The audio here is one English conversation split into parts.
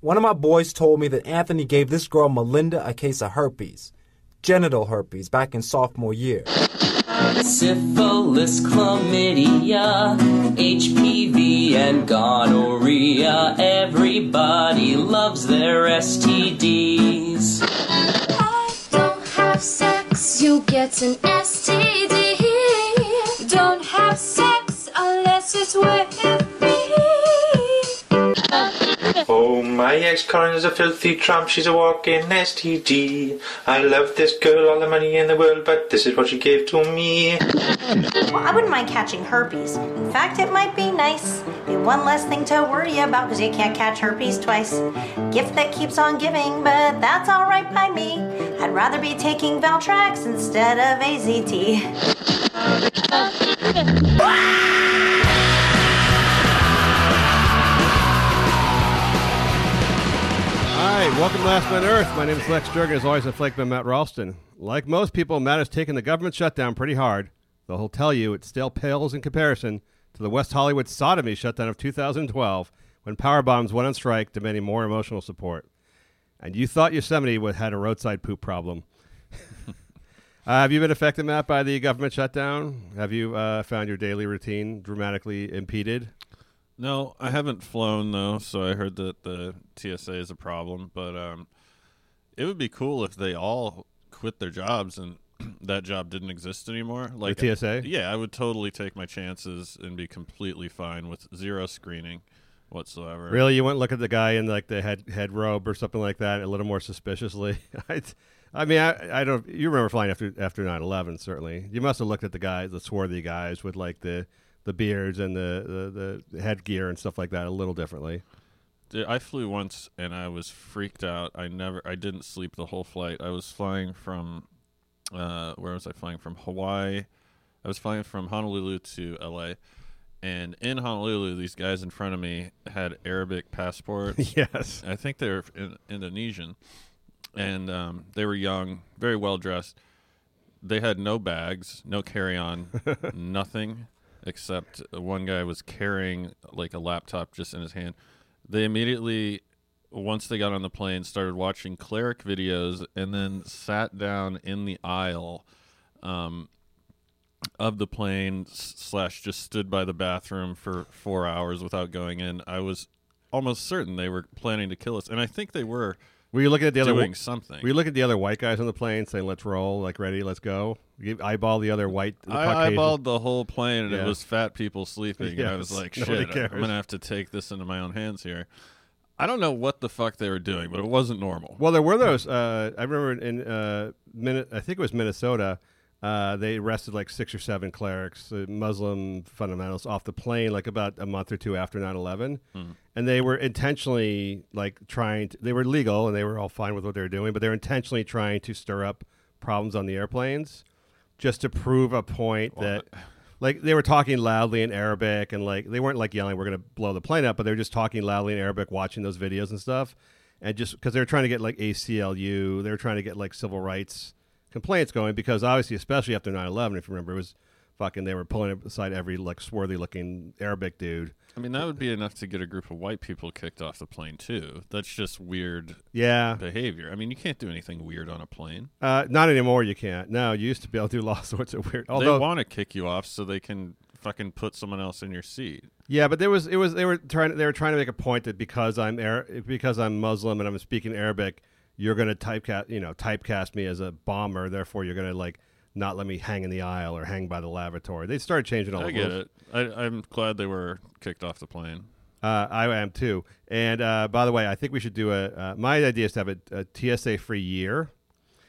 One of my boys told me that Anthony gave this girl Melinda a case of herpes, genital herpes, back in sophomore year. Syphilis, chlamydia, HPV, and gonorrhea. Everybody loves their STDs. I don't have sex, you get an STD. Don't have sex unless it's with my ex-Colin is a filthy tramp. She's a walking STD. I love this girl, all the money in the world, but this is what she gave to me. Well, I wouldn't mind catching herpes. In fact, it might be nice. Be one less thing to worry about because you can't catch herpes twice. Gift that keeps on giving, but that's alright by me. I'd rather be taking Valtrex instead of AZT. Ah! Right, welcome to Last Man Earth. My name is Lex Durgan. As always, I'm by Matt Ralston. Like most people, Matt has taken the government shutdown pretty hard, though he'll tell you it still pales in comparison to the West Hollywood sodomy shutdown of 2012 when power bombs went on strike demanding more emotional support. And you thought Yosemite had a roadside poop problem. uh, have you been affected, Matt, by the government shutdown? Have you uh, found your daily routine dramatically impeded? No, I haven't flown though, so I heard that the TSA is a problem. But um, it would be cool if they all quit their jobs and that job didn't exist anymore. Like The TSA? yeah, I would totally take my chances and be completely fine with zero screening whatsoever. Really, you wouldn't look at the guy in like the head head robe or something like that a little more suspiciously. I, I mean, I, I don't. You remember flying after after 9-11, certainly. You must have looked at the guys, the swarthy guys with like the the beards and the, the the headgear and stuff like that a little differently. Dude, I flew once and I was freaked out. I never, I didn't sleep the whole flight. I was flying from, uh, where was I flying from? Hawaii. I was flying from Honolulu to LA. And in Honolulu, these guys in front of me had Arabic passports. yes. I think they were in, Indonesian. And um, they were young, very well dressed. They had no bags, no carry on, nothing except one guy was carrying like a laptop just in his hand. They immediately, once they got on the plane, started watching cleric videos and then sat down in the aisle um, of the plane slash just stood by the bathroom for four hours without going in. I was almost certain they were planning to kill us, and I think they were. Were you looking at the other doing something? Were you looking at the other white guys on the plane saying "Let's roll," like ready, let's go? You eyeball the other white. The I Caucasian- eyeballed the whole plane, and Yeah. it was fat people sleeping. and I was like, "Shit, cares. I'm gonna have to take this into my own hands here." I don't know what the fuck they were doing, but it wasn't normal. Well, there were those. Uh, I remember in uh, Min- I think it was Minnesota. Uh, they arrested like six or seven clerics, uh, Muslim fundamentalists, off the plane like about a month or two after 9-11. and they were intentionally like trying. To, they were legal and they were all fine with what they were doing, but they were intentionally trying to stir up problems on the airplanes, just to prove a point that. Like they were talking loudly in Arabic, and like they weren't like yelling, "We're going to blow the plane up," but they were just talking loudly in Arabic, watching those videos and stuff and just because they were trying to get like ACLU, they were trying to get like civil rights complaints going because obviously, especially after 9-11, if you remember, it was fucking they were pulling aside every like swarthy looking Arabic dude. I mean, that would be enough to get a group of white people kicked off the plane too. That's just weird Yeah, behavior. I mean, you can't do anything weird on a plane. uh, not anymore. You can't. No, you used to be able to do all sorts of weird. Although, they want to kick you off so they can fucking put someone else in your seat. yeah, but there was it was they were trying they were trying to make a point that because I'm Ar- because I'm Muslim and I'm speaking Arabic, you're going to typecast you know typecast me as a bomber. Therefore, you're going to like not let me hang in the aisle or hang by the lavatory. They started changing all I the get rules. it. I, I'm glad they were kicked off the plane. Uh, I am too. And uh, by the way, I think we should do a. Uh, my idea is to have a, a TSA free year,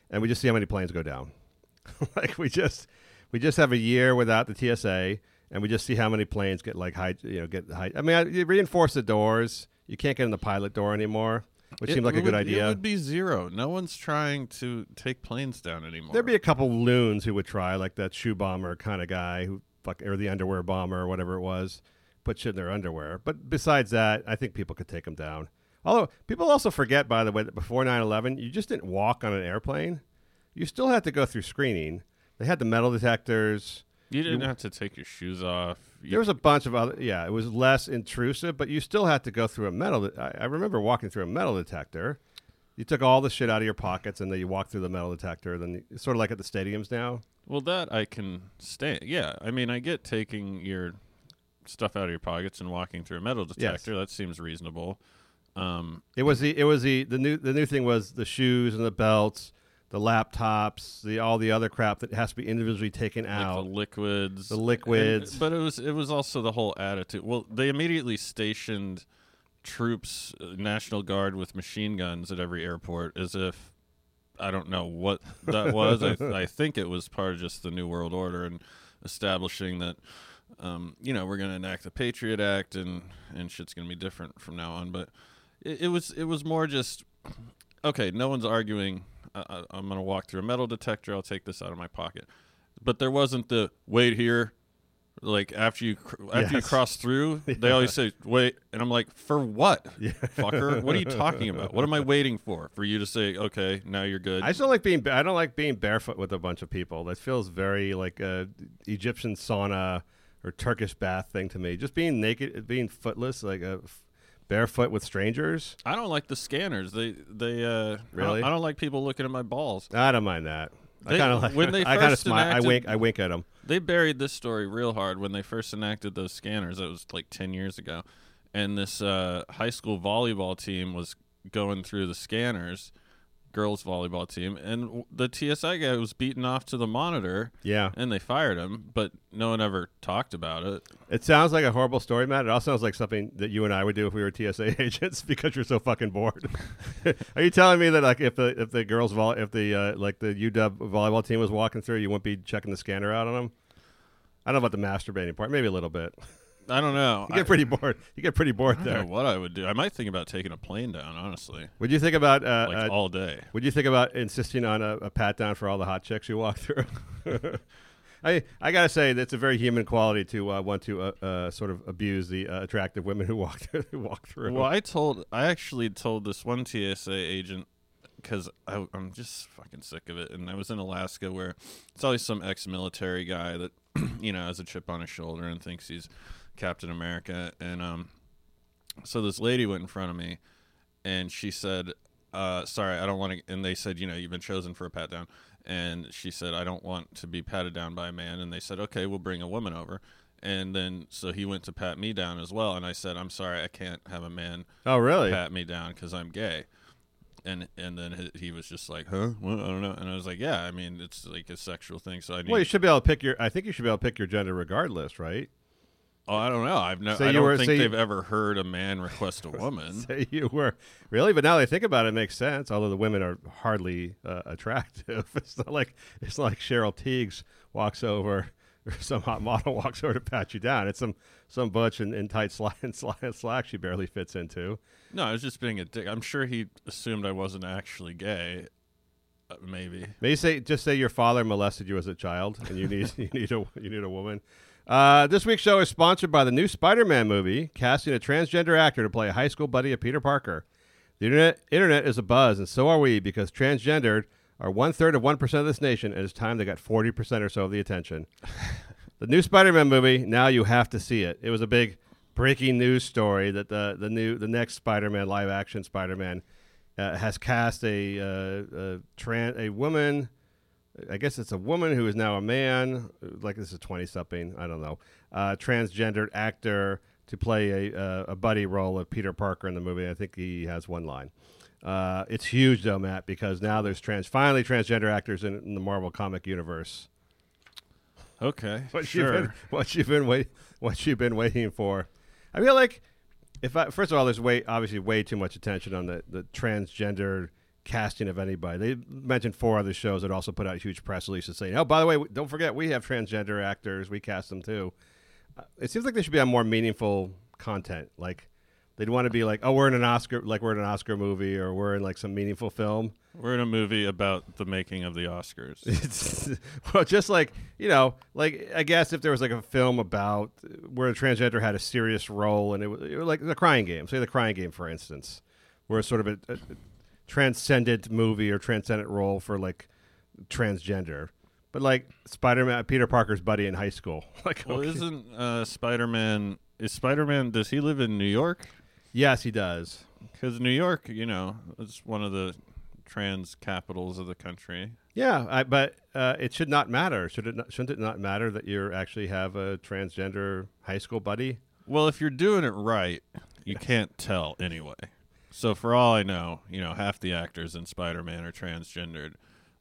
and we just see how many planes go down. like we just we just have a year without the TSA, and we just see how many planes get like high. You know, get high. I mean, I, you reinforce the doors. You can't get in the pilot door anymore, which It seemed like a would- good It would be zero. No one's trying to take planes down anymore. There'd be a couple loons who would try, like that shoe bomber kind of guy who fuck or the underwear bomber or whatever it was, put shit in their underwear. But besides that, I think people could take them down. Although people also forget, by the way, that before 9/11, you just didn't walk on an airplane. You still had to go through screening. They had the metal detectors. You didn't have to take your shoes off. There was a bunch of other. Yeah, it was less intrusive, but you still had to go through a metal. I, I remember walking through a metal detector. You took all the shit out of your pockets, and then you walked through the metal detector. Then you, sort of like at the stadiums now. Well, that I can stand. Yeah, I mean, I get taking your stuff out of your pockets and walking through a metal detector. That seems reasonable. Um, It was the it was the the new the new thing was the shoes and the belts, the laptops, the all the other crap that has to be individually taken like out. the liquids, The liquids. And- but it was it was also the whole attitude. Well, they immediately stationed troops, uh, National Guard with machine guns at every airport, as if I don't know what that was. I, I think it was part of just the New World Order and establishing that. Um, you know, we're going to enact the Patriot Act, and and shit's going to be different from now on. But it, it was it was more just okay. No one's arguing. I, I, I'm going to walk through a metal detector. I'll take this out of my pocket. But there wasn't the wait here. Like after you cr- after you cross through, they always say wait, and I'm like, for what, fucker? What are you talking about? What am I waiting for? For you to say okay, now you're good. I just don't like being. I don't like being barefoot with a bunch of people. That feels very like a Egyptian sauna or Turkish bath thing to me. Just being naked, being footless, like a f- barefoot with strangers. I don't like the scanners. They they uh I don't- Really? I don't, like people looking at my balls. I don't mind that. I kind of like when they I kind of smile. I wink. I wink at them. They buried this story real hard when they first enacted those scanners. It was like 10 years ago. And this uh, high school volleyball team was going through the scanners, girls volleyball team, and the TSI guy was beaten off to the monitor. Yeah. And they fired him, but no one ever talked about it. It sounds like a horrible story, Matt. It also sounds like something that you and I would do if we were TSA agents because you're so fucking bored. Are you telling me that like if the if the girls vol if the uh, like the UW volleyball team was walking through, you wouldn't be checking the scanner out on them? I don't know about the masturbating part. Maybe a little bit. I don't know. You get pretty bored. You get pretty bored I don't there. know what I would do. I might think about taking a plane down, honestly, Would you think about uh, like uh, all day. Would you think about insisting on a, a pat down for all the hot chicks you walk through? I I gotta say that's a very human quality to uh, want to uh, uh, sort of abuse the uh, attractive women who walk who walk through. Well, I told, I actually told this one TSA agent because I'm just fucking sick of it. And I was in Alaska where it's always some ex-military guy that you know has a chip on his shoulder and thinks he's Captain America. And um, so this lady went in front of me, and she said, uh, "Sorry, I don't want to." And they said, "You know, you've been chosen for a pat down." And she said, "I don't want to be patted down by a man." And they said, "Okay, we'll bring a woman over." And then so he went to pat me down as well, and I said, "I'm sorry, I can't have a man oh really? pat me down because I'm gay." And and then he, was just like, "Huh? What? I don't know." And I was like, "Yeah, I mean, it's like a sexual thing, so I need." Well, you should be able to pick your. I think you should be able to pick your gender regardless, right? Oh, I don't know. I've never. So I don't were- think so you- they've ever heard a man request a woman. Say you were really, but now they think about it, it makes sense. Although the women are hardly uh, attractive, it's not like it's not like Cheryl Tiegs walks over. Or some hot model walks over to pat you down. It's some some butch in, in tight slack and slack she barely fits into. No, I was just being a dick. I'm sure he assumed I wasn't actually gay. Uh, maybe. Maybe say just say your father molested you as a child, and you need you need a you need a woman. Uh, this week's show is sponsored by the new Spider-Man movie, casting a transgender actor to play a high school buddy of Peter Parker. The internet internet is a buzz, and so are we, because transgendered are one third of one percent of this nation, and it's time they got forty percent or so of the attention. the new Spider-Man movie. Now you have to see it. It was a big breaking news story that the the new the next Spider-Man live action Spider-Man uh, has cast a uh, a, tran- a woman. I guess it's a woman who is now a man. Like this is twenty something. I don't know. Uh, transgendered actor to play a uh, a buddy role of Peter Parker in the movie. I think he has one line. Uh, it's huge though, Matt, because now there's trans finally transgender actors in, in the Marvel comic universe. Okay. What sure. you've been what you've been wait what you've been waiting for. I feel like if I first of all, there's way obviously way too much attention on the the transgender casting of anybody. They mentioned four other shows that also put out huge press releases saying, "Oh, by the way, don't forget we have transgender actors. We cast them too." Uh, it seems like they should be on more meaningful content. Like they'd want to be like, "Oh, we're in an Oscar, like we're in an Oscar movie, or we're in like some meaningful film." We're in a movie about the making of the Oscars. It's well, just like you know, like I guess if there was like a film about where a transgender had a serious role, and it was, it was like the Crying Game, say the Crying Game, for instance, where it's sort of a, a transcendent movie or transcendent role for like transgender. but like Spider-Man, Peter Parker's buddy in high school. Like, Well, okay. isn't uh, Spider Man? Is Spider Man? Does he live in New York? yes, he does. Because New York, you know, is one of the trans capitals of the country. Yeah, I, but uh, it should not matter. Should it? Not, shouldn't it not matter that you actually have a transgender high school buddy? Well, if you're doing it right, you can't tell anyway. So for all I know, you know, half the actors in Spider-Man are transgendered.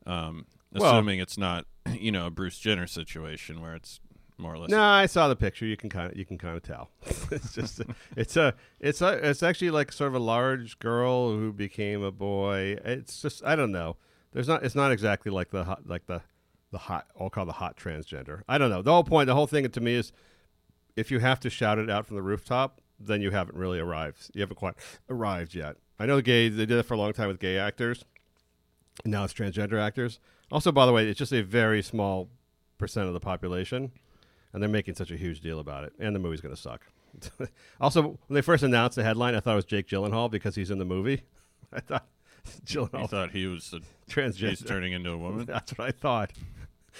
Um, Well- assuming it's not, you know, a Bruce Jenner situation where it's more or less. No, I saw the picture. You can kind of you can kind of tell. it's just it's a it's a it's actually like sort of a large girl who became a boy. It's just I don't know. There's not it's not exactly like the hot like the the hot I'll call the hot transgender. I don't know. The whole point, the whole thing to me is if you have to shout it out from the rooftop, then you haven't really arrived. You haven't quite arrived yet. I know the gay they did it for a long time with gay actors. And now it's transgender actors. Also, by the way, it's just a very small percent of the population and they're making such a huge deal about it. And the movie's going to suck. also, when they first announced the headline, I thought it was Jake Gyllenhaal because he's in the movie. I thought You Gyllenhaal thought he was a, he's transgender. turning into a woman, That's what I thought.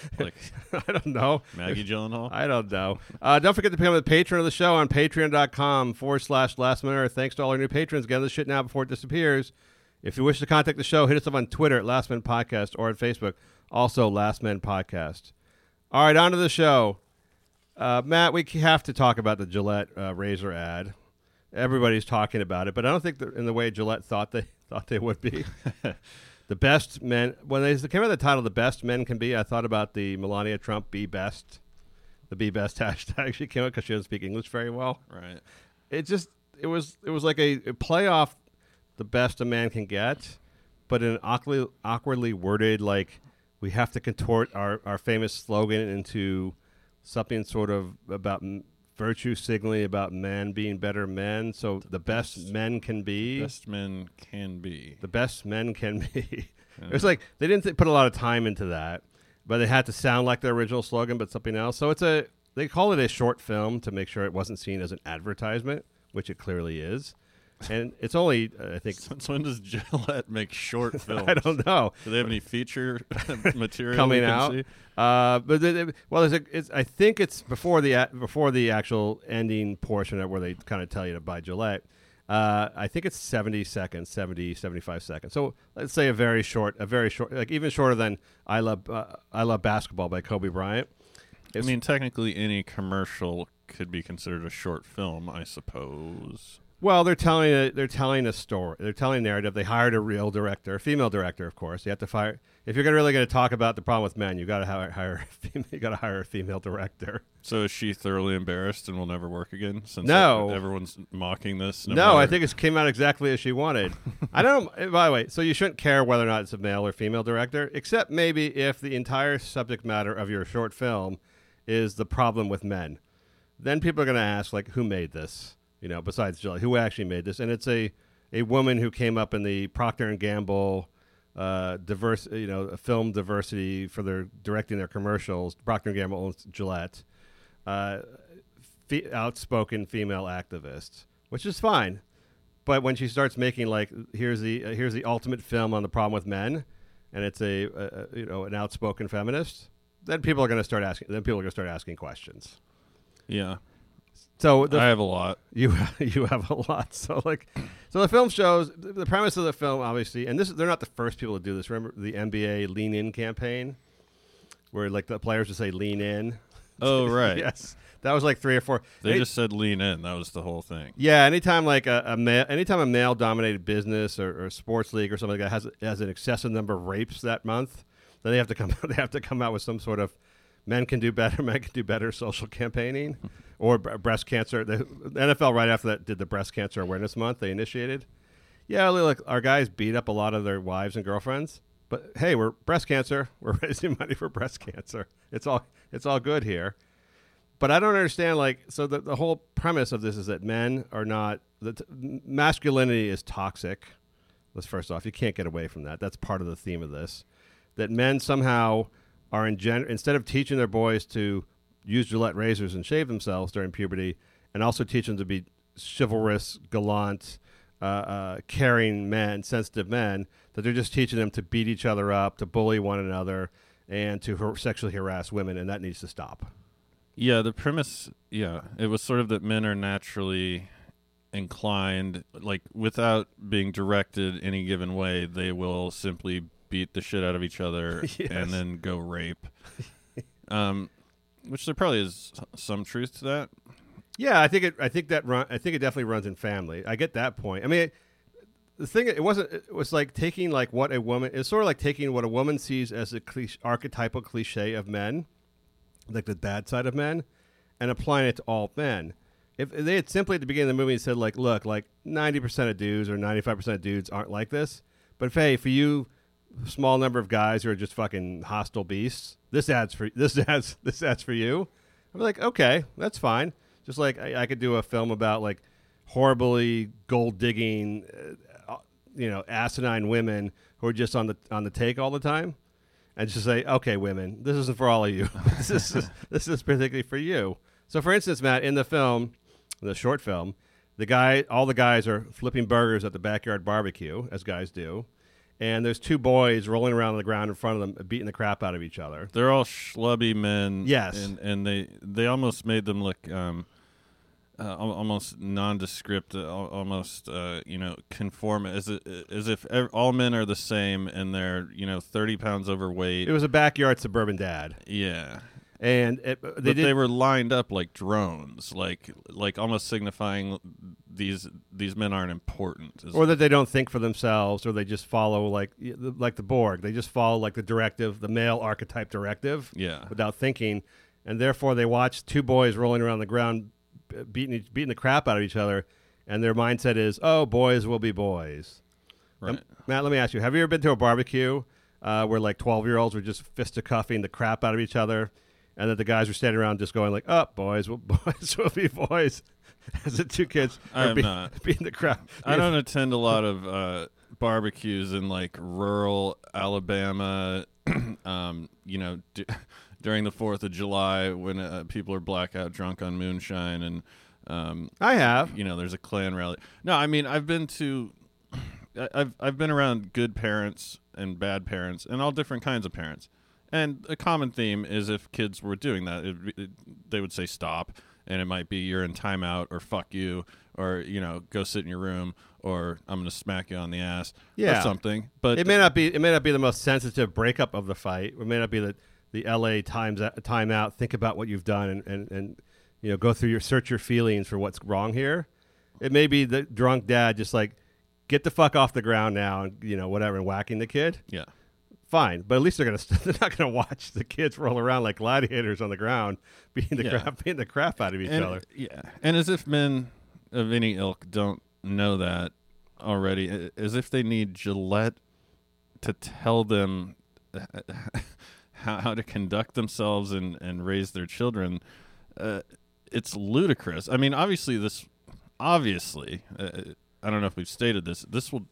like I don't know. Maggie Gyllenhaal. I don't know. Uh, don't forget to become a patron of the show on patreon.com forward slash last minute. Thanks to all our new patrons. Get on this shit now before it disappears. If you wish to contact the show, hit us up on Twitter at Last Minute Podcast or on Facebook, also Last Minute Podcast. All right, on to the show. Uh, Matt, we have to talk about the Gillette uh, razor ad. Everybody's talking about it, but I don't think in the way Gillette thought they thought they would be. The best men when they came out with the title "The Best Men Can Be," I thought about the Melania Trump "Be Best." The "Be Best" hashtag she came out because she doesn't speak English very well. right. It just it was it was like a, a play off the best a man can get, but in an awkwardly, awkwardly worded like we have to contort our, our famous slogan into something sort of about virtue signaling about men being better men. So the best men can be Best men can be. the best men can be. it was like they didn't th- put a lot of time into that, but they had to sound like their original slogan, but something else. So it's a they call it a short film to make sure it wasn't seen as an advertisement, which it clearly is. And it's only I think Since when does Gillette make short films? I don't know Do they have any feature material coming out. Uh, but the, the- well, there's a, it's, I think it's before the a- before the actual ending portion of where they kind of tell you to buy Gillette. Uh, I think it's 70 seconds, 70, 75 seconds. So let's say a very short, a very short, like even shorter than I love uh, I love basketball by Kobe Bryant. I mean, technically, any commercial could be considered a short film, I suppose. Well, they're telling a, they're telling a story. They're telling a narrative. They hired a real director, a female director, of course. You have to fire if you're really going to talk about the problem with men. You got to hire, hire a female, you got to hire a female director. So is she thoroughly embarrassed and will never work again? Since No. like, everyone's mocking this. No, No, I think it came out exactly as she wanted. I don't. Eh, by the way, so you shouldn't care whether or not it's a male or female director, except maybe if the entire subject matter of your short film is the problem with men. Then people are going to ask, like, who made this? You know, besides Jill, who actually made this? And it's a a woman who came up in the Procter and Gamble uh, diverse, you know, film diversity for their directing their commercials. Procter and Gamble owns Gillette. Uh, outspoken female activist, which is fine. But when she starts making like here's the uh, here's the ultimate film on the problem with men, and it's a, a you know an outspoken feminist, then people are going to start asking. Then people are going to start asking questions. Yeah, So the, I have a lot. you you have a lot. So like, so the film shows the premise of the film, obviously, and this they're not the first people to do this. Remember the NBA Lean In campaign, where like the players would say "Lean In." Oh right. yes, that was like three or four. They Any- just said lean in. That was the whole thing. Yeah, anytime like a, a male, anytime a male-dominated business or, or sports league or something like that has has an excessive number of rapes that month, then they have to come they have to come out with some sort of men can do better, men can do better social campaigning, or bre- breast cancer. The, the NFL right after that did the breast cancer awareness month. They initiated. Yeah, look, our guys beat up a lot of their wives and girlfriends, but hey, we're breast cancer. We're raising money for breast cancer. It's all it's all good here but I don't understand. Like, so the, the whole premise of this is that men are not that masculinity is toxic. Let's first off, you can't get away from that. That's part of the theme of this. That men somehow are in gen- instead of teaching their boys to use Gillette razors and shave themselves during puberty, and also teach them to be chivalrous, gallant, uh, uh, caring men, sensitive men, that they're just teaching them to beat each other up, to bully one another, and to har- sexually harass women, and that needs to stop. Yeah, the premise, yeah, it was sort of that men are naturally inclined, like without being directed any given way, they will simply beat the shit out of each other Yes. and then go rape. um, which there probably is some truth to that. Yeah, I think it. I think that run. I think it definitely runs in family. I get that point. I mean, it, the thing it wasn't. It was like taking like what a woman. It's sort of like taking what a woman sees as a cliche, archetypal cliche of men, like the bad side of men, and applying it to all men. If they had simply at the beginning of the movie said like, look, like ninety percent of dudes or ninety five percent of dudes aren't like this, but if, hey, for you, small number of guys who are just fucking hostile beasts, this adds for this adds this adds for you. I'm like, okay, that's fine. Just like I, I could do a film about like horribly gold digging, uh, you know, asinine women who are just on the on the take all the time, and just say, okay, women, this isn't for all of you. this is this is particularly for you. So, for instance, Matt, in the film, the short film, the guy, all the guys are flipping burgers at the backyard barbecue, as guys do. And there's two boys rolling around on the ground in front of them, beating the crap out of each other. They're all schlubby men. Yes. and and they they almost made them look um, uh, almost nondescript, uh, almost uh, you know conform as as if all men are the same and they're you know thirty pounds overweight. It was a backyard suburban dad, yeah, and it, they but did. they were lined up like drones, like like almost signifying these these men aren't important. or that they don't think for themselves, or they just follow like like the Borg. They just follow like the directive, the male archetype directive, yeah, without thinking, and therefore they watch two boys rolling around the ground, beating beating the crap out of each other, and their mindset is, "Oh, boys will be boys." right. Um, Matt, let me ask you: Have you ever been to a barbecue uh, where like twelve year olds were just fisticuffing the crap out of each other, and that the guys were standing around just going like, "Oh, boys, will boys will be boys," as the two kids I be- not. beating the crap. I don't attend a lot of uh, barbecues in like rural Alabama. um, you know, d- during the Fourth of July when uh, people are blackout drunk on moonshine, and um, I have. you know, there's a Klan rally. No, I mean, I've been to, I've I've been around good parents and bad parents, and all different kinds of parents. And a common theme is if kids were doing that, it, it, they would say stop, and it might be you're in timeout or fuck you or you know go sit in your room or I'm gonna smack you on the ass Yeah. or something. But It may not be. It may not be the most sensitive breakup of the fight. It may not be the the L.A. times timeout. Think about what you've done and, and and you know go through your search your feelings for what's wrong here. It may be the drunk dad just like get the fuck off the ground now and you know whatever and whacking the kid. yeah, Fine, but at least they're gonna they're not gonna watch the kids roll around like gladiators on the ground beating the Yeah. crap beating the crap out of each and, other. yeah, and as if men of any ilk don't know that already, as if they need Gillette to tell them how, how to conduct themselves and, and raise their children. Uh, it's ludicrous. I mean, obviously, this, obviously, uh, I don't know if we've stated this. This will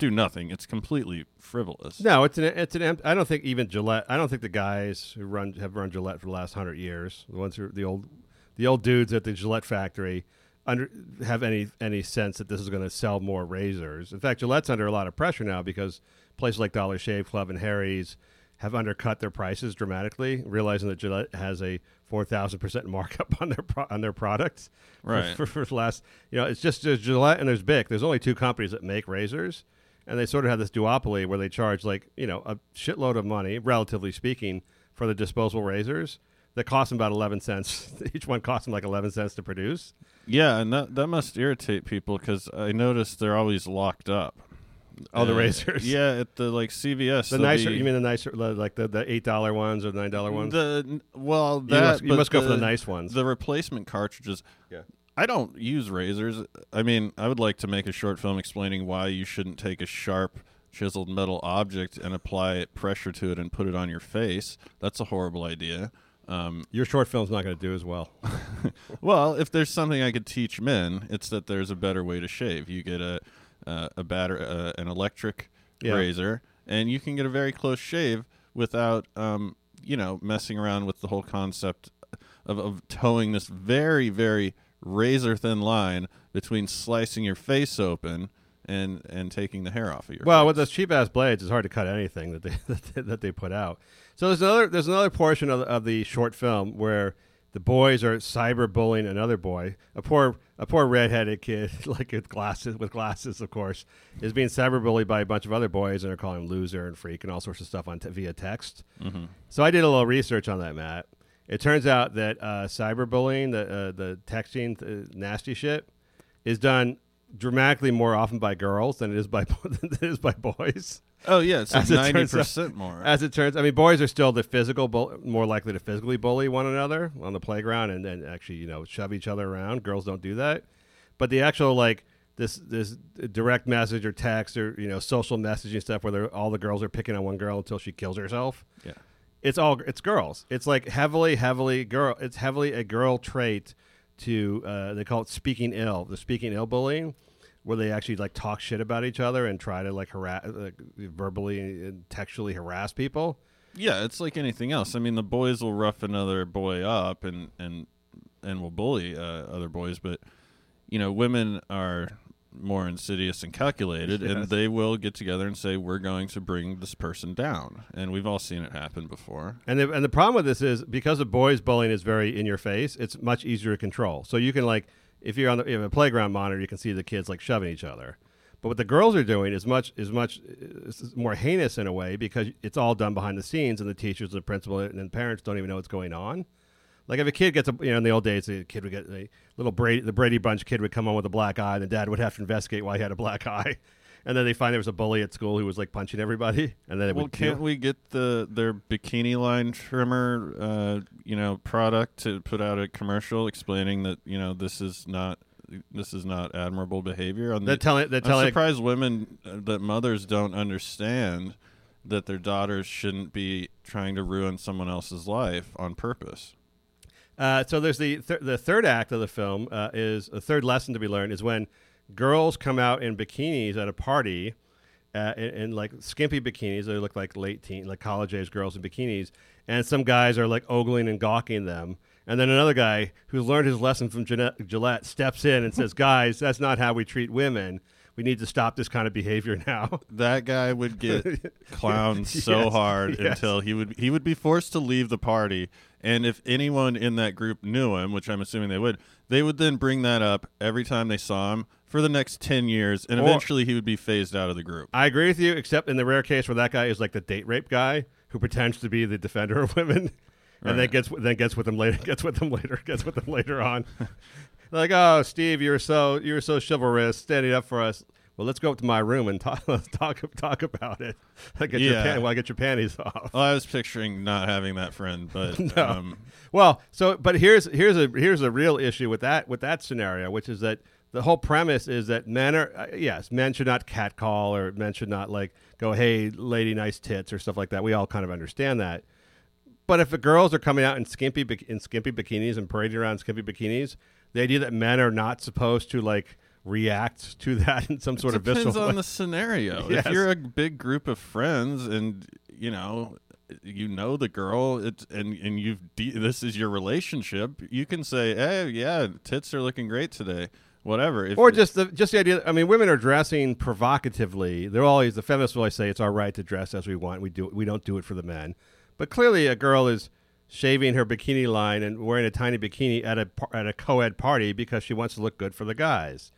do nothing. It's completely frivolous. No, it's an it's an. I don't think even Gillette. I don't think the guys who run have run Gillette for the last hundred years, the ones who the old the old dudes at the Gillette factory, under have any any sense that this is going to sell more razors. In fact, Gillette's under a lot of pressure now because places like Dollar Shave Club and Harry's have undercut their prices dramatically, realizing that Gillette has a four thousand percent markup on their pro- on their products. for- Right. For, for, the last, you know, it's just there's Gillette and there's Bic. There's only two companies that make razors, and they sort of have this duopoly where they charge like you know a shitload of money, relatively speaking, for the disposable razors that cost them about eleven cents. Each one costs them like eleven cents to produce. Yeah, and that that must irritate people because I noticed they're always locked up. Oh, the Uh, razors. Yeah, at the like CVS. The they'll nicer, be- you mean the nicer, like the, the eight dollar ones or the nine dollar ones? The well, You that must- you but must go for the nice ones. The replacement cartridges. Yeah. I don't use razors. I mean, I would like to make a short film explaining why you shouldn't take a sharp, chiseled metal object and apply pressure to it and put it on your face. That's a horrible idea. Um, Your short film's not going to do as well. well, if there's something I could teach men, it's that there's a better way to shave. You get a uh, a batter uh, an electric Yeah. razor, and you can get a very close shave without um, you know messing around with the whole concept of, of towing this very very razor thin line between slicing your face open and and taking the hair off of your. Well, face. with those cheap ass blades, it's hard to cut anything that they that they, that they put out. So there's another there's another portion of the, of the short film where the boys are cyberbullying another boy, a poor a poor redheaded kid, like with glasses with glasses, of course, is being cyberbullied by a bunch of other boys, and they're calling him loser and freak and all sorts of stuff on t- via text. Mm-hmm. So I did a little research on that, Matt. It turns out that uh, cyberbullying, the uh, the texting, uh, nasty shit, is done dramatically more often by girls than it is by than it is by boys. oh yeah, it's like As it ninety turns out- percent more. As it turns, I mean, boys are still the physical, bull- more likely to physically bully one another on the playground and then actually, you know, shove each other around. Girls don't do that, but the actual like this this direct message or text or you know social messaging stuff where all the girls are picking on one girl until she kills herself. yeah. It's all it's girls. It's like heavily, heavily girl. It's heavily a girl trait to uh, they call it speaking ill. The speaking ill bullying, where they actually like talk shit about each other and try to like harass, like, verbally and textually harass people. Yeah, it's like anything else. I mean, the boys will rough another boy up and and and will bully uh, other boys, but you know, women are more insidious and calculated, Yes. and they will get together and say, "We're going to bring this person down," and we've all seen it happen before. And the, and the problem with this is because the boys bullying is very in your face. It's much easier to control. So you can like if you're on the, you have a playground monitor, you can see the kids like shoving each other. But what the girls are doing is much is much is more heinous in a way because it's all done behind the scenes, and the teachers, the principal, and the parents don't even know what's going on. Like if a kid gets a you know in the old days, the kid would get a little Brady the Brady Bunch kid would come home with a black eye, and the dad would have to investigate why he had a black eye. And then they find there was a bully at school who was like punching everybody, and then it would Well, would can't we get the their bikini line trimmer, uh, you know, product to put out a commercial explaining that you know this is not this is not admirable behavior? On They're the, telling they're I'm telling surprised women uh, that mothers don't understand that their daughters shouldn't be trying to ruin someone else's life on purpose. Uh, so there's the th- the third act of the film uh, is a third lesson to be learned is when girls come out in bikinis at a party, uh, in, in like skimpy bikinis. They look like late teen, like college age girls in bikinis, and some guys are like ogling and gawking them. And then another guy who's learned his lesson from Gillette, Gillette steps in and says, "Guys, that's not how we treat women. We need to stop this kind of behavior now." That guy would get clowned so Yes, hard yes. until he would he would be forced to leave the party. And if anyone in that group knew him, which I'm assuming they would, they would then bring that up every time they saw him for the next ten years, and Or- eventually he would be phased out of the group. I agree with you, except in the rare case where that guy is like the date rape guy who pretends to be the defender of women, and then gets then gets with them later. Gets with them later. Gets with them later on. Like, oh, Steve, you're so you were so chivalrous, standing up for us. Well, let's go up to my room and talk. Let's talk talk about it. I get your Yeah. pan, well, I get your panties off. Well, I was picturing not having that friend, but No. um, Well, so but here's here's a here's a real issue with that with that scenario, which is that the whole premise is that men are uh, yes, men should not catcall or men should not like go, "Hey, lady, nice tits" or stuff like that. We all kind of understand that. But if the girls are coming out in skimpy in skimpy bikinis and parading around skimpy bikinis, the idea that men are not supposed to like react to that in some sort of business. It depends visceral on way. the scenario. Yes. If you're a big group of friends and you know you know the girl it, and and you've de- this is your relationship, you can say, "Hey, yeah, tits are looking great today." Whatever. If or just the just the idea. I mean, women are dressing provocatively. They're always the feminists will always say it's our right to dress as we want. We do we don't do it for the men. But clearly, a girl is shaving her bikini line and wearing a tiny bikini at a at a co-ed party because she wants to look good for the guys.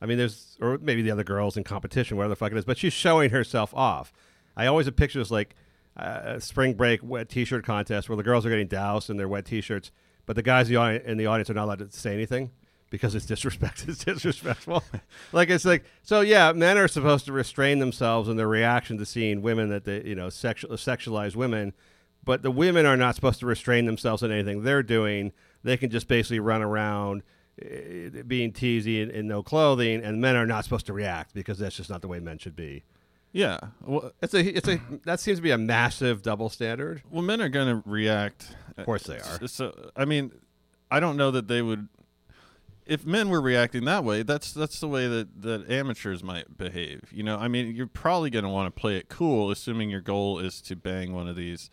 I mean, there's or maybe the other girls in competition, whatever the fuck it is. But she's showing herself off. I always have pictures like uh, a spring break wet T-shirt contest where the girls are getting doused in their wet T-shirts, but the guys in the in the audience are not allowed to say anything because it's disrespect. It's disrespectful. like it's like so. Yeah, men are supposed to restrain themselves in their reaction to seeing women that they you know sexual sexualize women, but the women are not supposed to restrain themselves in anything they're doing. They can just basically run around eh, being teasy and, and no clothing, and men are not supposed to react because that's just not the way men should be. yeah, well, It's a it's a that seems to be a massive double standard. well, men are going to react. Of course they are. So, I mean, I don't know that they would. If men were reacting that way, that's that's the way that, that amateurs might behave. You know, I mean, you're probably going to want to play it cool, assuming your goal is to bang one of these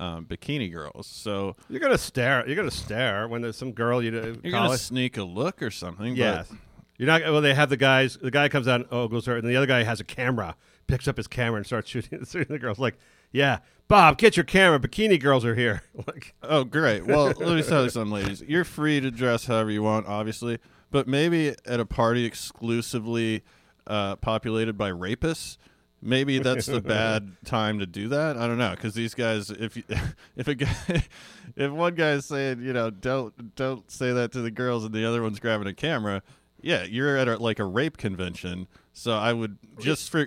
um, bikini girls. So You're gonna stare. You're gonna stare when there's some girl you know. you're going to college- sneak a look or something. Yes. You're not. Well, they have the guys. The guy comes out and ogles her, and the other guy has a camera, picks up his camera and starts shooting, shooting the girls. Like, yeah, Bob, get your camera. Bikini girls are here. like, Oh, great. Well, let me tell you something, ladies. You're free to dress however you want, obviously, but maybe at a party exclusively uh, populated by rapists, maybe that's the bad time to do that. I don't know, because these guys, if you, if a guy, if one guy's saying, you know, don't don't say that to the girls, and the other one's grabbing a camera, yeah, you're at a, like a rape convention. So I would just for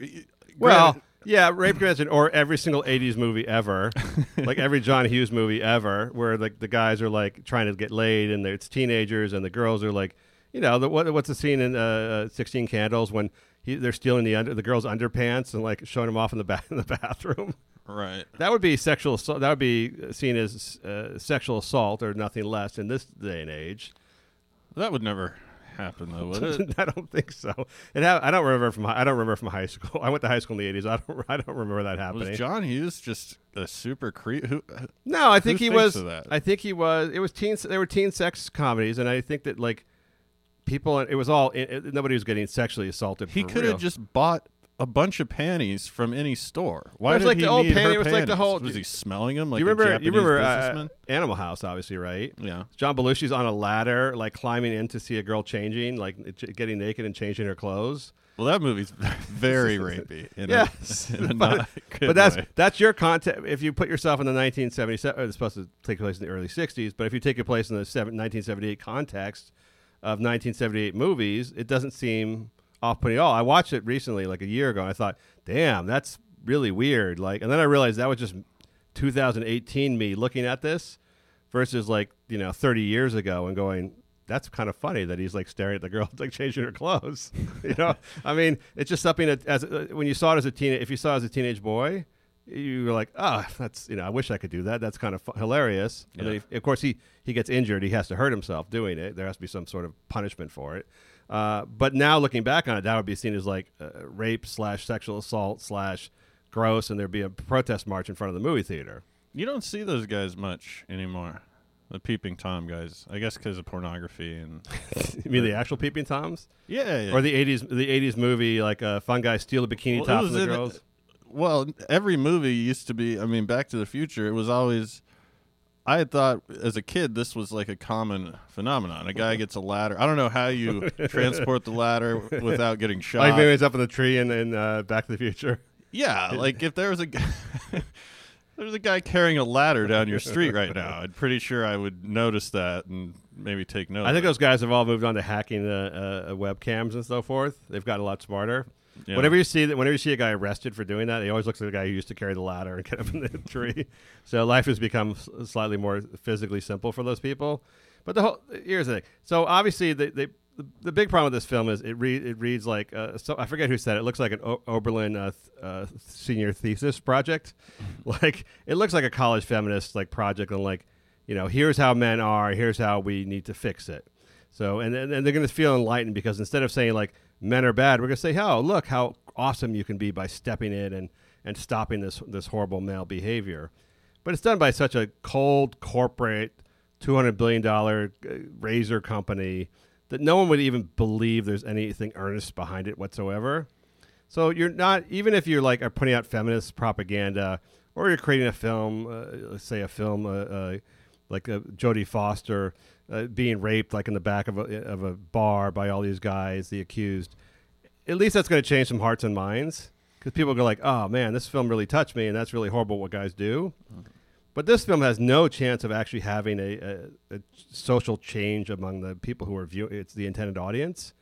well, granted- yeah, rape convention or every single '80s movie ever, like every John Hughes movie ever, where like the guys are like trying to get laid and it's teenagers, and the girls are like, you know, the, what, what's the scene in uh, uh, Sixteen Candles when he, they're stealing the under the girls' underpants and like showing them off in the ba- in the bathroom. right. That would be sexual assault. That would be seen as uh, sexual assault or nothing less in this day and age. That would never happen, though, would it? I don't think so. It ha- I don't remember from I don't remember from high school. I went to high school in the eighties. I don't I don't remember that happening. Was John Hughes just a super creep? Who? no, I think he was. I think he was. It was teen. They were teen sex comedies, and I think that like people. It was all. It, it- nobody was getting sexually assaulted. He could have just bought a bunch of panties from any store. Why was did like he the old need panty- her it was like the panties? whole- Was he smelling them like you a remember? You remember uh. Animal House, obviously, right? yeah. John Belushi's on a ladder, like climbing in to see a girl changing, like getting naked and changing her clothes. Well, that movie's very rapey. In Yes, a, in a but, but that's way. that's your content. If you put yourself in the 1977, it's supposed to take place in the early 60s, but if you take your place in the seven, 1978 context of 1978 movies, it doesn't seem off-putting at all. I watched it recently, like a year ago, and I thought, "Damn, that's really weird." Like, and then I realized that was just 2018 me looking at this versus like you know 30 years ago and going. That's kind of funny that he's like staring at the girl, like changing her clothes. you know, I mean, it's just something that as uh, when you saw it as a teen, if you saw it as a teenage boy, you were like, oh, that's you know, I wish I could do that. That's kind of fu- hilarious. And then, he, of course, he he gets injured. He has to hurt himself doing it. There has to be some sort of punishment for it. Uh, but now looking back on it, that would be seen as like uh, rape slash sexual assault slash gross, and there'd be a protest march in front of the movie theater. You don't see those guys much anymore. The peeping tom guys, I guess, because of pornography and you mean the actual peeping toms, yeah, yeah. or the '80s the '80s movie like uh, fun guy steal a bikini Well, it top was from the girls? Well, every movie used to be. I mean, Back to the Future. It was always. I had thought as a kid this was like a common phenomenon. A guy gets a ladder. I don't know how you transport the ladder without getting shot. Like maybe it's up in the tree and in uh, Back to the Future. Yeah, like if there was a guy, there's a guy carrying a ladder down your street right now. I'm pretty sure I would notice that and maybe take note. I think those guys have all moved on to hacking uh, uh, webcams and so forth. They've got a lot smarter. Yeah. Whenever you see that, whenever you see a guy arrested for doing that, he always looks like the guy who used to carry the ladder and get up in the tree. So life has become slightly more physically simple for those people. But the whole here's the thing. So obviously, the the, the, the big problem with this film is it read it reads like uh, so I forget who said it. It looks like an o- Oberlin uh, th- uh, senior thesis project. like it looks like a college feminist like project on like you know here's how men are, here's how we need to fix it. So and and, and they're going to feel enlightened because instead of saying like men are bad, we're going to say, "Oh, look how awesome you can be by stepping in and and stopping this this horrible male behavior." But it's done by such a cold corporate, two hundred billion dollar uh, razor company that no one would even believe there's anything earnest behind it whatsoever. So you're not even if you're like are putting out feminist propaganda or you're creating a film, uh, let's say a film uh, uh, like uh, Jodie Foster uh, being raped like in the back of a, of a bar by all these guys, the accused. At least that's going to change some hearts and minds because people go like, "Oh man, this film really touched me, and that's really horrible what guys do." But this film has no chance of actually having a, a, a social change among the people who are viewing. It's the intended audience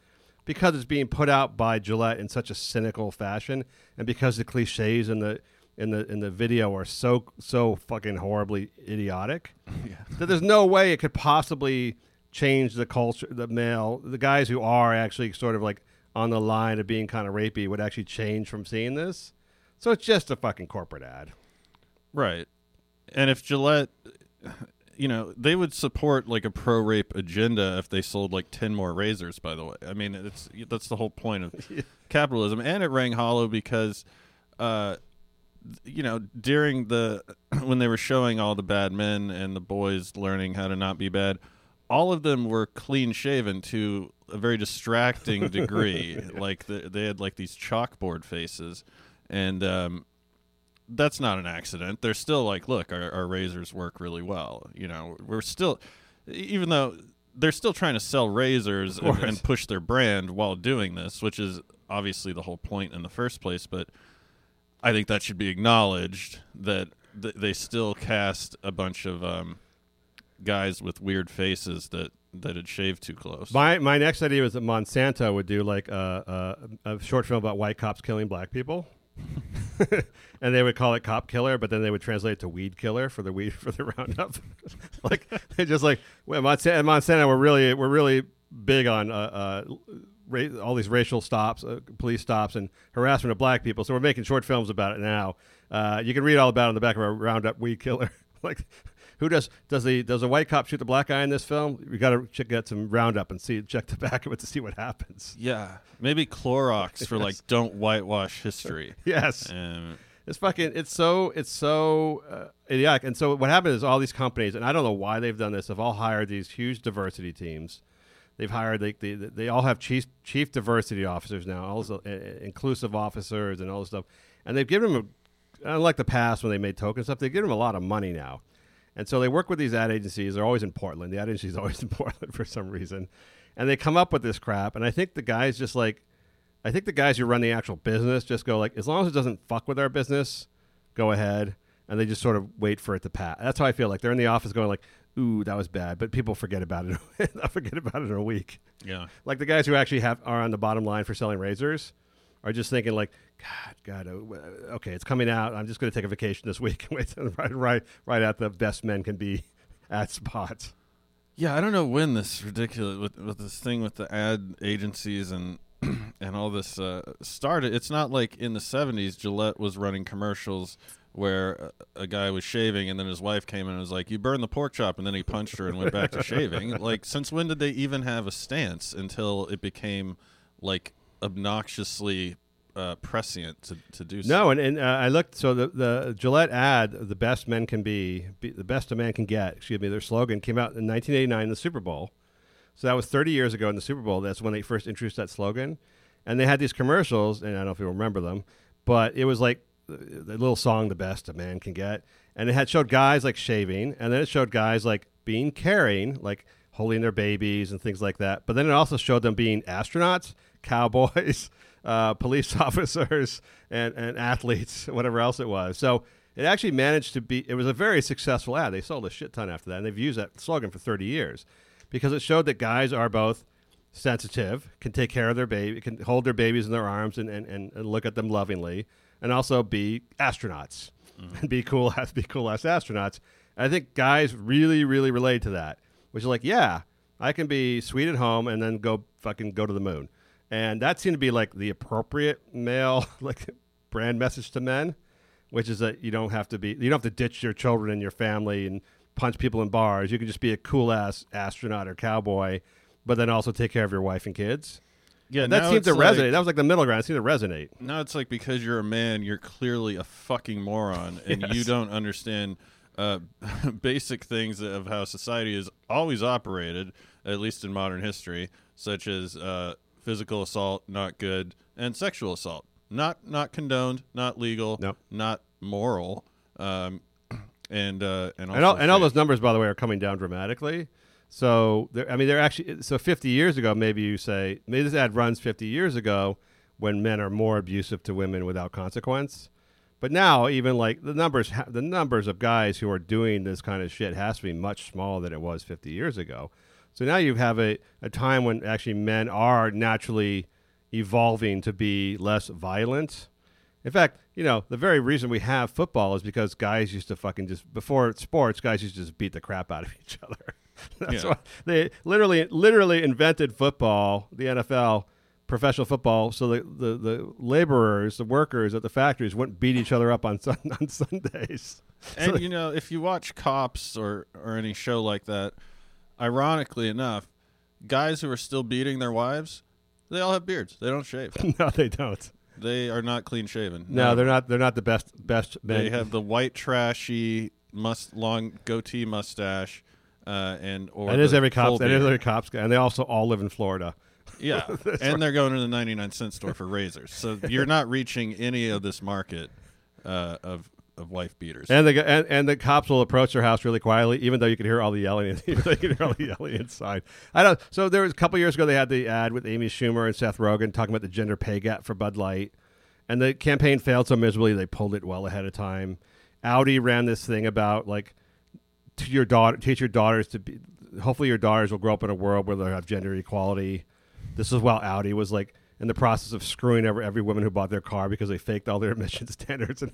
because it's being put out by Gillette in such a cynical fashion, and because the cliches and the in the in the video are so so fucking horribly idiotic that there's no way it could possibly change the culture. The male, the guys who are actually sort of like on the line of being kind of rapey would actually change from seeing this. So it's just a fucking corporate ad. Right. And if Gillette, you know, they would support like a pro rape agenda if they sold like 10 more razors, by the way. I mean, it's that's the whole point of capitalism. And it rang hollow because, uh, you know, during the, when they were showing all the bad men and the boys learning how to not be bad, all of them were clean shaven to a very distracting degree. like the, they had like these chalkboard faces, and um, that's not an accident. They're still like, look, our, our razors work really well. You know, we're still, even though they're still trying to sell razors and, and push their brand while doing this, which is obviously the whole point in the first place. But I think that should be acknowledged that th- they still cast a bunch of um, guys with weird faces that that had shaved too close. My my next idea was that Monsanto would do like a, a, a short film about white cops killing black people, and they would call it Cop Killer, but then they would translate it to Weed Killer for the weed for the Roundup. like they just like well, Monsanto, Monsanto we're really we're really big on uh, uh, ra- all these racial stops, uh, police stops, and harassment of black people. So we're making short films about it now. Uh, you can read all about it on the back of our Roundup Weed Killer. like, who does does the does a white cop shoot the black guy in this film? We got to check get some Roundup and see check the back of it to see what happens. yeah, maybe Clorox for like don't whitewash history. Yes. Um, It's fucking. It's so. It's so uh, idiotic. And so what happened is all these companies, and I don't know why they've done this. Have all hired these huge diversity teams. They've hired. They they, they all have chief chief diversity officers now, also uh, inclusive officers and all this stuff. And they've given them, a, unlike the past when they made token stuff, they give them a lot of money now. And so they work with these ad agencies. They're always in Portland. The ad agency is always in Portland for some reason. And they come up with this crap. And I think the guys just like I think the guys who run the actual business just go like, as long as it doesn't fuck with our business, go ahead, and they just sort of wait for it to pass. That's how I feel. Like they're in the office going like, "Ooh, that was bad," but people forget about it. They'll forget about it in a week. yeah. Like the guys who actually have are on the bottom line for selling razors are just thinking like, "God, God, uh, okay, it's coming out. I'm just going to take a vacation this week and wait right, right, right at the best men can be at spots." Yeah, I don't know when this ridiculous with, with this thing with the ad agencies and and all this uh, started. It's not like in the '70s Gillette was running commercials where a, guy was shaving and then his wife came in and was like, "You burned the pork chop," and then he punched her and went back to shaving. Like, since when did they even have a stance until it became like obnoxiously uh, prescient to, to do so? No, and, and uh, I looked. So the the Gillette ad, "The best men can be, be, the best a man can get." Excuse me. Their slogan came out in 1989 in the Super Bowl. So that was 30 years ago in the Super Bowl. That's when they first introduced that slogan, and they had these commercials. And I don't know if you remember them, but it was like the, the little song, "The best a man can get," and it had showed guys like shaving, and then it showed guys like being caring, like holding their babies and things like that. But then it also showed them being astronauts, cowboys, uh, police officers, and, and athletes, whatever else it was. So it actually managed to be, it was a very successful ad. They sold a shit ton after that, and they've used that slogan for 30 years because it showed that guys are both sensitive, can take care of their baby, can hold their babies in their arms and, and, and, and look at them lovingly, and also be astronauts and be cool be cool as astronauts. I think guys really, really relate to that, which is like, yeah, I can be sweet at home and then go fucking go to the moon. And that seemed to be like the appropriate male like brand message to men, which is that you don't have to be you don't have to ditch your children and your family and punch people in bars. You can just be a cool ass astronaut or cowboy, but then also take care of your wife and kids. Yeah, that seemed to like- resonate. That was like the middle ground. It seemed to resonate. Now it's like because you're a man, you're clearly a fucking moron, and you don't understand uh, basic things of how society has always operated, at least in modern history, such as uh, physical assault, not good, and sexual assault, not not condoned, not legal, not moral, um, and uh, and and all, and all those numbers, by the way, are coming down dramatically. So, I mean, they're actually so 50 years ago. Maybe you say maybe this ad runs 50 years ago when men are more abusive to women without consequence. But now, even like the numbers, the numbers of guys who are doing this kind of shit has to be much smaller than it was 50 years ago. So now you have a, a time when actually men are naturally evolving to be less violent. In fact, you know, the very reason we have football is because guys used to fucking just before sports, guys used to just beat the crap out of each other. That's Yeah. why they literally literally invented football, the NFL, professional football, so the, the, the laborers, the workers at the factories wouldn't beat each other up on sun, on Sundays. And you know, if you watch Cops or or any show like that, ironically enough, guys who are still beating their wives, they all have beards. They don't shave. no, they don't. they are not clean shaven. No, they're not. They're not the best best men. They have the white trashy must long goatee mustache, uh, and or That is every full cop. That is every cops guy, and they also all live in Florida. Yeah, and they're going to the 99 cent store for razors. So you're not reaching any of this market uh, of of wife beaters. And the and, and the cops will approach their house really quietly, even though you can hear all the yelling. you can hear all the yelling inside. I don't. So there was a couple years ago they had the ad with Amy Schumer and Seth Rogen talking about the gender pay gap for Bud Light, and the campaign failed so miserably they pulled it well ahead of time. Audi ran this thing about like to your daughter, teach your daughters to be. Hopefully, your daughters will grow up in a world where they have gender equality. This is while Audi was like in the process of screwing over every woman who bought their car because they faked all their emission standards and,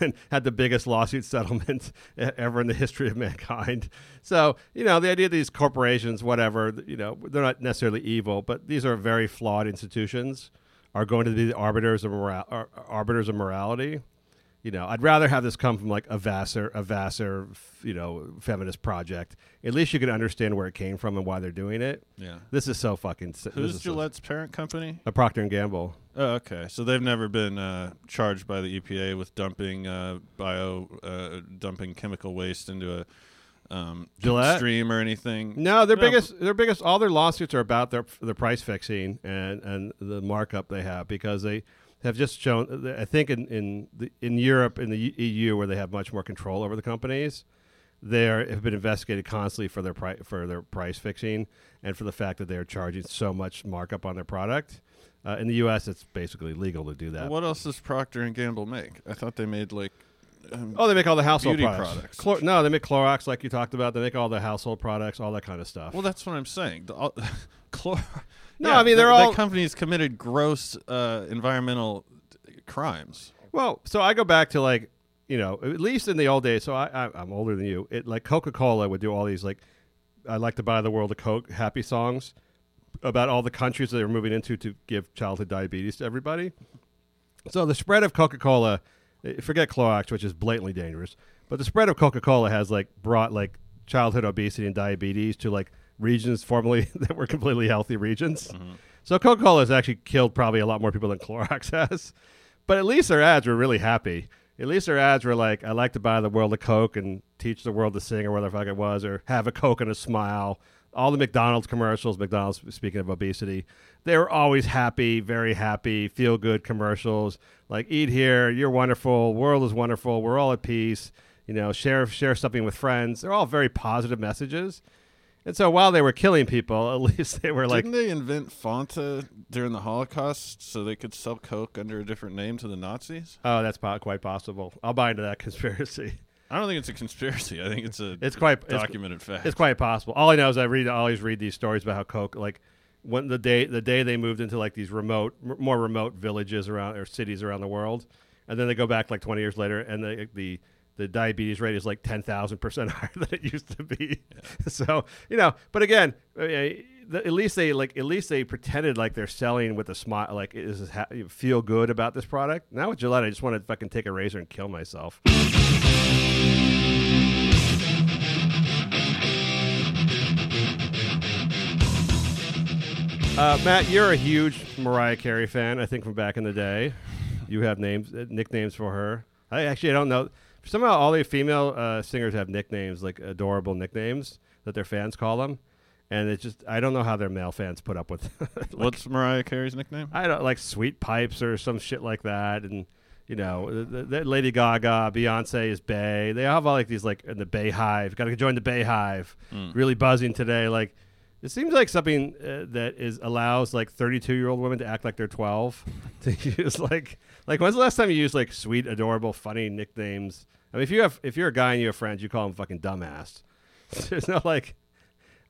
and had the biggest lawsuit settlement ever in the history of mankind. So, you know, the idea of these corporations, whatever, you know, they're not necessarily evil, but these are very flawed institutions, are going to be the arbiters of, mora- ar- arbiters of morality. You know, I'd rather have this come from like a Vassar, a Vassar, you know, feminist project. At least you can understand where it came from and why they're doing it. yeah. This is so fucking. Who's is so- Gillette's parent company? a Procter and Gamble. Oh, okay. So they've never been uh, charged by the EPA with dumping uh, bio, uh, dumping chemical waste into a um, Gillette? stream or anything. No, their No. biggest, their biggest, all their lawsuits are about their the price fixing and and the markup they have because they have just shown. I think in in the, in Europe in the EU where they have much more control over the companies, they are, have been investigated constantly for their pri- for their price fixing and for the fact that they are charging so much markup on their product. Uh, in the U.S., it's basically legal to do that. What else does Procter and Gamble make? I thought they made like. Um, Oh, they make all the household Beauty products. products. Chlor- no, they make Clorox, like you talked about. They make all the household products, all that kind of stuff. Well, that's what I'm saying. The, all, chlor- No, Yeah, I mean, they're the, all- the companies committed gross uh, environmental crimes. Well, so I go back to like, you know, at least in the old days. So I, I I'm older than you. It like Coca Cola would do all these like, I like to buy the world of Coke happy songs about all the countries that they're moving into to give childhood diabetes to everybody. So the spread of Coca Cola, forget Clorox, which is blatantly dangerous, but the spread of Coca Cola has like brought like childhood obesity and diabetes to like regions formerly that were completely healthy regions. Mm-hmm. So Coca Cola has actually killed probably a lot more people than Clorox has. But at least their ads were really happy. At least their ads were like, I like to buy the world a Coke and teach the world to sing or whatever the fuck it was, or have a Coke and a smile. All the McDonald's commercials, McDonald's, speaking of obesity, they were always happy, very happy, feel good commercials. Like, eat here, you're wonderful, world is wonderful, we're all at peace. You know, share share something with friends. They're all very positive messages. And so while they were killing people, at least they were like, Didn't they invent Fanta during the Holocaust so they could sell Coke under a different name to the Nazis? oh, that's po- quite possible. I'll buy into that conspiracy. I don't think it's a conspiracy. I think it's a It's quite- it's- documented fact. It's quite possible. All I know is I read I always read these stories about how Coke like when the day the day they moved into like these remote more remote villages around or cities around the world, and then they go back like twenty years later, and the the the diabetes rate is like ten thousand percent higher than it used to be. So you know, but again, uh, at least they like at least they pretended like they're selling with a smile, like is this you feel good about this product. Now with Gillette, I just want to fucking take a razor and kill myself. Uh, Matt, you're a huge Mariah Carey fan. I think from back in the day, you have names, uh, nicknames for her. I actually I don't know. Somehow, all the female uh, singers have nicknames, like adorable nicknames that their fans call them, and it's just I don't know how their male fans put up with. like, What's Mariah Carey's nickname? I don't like sweet pipes or some shit like that, and you know, the, the, the Lady Gaga, Beyonce is Bey. They all have all like these like in the BeyHive. Got to join the BeyHive. Really buzzing today. Like it seems like something uh, that is allows like 32 year old women to act like they're 12. to use like like when's the last time you used like sweet, adorable, funny nicknames? I mean, if you have if you're a guy and you have friends, you call them fucking dumbass. There's no like.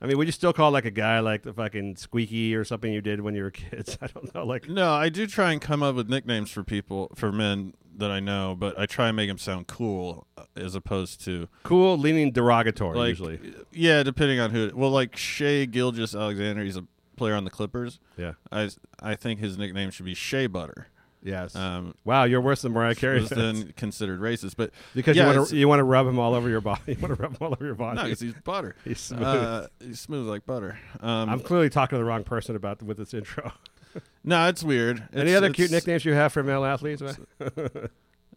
I mean, would you still call like a guy like the fucking squeaky or something you did when you were kids? I don't know. Like, No, I do try and come up with nicknames for people for men that I know, but I try and make them sound cool uh, as opposed to cool, leaning derogatory like usually. yeah, depending on who. Well, like Shai Gilgeous-Alexander, he's a player on the Clippers. Yeah. I I think his nickname should be Shea Butter. Yes. Um, wow, you're worse than Mariah Carey was then considered racist, but because yeah, you want to you want to rub him all over your body. You want to rub him all over your body. No, because he's butter. He's smooth. Uh, he's smooth like butter. Um, I'm clearly talking to the wrong person about with this intro. no, it's weird. Any other cute nicknames you have for male athletes?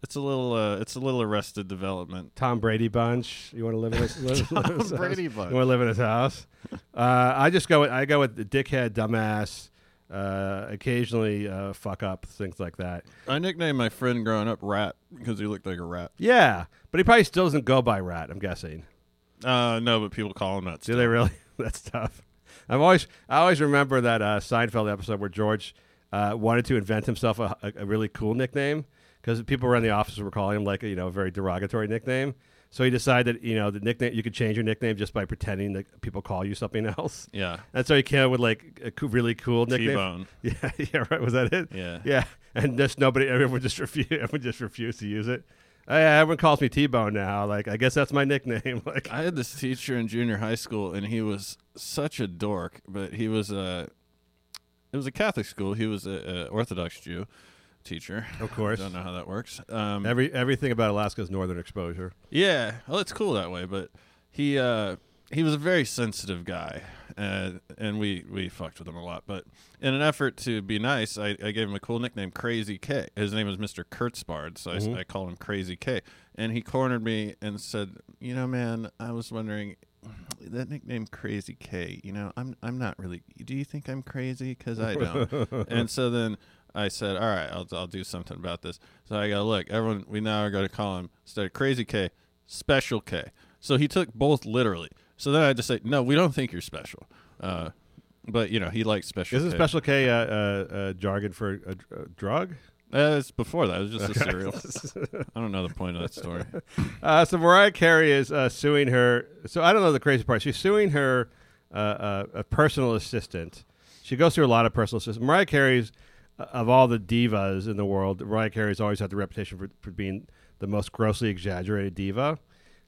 It's a little. Uh, it's a little arrested development. Tom Brady bunch. You want to live in his, live, live in his Tom Brady house? bunch. You want to live in his house? Uh, I just go. With, I go with the dickhead, dumbass. Uh, occasionally uh, fuck up things like that. I nicknamed my friend growing up Rat because he looked like a rat. Yeah, but he probably still doesn't go by Rat. I'm guessing. Uh, no, but people call him that. Do they really? That's tough. I'm always I always remember that uh, Seinfeld episode where George uh, wanted to invent himself a, a, a really cool nickname because people around the office were calling him like a, you know a very derogatory nickname. So he decided that you know the nickname you could change your nickname just by pretending that people call you something else. Yeah. And so he came up with like a coo- really cool nickname. T-Bone. Yeah, yeah, right. Was that it? Yeah. yeah. And just nobody, everyone just refused. Everyone just refused to use it. Oh, yeah, everyone calls me T Bone now. Like, I guess that's my nickname. Like, I had this teacher in junior high school, and he was such a dork. But he was a, it was a Catholic school. He was a, a Orthodox Jew teacher. of course, Don't know how that works. Um, every everything about Alaska's northern exposure. Yeah, well, it's cool that way. But he uh, he was a very sensitive guy, and and we we fucked with him a lot. But in an effort to be nice, I, I gave him a cool nickname, Crazy K. His name was Mister Kurtzbard, so I s I I, called him Crazy K. And he cornered me and said, "You know, man, I was wondering." That nickname Crazy K, you know, I'm I'm not really. Do you think I'm crazy? Because I don't. and so then I said, "All right, I'll I'll do something about this." So I go, "Look, everyone, we now are going to call him instead of Crazy K, Special K." So he took both literally. So then I had to say, "No, we don't think you're special." Uh, but you know, he likes Special. K Isn't K. Special K uh, uh, uh, jargon for a, a drug? Uh, it's before that. It was just a cereal. I don't know the point of that story. Uh, so Mariah Carey is uh, suing her. So I don't know the crazy part. She's suing her uh, uh, a personal assistant. She goes through a lot of personal assistants. Mariah Carey's uh, of all the divas in the world. Mariah Carey's always had the reputation for, for being the most grossly exaggerated diva.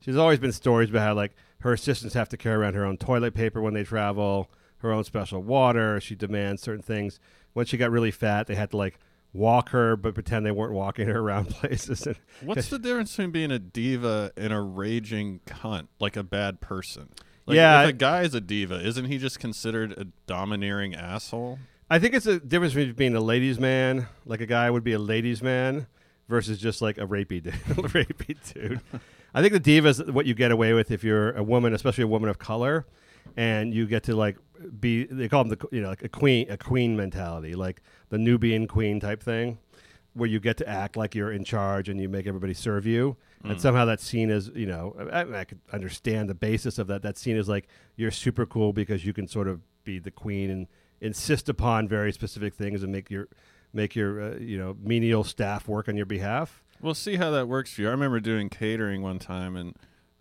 She's always been stories about how like her assistants have to carry around her own toilet paper when they travel, her own special water. She demands certain things. When she got really fat, they had to like walk her, but pretend they weren't walking her around places. What's the difference between being a diva and a raging cunt, like a bad person? Like, Yeah, if a guy is a diva, isn't he just considered a domineering asshole? I think it's a difference between being a ladies' man, like a guy would be a ladies' man, versus just like a rapey dude. rapey dude. I think the diva is what you get away with if you're a woman, especially a woman of color, and you get to like be. They call them the you know like a queen, a queen mentality, like the Nubian queen type thing, where you get to act like you're in charge and you make everybody serve you. And mm. somehow that's seen as, you know, I, I could understand the basis of that. That's seen as like you're super cool because you can sort of be the queen and insist upon very specific things and make your make your uh, you know menial staff work on your behalf. We'll see how that works for you. I remember doing catering one time, and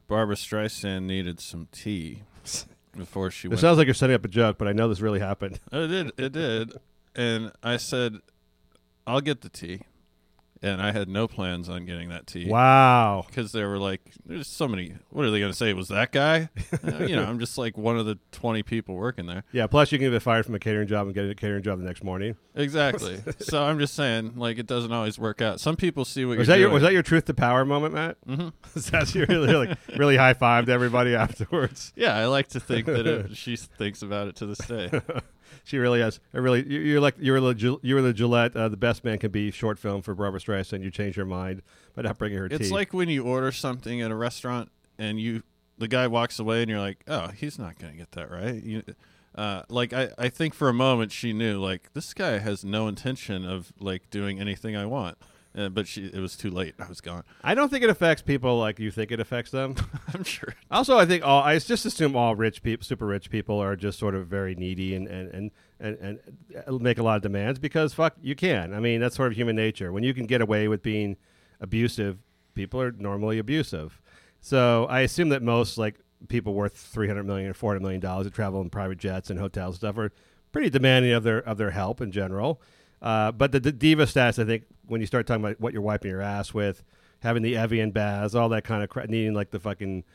Barbra Streisand needed some tea before she It went. sounds like you're setting up a joke, but I know this really happened. it did. It did. And I said, "I'll get the tea," and I had no plans on getting that tea. Wow. because they were like, "There's so many." What are they going to say? It was that guy? Uh, you know, I'm just like one of the 20 people working there. Yeah. Plus, you can get fired from a catering job and get a catering job the next morning. Exactly. so I'm just saying, like, it doesn't always work out. Some people see what Was you're that your doing. was that your truth to power moment, Matt? Mm-hmm. That's your really like really high fived everybody afterwards. yeah, I like to think that it, she thinks about it to this day. She really is. I really, you- you're like you're the you're the Gillette. Uh, the best man can be short film for Barbra Streisand. You change your mind by not bringing her It's tea. like when you order something at a restaurant and you the guy walks away and you're like, "Oh, he's not going to get that right." You uh, like I, I think for a moment she knew like this guy has no intention of like doing anything I want, uh, but she it was too late. I was gone. I don't think it affects people like you think it affects them. I'm sure. also, I think all I just assume all rich people, super rich people, are just sort of very needy and and, and and and make a lot of demands because fuck, you can. I mean, that's sort of human nature. When you can get away with being abusive, people are normally abusive. So I assume that most like people worth three hundred million or four hundred million dollars that travel in private jets and hotels and stuff are pretty demanding of their of their help in general. Uh, but the, the diva status, I think, when you start talking about what you're wiping your ass with, having the Evian baths, all that kind of crap, needing like the fucking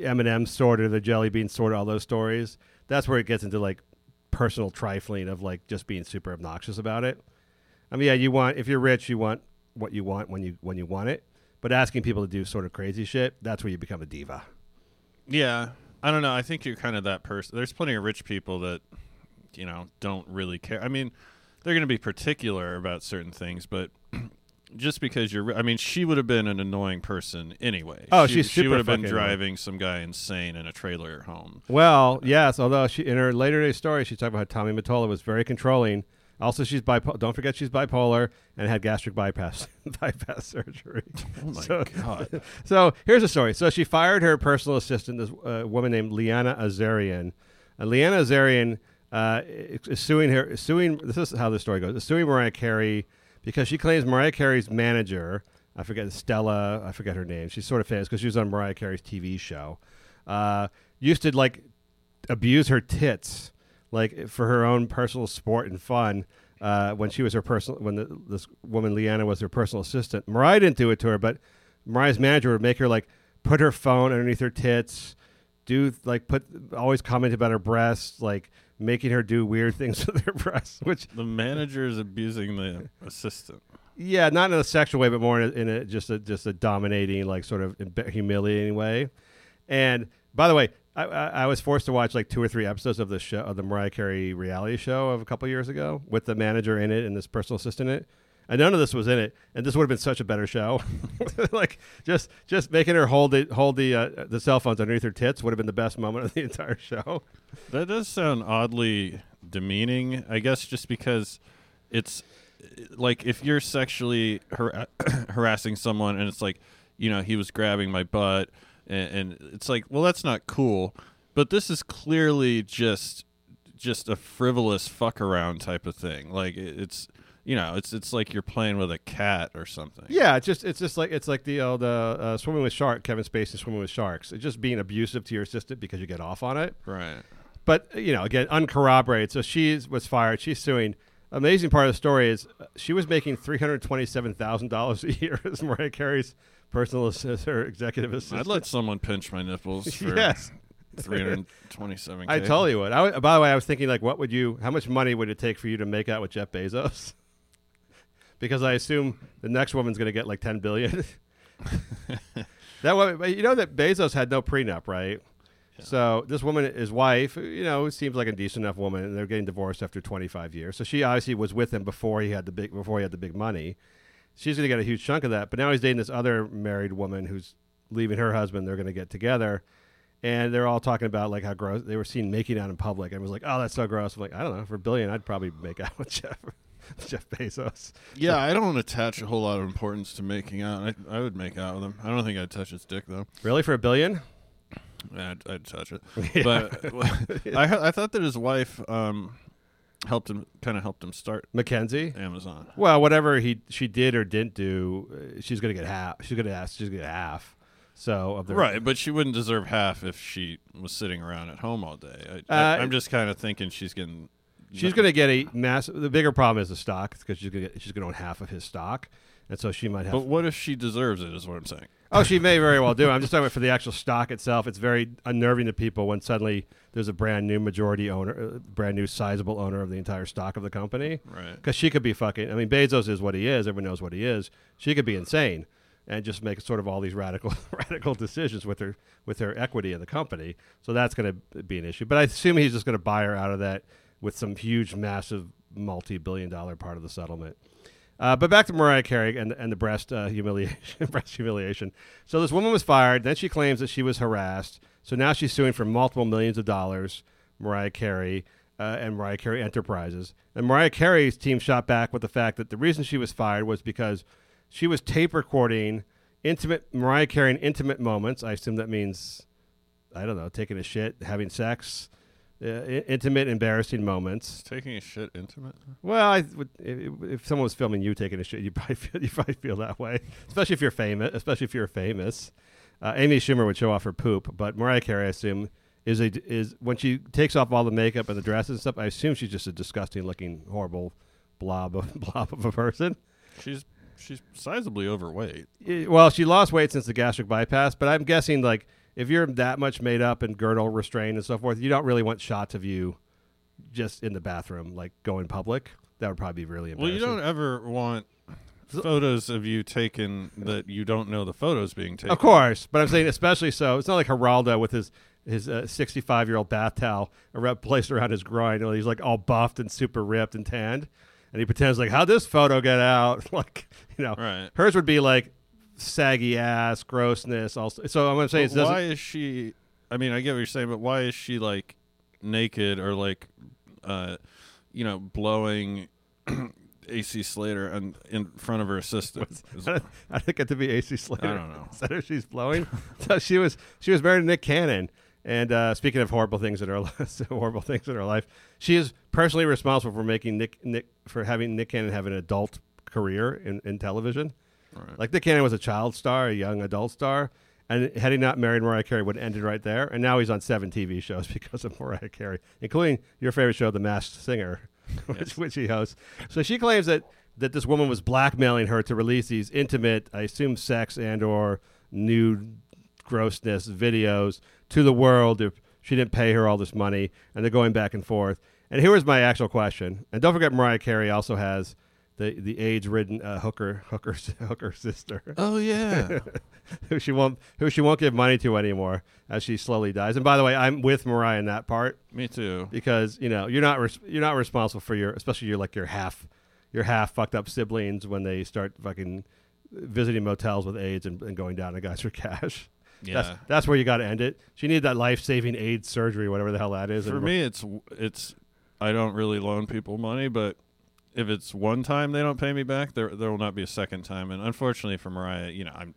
M and M sorter, the jelly bean sorter, all those stories. That's where it gets into like personal trifling of like just being super obnoxious about it. I mean, yeah, you want if you're rich, you want what you want when you when you want it. But asking people to do sort of crazy shit, that's where you become a diva. Yeah, I don't know. I think you're kind of that person. There's plenty of rich people that you know don't really care. I mean, they're going to be particular about certain things, but just because you're, I mean, she would have been an annoying person anyway. Oh, she, she's she would have been driving some guy insane in a trailer home. Well, yes, although she in her later day story she talked about how Tommy Mottola was very controlling Also, she's bipolar. Don't forget she's bipolar and had gastric bypass bypass surgery. Oh my So- god. So here's the story. So she fired her personal assistant, this uh, woman named Liana Azarian. Uh, Liana Azarian uh, suing her. Suing. This is how the story goes. Suing Mariah Carey because she claims Mariah Carey's manager. I forget Stella. I forget her name. She's sort of famous because she was on Mariah Carey's TV show. Uh, used to like abuse her tits, like for her own personal sport and fun. Uh, when she was her personal, when the, this woman Leanna was her personal assistant, Mariah didn't do it to her, but Mariah's manager would make her like put her phone underneath her tits, do like put always comment about her breasts, like making her do weird things with her breasts. Which The manager is abusing the assistant. yeah, not in a sexual way, but more in a, in a just a just a dominating, like sort of humiliating way. And by the way, I, I, I was forced to watch like two or three episodes of the show of the Mariah Carey reality show of a couple years ago with the manager in it and this personal assistant in it. And none of this was in it, and this would have been such a better show. like just just making her hold it hold the uh, the cell phones underneath her tits would have been the best moment of the entire show. That does sound oddly demeaning. I guess just because it's like if you're sexually har- harassing someone and it's like, you know, he was grabbing my butt, and, and it's like, well, that's not cool. But this is clearly just just a frivolous fuck around type of thing. Like it's you know, it's it's like you're playing with a cat or something. Yeah, it's just it's just like it's like the uh, uh, swimming with shark Kevin Spacey swimming with sharks. It's just being abusive to your assistant because you get off on it. Right. But you know, again, uncorroborated. So she was fired. She's suing. Amazing part of the story is uh, she was making three hundred twenty-seven thousand dollars a year as Mariah Carey's personal assistant, her executive assistant. I'd let someone pinch my nipples for yes, 327 I totally would. I would- by the way, I was thinking like, what would you? How much money would it take for you to make out with Jeff Bezos? Because I assume the next woman's going to get like ten billion. that woman, but you know that Bezos had no prenup, right? So this woman, his wife, you know, seems like a decent enough woman, and they're getting divorced after 25 years. So she obviously was with him before he had the big before he had the big money. She's going to get a huge chunk of that. But now he's dating this other married woman who's leaving her husband. They're going to get together, and they're all talking about like how gross they were seen making out in public, and was like, "Oh, that's so gross." I'm like, I don't know, for a billion, I'd probably make out with Jeff Jeff Bezos. Yeah, I don't attach a whole lot of importance to making out. I, I would make out with him. I don't think I'd touch his dick though. Really, for a billion? Yeah, I'd, I'd touch it. But I I thought that his wife um helped him kind of helped him start Mackenzie? Amazon. Well, whatever he she did or didn't do, uh, she's gonna get half. She's gonna ask. She's gonna get half. So of the Right, but she wouldn't deserve half if she was sitting around at home all day. I, Uh, I, I'm just kind of thinking she's getting. She's going to get a massive. The bigger problem is the stock because she's going to she's going to own half of his stock, and so she might have. But what if she deserves it? Is what I'm saying. oh, she may very well do. I'm just talking about for the actual stock itself. It's very unnerving to people when suddenly there's a brand new majority owner, uh, brand new sizable owner of the entire stock of the company. Right. Because she could be fucking. I mean, Bezos is what he is. Everyone knows what he is. She could be insane and just make sort of all these radical radical decisions with her with her equity in the company. So that's going to be an issue. But I assume he's just going to buy her out of that with some huge, massive, multi-billion dollar part of the settlement. Uh, but back to Mariah Carey and and the breast uh, humiliation. breast humiliation. So this woman was fired. Then she claims that she was harassed. So now she's suing for multiple millions of dollars. Mariah Carey uh, and Mariah Carey Enterprises. And Mariah Carey's team shot back with the fact that the reason she was fired was because she was tape recording intimate Mariah Carey in intimate moments. I assume that means I don't know, taking a shit, having sex, i- intimate, embarrassing moments. Taking a shit intimate? Well, I would, if, if someone was filming you taking a shit, you probably feel you probably feel that way, especially if you're famous. Especially if you're famous. Uh, Amy Schumer would show off her poop, but Mariah Carey, I assume, is a is when she takes off all the makeup and the dresses and stuff. I assume she's just a disgusting looking, horrible blob of blob of a person. She's she's sizably overweight. Well, she lost weight since the gastric bypass, but I'm guessing like if you're that much made up and girdle restrained and so forth, you don't really want shots of you just in the bathroom, like going public. That would probably be really Well, you don't ever want photos of you taken that you don't know the photos being taken. Of course, but I'm saying especially so. It's not like Geraldo with his his uh, 65 year old bath towel placed around his groin. You know, he's like all buffed and super ripped and tanned, and he pretends like, "How'd this photo get out?" like, you know, Right. hers would be like saggy ass, grossness. Also, so I'm saying But it doesn't. why is she? I mean, I get what you're saying, but why is she like naked or like, uh, you know, blowing AC Slater and in front of her assistant. I think it to be AC Slater. I don't know. Is that who she's blowing? so she was she was married to Nick Cannon. And uh, speaking of horrible things in her life, horrible things in her life, she is personally responsible for making Nick Nick for having Nick Cannon have an adult career in, in television. Like Nick Cannon was a child star, a young adult star, and had he not married Mariah Carey, would have ended right there. And now he's on seven TV shows because of Mariah Carey, including your favorite show, The Masked Singer, which, which he hosts. So she claims that that this woman was blackmailing her to release these intimate, I assume, sex and or nude grossness videos to the world if she didn't pay her all this money, and they're going back and forth. And here is my actual question. And don't forget, Mariah Carey also has the the AIDS-ridden uh, hooker hooker hooker sister oh yeah. who she won't who she won't give money to anymore as she slowly dies. And by the way, I'm with Mariah in that part Me too. because you know you're not res- you're not responsible for your especially your like your half your half fucked up siblings when they start fucking visiting motels with AIDS and, and going down to guys for cash. Yeah. That's that's where you got to end it. She needed that life saving AIDS surgery, whatever the hell that is. For me, it's it's. I don't really loan people money, but if it's one time they don't pay me back, there there will not be a second time. And unfortunately for Mariah, you know, I'm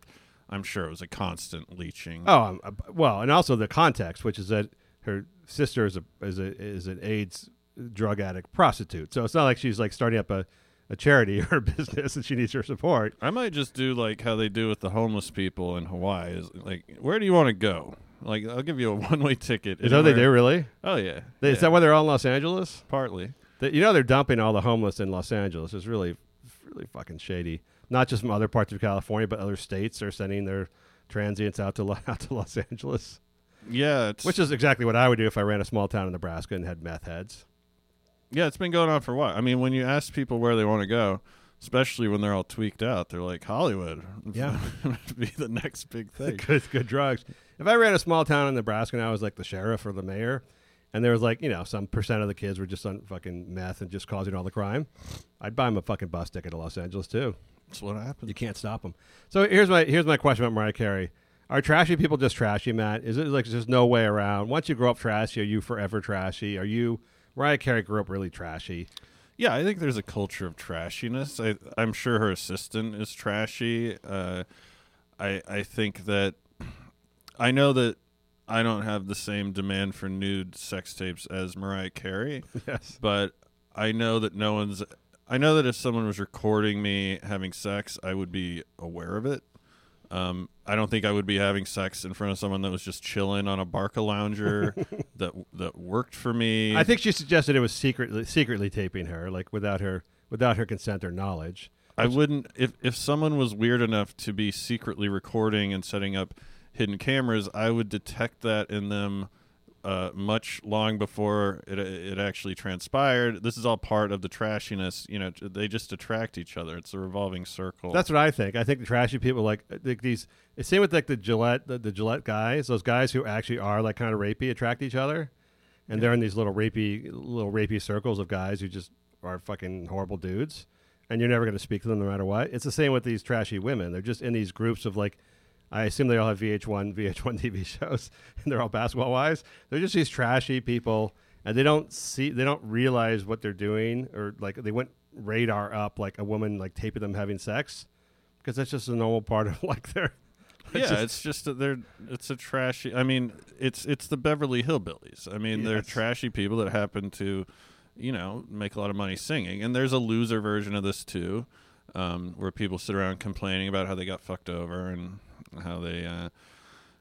I'm sure it was a constant leeching. Oh, um, uh, well, and also the context, which is that her sister is a is a is an AIDS drug addict prostitute. So it's not like she's like starting up a, a charity or a business and she needs your support. I might just do like how they do with the homeless people in Hawaii. Is like, where do you want to go? Like, I'll give you a one way ticket. Is that what they do? Really? Oh yeah. They, Is that why they're all in Los Angeles? partly? You know they're dumping all the homeless in Los Angeles. It's really, really fucking shady. Not just from other parts of California, but other states are sending their transients out to out to Los Angeles, Yeah, it's which is exactly what I would do if I ran a small town in Nebraska and had meth heads. yeah, it's been going on for a while. I mean, when you ask people where they want to go, especially when they're all tweaked out, they're like Hollywood. Yeah. be the next big thing. good, good drugs. If I ran a small town in Nebraska and I was like the sheriff or the mayor, and there was like you know some percent of the kids were just on fucking meth and just causing all the crime, I'd buy them a fucking bus ticket to Los Angeles too. That's what happened. You can't stop them. So here's my here's my question about Mariah Carey. Are trashy people just trashy, Matt? Is it like there's no way around? Once you grow up trashy, are you forever trashy? Are you Mariah Carey grew up really trashy? Yeah, I think there's a culture of trashiness. I, I'm sure her assistant is trashy. Uh, I I think that I know that I don't have the same demand for nude sex tapes as Mariah Carey, Yes. but I know that no one's. I know that if someone was recording me having sex, I would be aware of it. Um, I don't think I would be having sex in front of someone that was just chilling on a Barcalounger that that worked for me. I think she suggested it was secretly secretly taping her, like without her without her consent or knowledge. I wouldn't if if someone was weird enough to be secretly recording and setting up hidden cameras, I would detect that in them uh, much long before it it actually transpired. This is all part of the trashiness. You know, they just attract each other. It's a revolving circle. That's what I think. I think the trashy people like, like these. Same with like the Gillette, the, the Gillette guys. Those guys who actually are like kind of rapey attract each other, and they're in these little rapey, little rapey circles of guys who just are fucking horrible dudes, and you're never going to speak to them no matter what. It's the same with these trashy women. They're just in these groups of like. I assume they all have VH1 VH1 TV shows, and they're all basketball wise. They're just these trashy people, and they don't see, they don't realize what they're doing, or like they went radar up like a woman like taping them having sex because that's just a normal part of like their. yeah, just- it's just that they're it's a trashy. I mean, it's it's the Beverly Hillbillies. I mean, they're trashy people that happen to, you know, make a lot of money singing. And there's a loser version of this too, um, where people sit around complaining about how they got fucked over and how they, uh,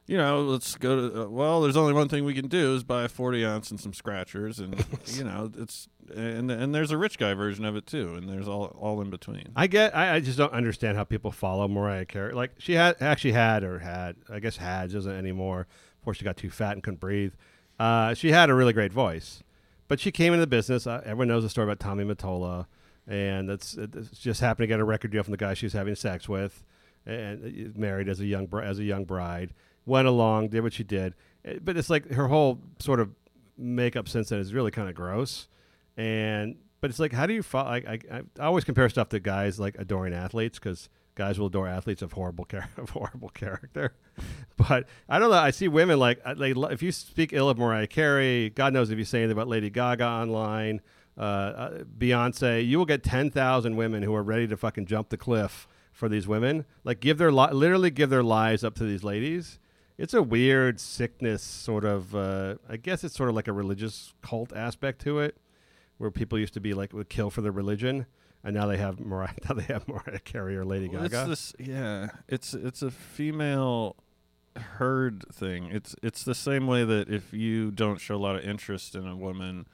you know, let's go to. Uh, well, there's only one thing we can do is buy a 40 ounce and some scratchers, and you know, it's and and there's a rich guy version of it too, and there's all all in between. I get. I, I just don't understand how people follow Mariah Carey. Like she had actually had or had. I guess had doesn't anymore. Before she got too fat and couldn't breathe. Uh, she had a really great voice, but she came into the business. Uh, everyone knows the story about Tommy Mottola, and that's it's just happened to get a record deal from the guy she was having sex with, and uh, married as a young as a young bride. Went along, did what she did, Uh, but it's like her whole sort of makeup since then is really kind of gross, and but it's like how do you follow? I, I, I always compare stuff to guys like adoring athletes because guys will adore athletes of horrible char- of horrible character. But I don't know. I see women like they, lo- if you speak ill of Mariah Carey, God knows if you say anything about Lady Gaga online, uh, uh, Beyonce, you will get ten thousand women who are ready to fucking jump the cliff for these women. Like give their li- literally give their lives up to these ladies. It's a weird sickness, sort of. Uh, I guess it's sort of like a religious cult aspect to it, where people used to be like would kill for their religion, and now they have Mariah. Now they have Mariah Carey or Lady Well, Gaga. It's this, yeah. It's it's a female herd thing. It's it's the same way that if you don't show a lot of interest in a woman,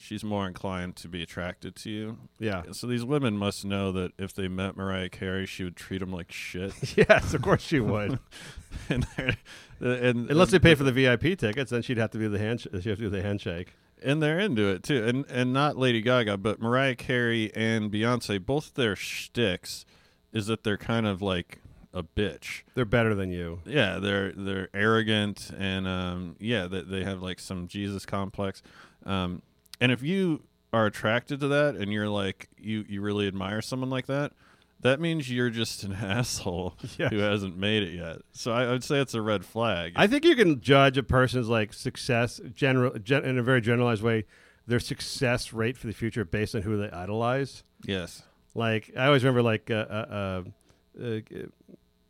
she's more inclined to be attracted to you. yeah. So these women must know that if they met Mariah Carey, she would treat them like shit. yes, of course she would. and, they're- and Unless they pay for the VIP tickets, then she'd have to do the hand. She'd have to do the handshake. and they're into it too. And and not Lady Gaga, but Mariah Carey and Beyonce. Both their shticks is that they're kind of like a bitch. They're better than you. Yeah, they're they're arrogant and um, yeah, they, they have like some Jesus complex. Um, and if you are attracted to that and you're like you you really admire someone like that, that means you're just an asshole who hasn't made it yet. So I, I would say it's a red flag. I think you can judge a person's like success general gen, in a very generalized way, their success rate for the future based on who they idolize. yes. Like I always remember, like uh, uh, uh, uh,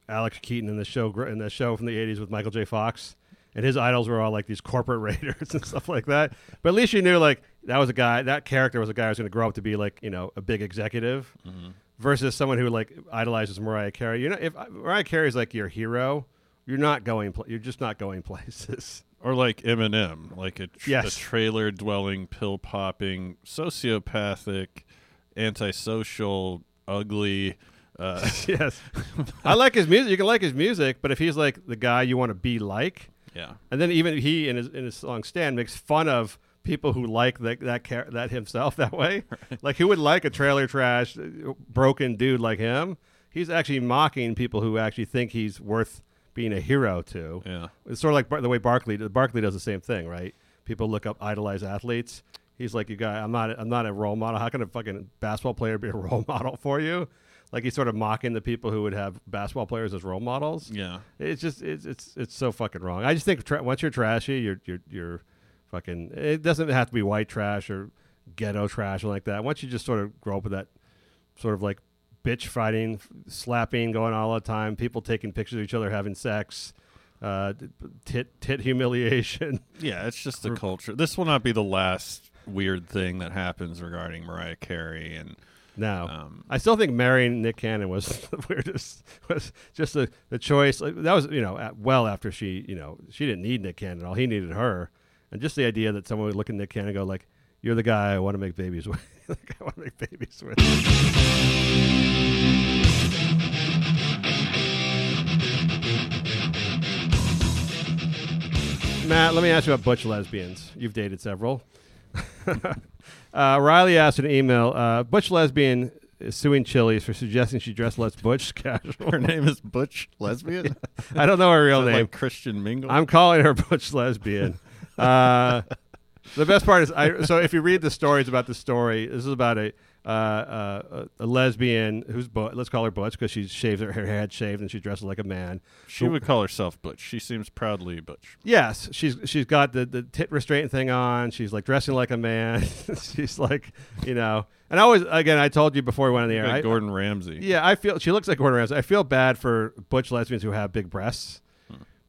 Alex Keaton in the show in the show from the '80s with Michael J. Fox, and his idols were all like these corporate raiders and stuff like that. But at least you knew like that was a guy, that character was a guy who was going to grow up to be like you know a big executive, versus someone who like idolizes Mariah Carey. You know, if Mariah Carey is like your hero, you're not going. Pl- you're just not going places. Or like Eminem, like a, tr- Yes. a trailer dwelling, pill popping, sociopathic, antisocial, ugly. Uh, yes, I like his music. You can like his music, but if he's like the guy you want to be like, yeah. And then even he in his in his song "Stan" makes fun of people who like that that char- that himself that way. Like who would like a trailer trash uh, broken dude like him? He's actually mocking people who actually think he's worth being a hero to. Yeah. It's sort of like Bar- the way Barkley Barkley does the same thing, right? People look up idolize athletes. He's like, you guy, I'm not I'm not a role model. How can a fucking basketball player be a role model for you? Like he's sort of mocking the people who would have basketball players as role models. Yeah. It's just it's it's it's so fucking wrong. I just think tra- once you're trashy, you're you're you're fucking. It doesn't have to be white trash or ghetto trash or like that. Once you just sort of grow up with that sort of like bitch fighting, slapping going on all the time, people taking pictures of each other having sex, uh, tit tit humiliation. Yeah, it's just the culture. This will not be the last weird thing that happens regarding Mariah Carey and Now, Um, I still think marrying Nick Cannon was the weirdest. Was just the the choice. Like, that was you know at, well after she you know she didn't need Nick Cannon. All he needed her, and just the idea that someone would look at Nick Cannon and go like, "You're the guy I want to make babies with. like, I want to make babies with." Matt, let me ask you about butch lesbians. You've dated several. uh, Riley asked in an email uh, Butch lesbian is suing Chili's for suggesting she dress less butch casual. her name is Butch Lesbian. I don't know her real name. like Christian Mingle. I'm calling her butch lesbian. Uh, the best part is, I, so if you read the stories about the story, this is about a uh, uh, a lesbian who's but let's call her Butch because she shaves her, her head shaved and she dresses like a man. she would call herself Butch. She seems proudly Butch. Yes, she's she's got the, the tit restraint thing on. She's like dressing like a man. she's like, you know, and I always again I told you before we went on the air. Like I- Gordon Ramsay. Yeah, I feel she looks like Gordon Ramsay. I feel bad for butch lesbians who have big breasts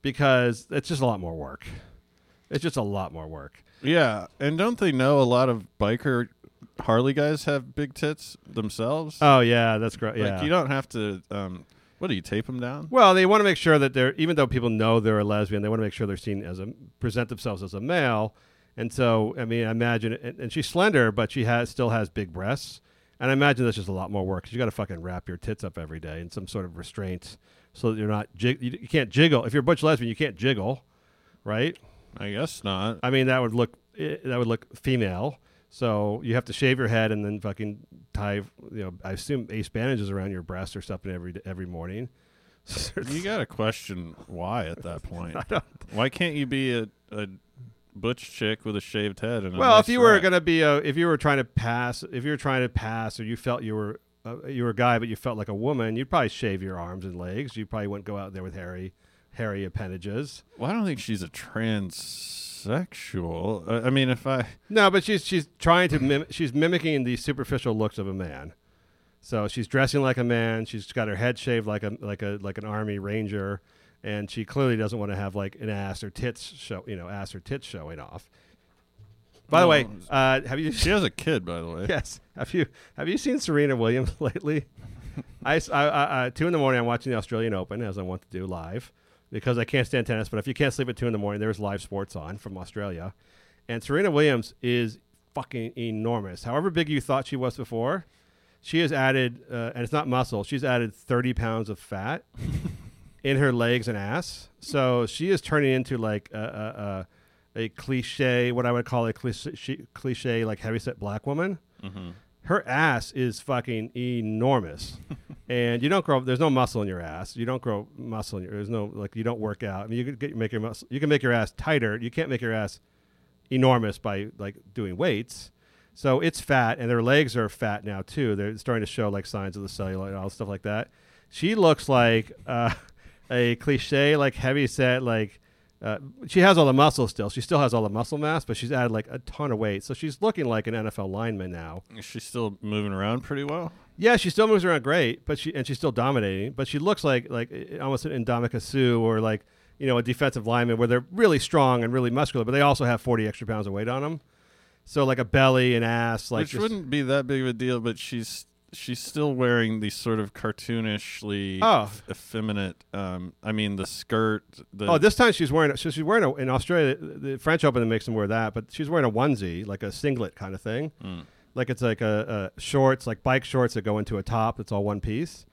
because it's just a lot more work. It's just a lot more work. Yeah, and don't they know a lot of biker Harley guys have big tits themselves? Oh yeah, that's great. Yeah. Like you don't have to. Um, what do you tape them down? well, they want to make sure that they're even though people know they're a lesbian, they want to make sure they're seen as a present themselves as a male. And so, I mean, I imagine, and, and she's slender, but she has still has big breasts. And I imagine that's just a lot more work because you got to fucking wrap your tits up every day in some sort of restraint so that you're not jig- you, you can't jiggle. If you're a butch lesbian, you can't jiggle, right? I guess not. I mean, that would look eh, that would look female. So you have to shave your head and then fucking tie, you know, I assume ace bandages around your breast or something every every morning. You got to question why at that point. Why can't you be a, a butch chick with a shaved head? And a well, nice if you were gonna be a, if you were trying to pass, if you were trying to pass, or you felt you were uh, you were a guy but you felt like a woman, you'd probably shave your arms and legs. You probably wouldn't go out there with hairy hairy appendages. Well, I don't think she's a transsexual. Uh, I mean, if I No, but she's she's trying to mim- she's mimicking the superficial looks of a man. So she's dressing like a man. She's got her head shaved like a like a like an army ranger, and she clearly doesn't want to have like an ass or tits show you know ass or tits showing off. By the way, uh, have you she has a kid, by the way. yes have you have you seen Serena Williams lately? i i two in the morning. I'm watching the Australian Open as I want to do live because I can't stand tennis. But if you can't sleep at two in the morning, there's live sports on from Australia, and Serena Williams is fucking enormous. However big you thought she was before, she has added, uh, and it's not muscle. She's added 30 pounds of fat in her legs and ass. So she is turning into like a, a, a, a cliche, what I would call a cliche, cliche like heavyset black woman her ass is fucking enormous. And you don't grow there's no muscle in your ass. You don't grow muscle in your there's no like you don't work out. I mean you can get, make your muscle you can make your ass tighter. You can't make your ass enormous by like doing weights. So it's fat and their legs are fat now too. They're starting to show like signs of the cellulite and all stuff like that. She looks like uh, a cliche like heavy set like uh, she has all the muscle still. She still has all the muscle mass, but she's added like a ton of weight. So she's looking like an NFL lineman now. Is she still moving around pretty well? Yeah, she still moves around great, but she and she's still dominating. But she looks like like eh, almost an Ndamukong Suh or like you know a defensive lineman where they're really strong and really muscular, but they also have forty extra pounds of weight on them. So like a belly and ass, like Which just- wouldn't be that big of a deal, but she's she's still wearing these sort of cartoonishly Oh. eff- effeminate. Um, I mean, the skirt. The, Oh, this time she's wearing. So she's wearing a, in Australia. The French Open makes them wear that, but she's wearing a onesie, like a singlet kind of thing. Like it's like a, a shorts, like bike shorts that go into a top. That's all one piece.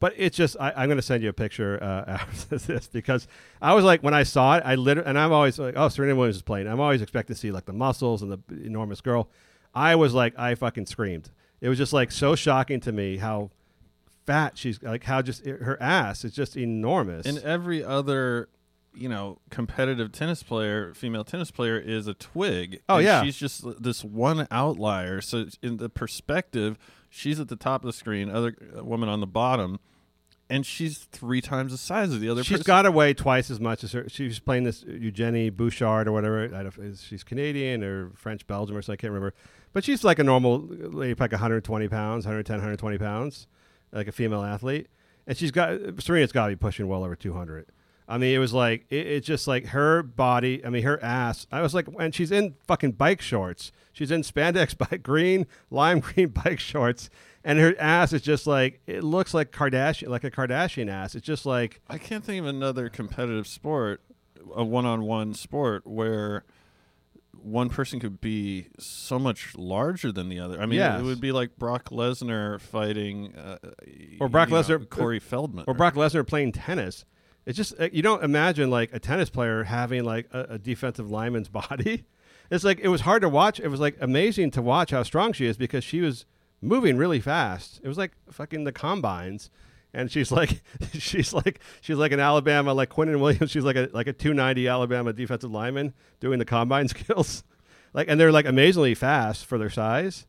But it's just. I, I'm going to send you a picture uh, after this because I was like, when I saw it, I literally, and I'm always like, oh, Serena Williams is playing. I'm always expecting to see like the muscles and the enormous girl. I was like, I fucking screamed. It was just like so shocking to me how fat she's like how just her ass is just enormous. and every other you know competitive tennis player female tennis player is a twig Oh, And yeah. she's just this one outlier so in the perspective she's at the top of the screen other uh, woman on the bottom and she's three times the size of the other She's person. got to weigh twice as much as her. She's playing this Eugenie Bouchard or whatever. I don't, she's Canadian or French Belgium or something. I can't remember. But she's like a normal lady, like 120 pounds, 110, 120 pounds, like a female athlete. And she's got Serena's got to be pushing well over 200. I mean, it was like it, it's just like her body. I mean, her ass. I was like, and she's in fucking bike shorts. She's in spandex bike green, lime green bike shorts, and her ass is just like it looks like Kardashian, like a Kardashian ass. It's just like I can't think of another competitive sport, a one-on-one sport where one person could be so much larger than the other. I mean, Yes. it would be like Brock Lesnar fighting, uh, Or Brock you know, Lesnar- Corey Feldman, or Brock Lesnar playing tennis. It's just uh, you don't imagine like a tennis player having like a, a defensive lineman's body. It's like it was hard to watch. It was like amazing to watch how strong she is because she was moving really fast. It was like fucking the combines, and she's like she's like she's like an Alabama like Quinnen Williams. She's like a like a two ninety Alabama defensive lineman doing the combine skills, like and they're like amazingly fast for their size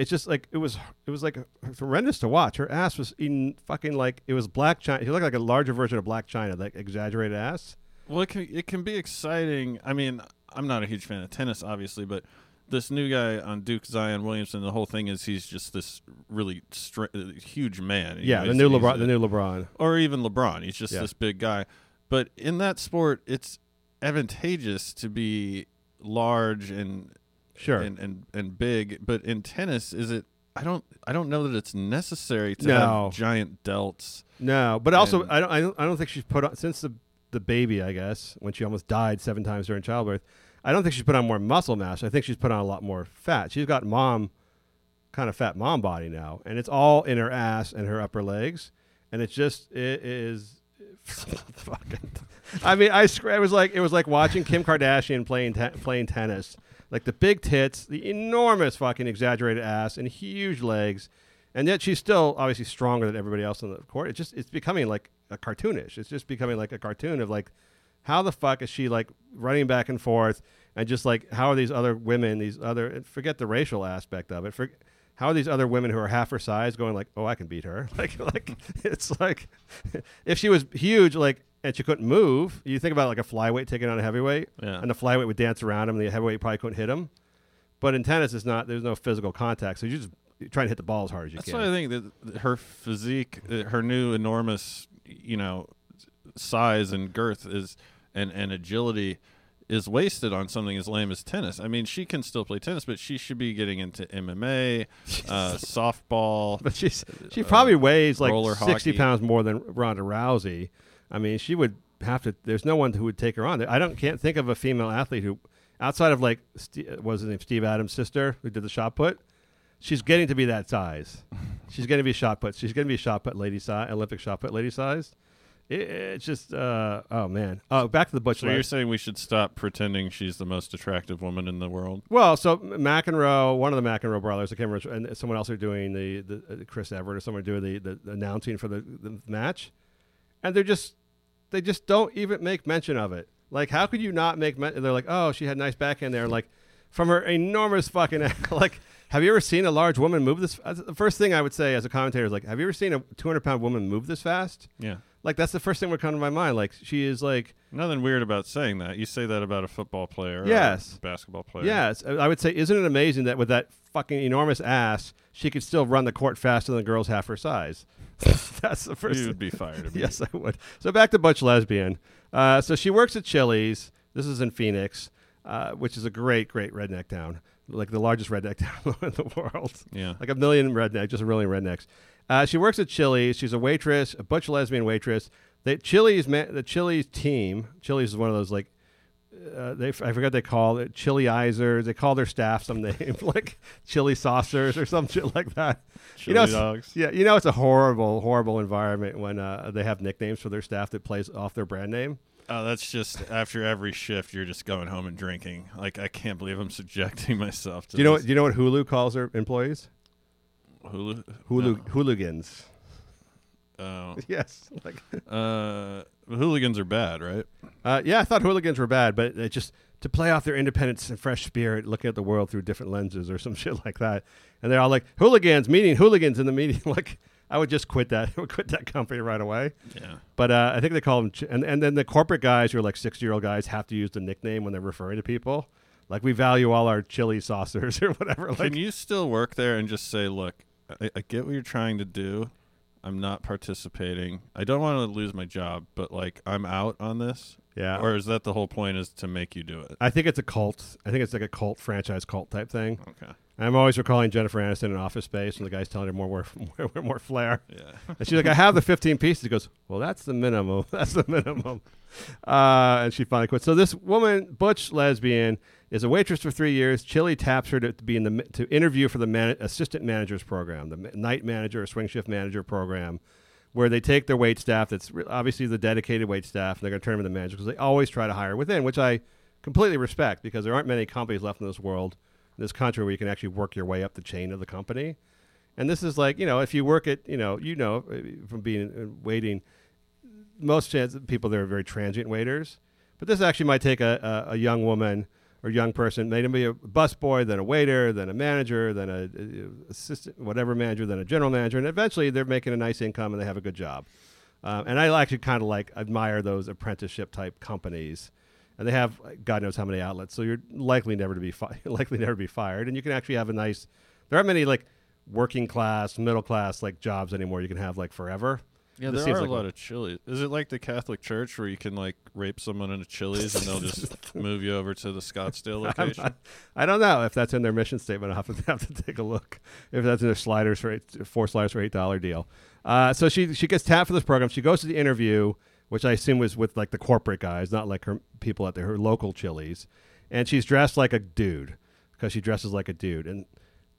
it's just like it was it was like horrendous to watch. Her ass was in fucking like it was Blac Chyna. She looked like a larger version of Blac Chyna, like exaggerated ass. Well, it can it can be exciting. I mean, I'm not a huge fan of tennis, obviously, but this new guy on Duke, Zion Williamson, the whole thing is he's just this really str- huge man. You Yeah, know, the new LeBron, a- the new LeBron. or even LeBron. He's just Yeah. this big guy. But in that sport, it's advantageous to be large and Sure. and, and and big. But in tennis, is it? I don't I don't know that it's necessary to No. have giant delts. no, but also I don't, I don't I don't think she's put on since the the baby. I guess when she almost died seven times during childbirth. I don't think she's put on more muscle mass. I think she's put on a lot more fat. She's got mom kind of fat mom body now, and it's all in her ass and her upper legs, and it's just it is fucking. I mean, I was like it was like watching Kim Kardashian playing te- playing tennis, like the big tits, the enormous fucking exaggerated ass, and huge legs, and yet she's still obviously stronger than everybody else on the court. It's just it's becoming like a cartoonish. It's just becoming like a cartoon of like how the fuck is she like running back and forth and just like how are these other women these other forget the racial aspect of it for, how are these other women who are half her size going like oh i can beat her like like it's like if she was huge like and she couldn't move. You think about like a flyweight taking on a heavyweight, Yeah. and the flyweight would dance around him, and the heavyweight probably couldn't hit him. But in tennis, it's not. There's no physical contact, so you just you're trying to hit the ball as hard as you That's can. why I think that her physique, uh, her new enormous, you know, size and girth is and and agility is wasted on something as lame as tennis. I mean, she can still play tennis, but she should be getting into MMA, uh, softball. But she's she probably weighs like uh, sixty hockey. pounds more than Ronda Rousey. I mean, she would have to. There's no one who would take her on. I don't can't think of a female athlete who, outside of like, was his name Steve Adams' sister who did the shot put. She's getting to be that size. She's going to be shot put. She's going to be shot put lady size, Olympic shot put lady size. It, it's just, uh, oh man. Oh, back to the Butch. So you're saying we should stop pretending she's the most attractive woman in the world? Well, so McEnroe, one of the McEnroe brothers, I can't remember, and someone else are doing the, the uh, Chris Evert or someone doing the, the, the announcing for the, the match, and they're just they just don't even make mention of it. Like, how could you not make? Men- they're like, oh, she had nice back backhand there, like from her enormous fucking like. Have you ever seen a large woman move this? uh, The first thing I would say as a commentator is like, have you ever seen a 200 pound woman move this fast? Yeah. Like that's the first thing that would come to my mind. Like she is like Nothing weird about saying that. You say that about a football player, or Yes. a basketball player. Yes, I would say, isn't it amazing that with that fucking enormous ass, she could still run the court faster than girls half her size? That's the first. you would be fired. yes, I would. So back to Butch Lesbian. Uh, so she works at Chili's. This is in Phoenix, uh, which is a great, great redneck town, like the largest redneck town in the world. Yeah. like a million redneck, just a million rednecks. Uh, she works at Chili's. She's a waitress, a butch lesbian waitress. The Chili's, the Chili's team. Chili's is one of those like uh, they I forgot they call it chiliizers. They call their staff some name like chili saucers or some shit like that. you know, Chili it's- dogs. Yeah, you know it's a horrible, horrible environment when uh, they have nicknames for their staff that plays off their brand name. Oh, that's just after every shift, you're just going home and drinking. Like I can't believe I'm subjecting myself to. Do you know? What, do you know what Hulu calls their employees? Hulu? Hulu hooligans. Oh, Yes, like uh, hooligans are bad, right? Uh, yeah, I thought hooligans were bad, but it just to play off their independence and fresh spirit, looking at the world through different lenses or some shit like that. And they're all like hooligans, meaning hooligans in the meeting. like I would just quit that, I would quit that company right away. Yeah. But uh, I think they call them, ch- and and then the corporate guys who are like sixty year old guys have to use the nickname when they're referring to people. Like we value all our chili saucers or whatever. Like Can you still work there and just say, "Look, I, I get what you're trying to do. I'm not participating. I don't want to lose my job, but like I'm out on this." Yeah. Or is that the whole point? Is to make you do it? I think it's a cult. I think it's like a cult franchise cult type thing. Okay. I'm always recalling Jennifer Aniston in Office Space, and the guy's telling her more, more, more, more flair. Yeah. And she's like, I have the 15 pieces. He goes, Well, that's the minimum. That's the minimum. Uh, and she finally quits. So this woman, butch lesbian, is a waitress for three years. Chili taps her to, be in the to interview for the man, assistant managers program, the night manager or swing shift manager program, where they take their wait staff. That's obviously the dedicated wait staff, and they're going to turn them into managers because they always try to hire within, which I completely respect because there aren't many companies left in this world, in this country, where you can actually work your way up the chain of the company. And this is like, you know, if you work at, you know, you know, uh, from being waiting, most chance people there are very transient waiters. But this actually might take a, a, a young woman or young person, maybe be a busboy, then a waiter, then a manager, then a, a assistant, whatever manager, then a general manager, and eventually they're making a nice income and they have a good job. Um, and I actually kind of like admire those apprenticeship type companies, and they have God knows how many outlets, so you're likely never to be fi- likely never be fired, and you can actually have a nice. There aren't many like working class, middle class like jobs anymore. You can have like forever. Yeah, This there are like a lot of Chili's. Is it like the Catholic Church where you can like rape someone in a Chili's and they'll just move you over to the Scottsdale location? not- I don't know if that's in their mission statement. I'll have to, have to take a look. If that's in their sliders for eight, four sliders for eight dollar deal. Uh, so she she gets tapped for this program. She goes to the interview, which I assume was with like the corporate guys, not like her people at the, her local Chili's. And she's dressed like a dude because she dresses like a dude. And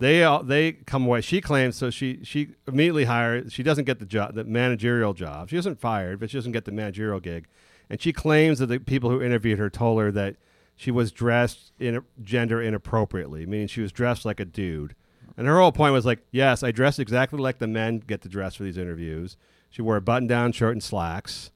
they all, they come away. She claims so. She she immediately hires. She doesn't get the job, the managerial job. She isn't fired, but she doesn't get the managerial gig. And she claims that the people who interviewed her told her that she was dressed in gender inappropriately, meaning she was dressed like a dude. And her whole point was like, yes, I dress exactly like the men get to dress for these interviews. She wore a button-down shirt and slacks,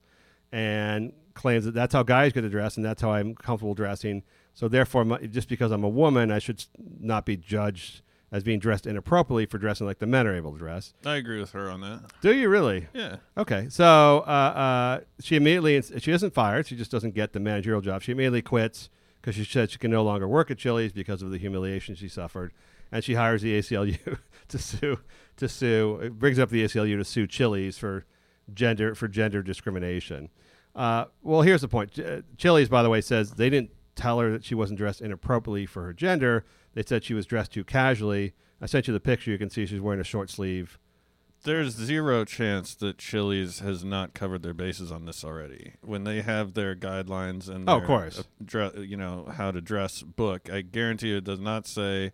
and claims that that's how guys get to dress, and that's how I'm comfortable dressing. So therefore, my, just because I'm a woman, I should not be judged as being dressed inappropriately for dressing like the men are able to dress. I agree with her on that. Do you really? Yeah. Okay, so uh, uh, she immediately she isn't fired. She just doesn't get the managerial job. She immediately quits because she said she can no longer work at Chili's because of the humiliation she suffered, and she hires the ACLU to sue. To sue, it brings up the ACLU to sue Chili's for gender for gender discrimination. Uh, well, here's the point. Ch- Chili's, by the way, says they didn't tell her that she wasn't dressed inappropriately for her gender. They said she was dressed too casually. I sent you the picture. You can see she's wearing a short sleeve. There's zero chance that Chili's has not covered their bases on this already. When they have their guidelines and Oh, of their, course. uh, dre- you know how to dress book, I guarantee you it does not say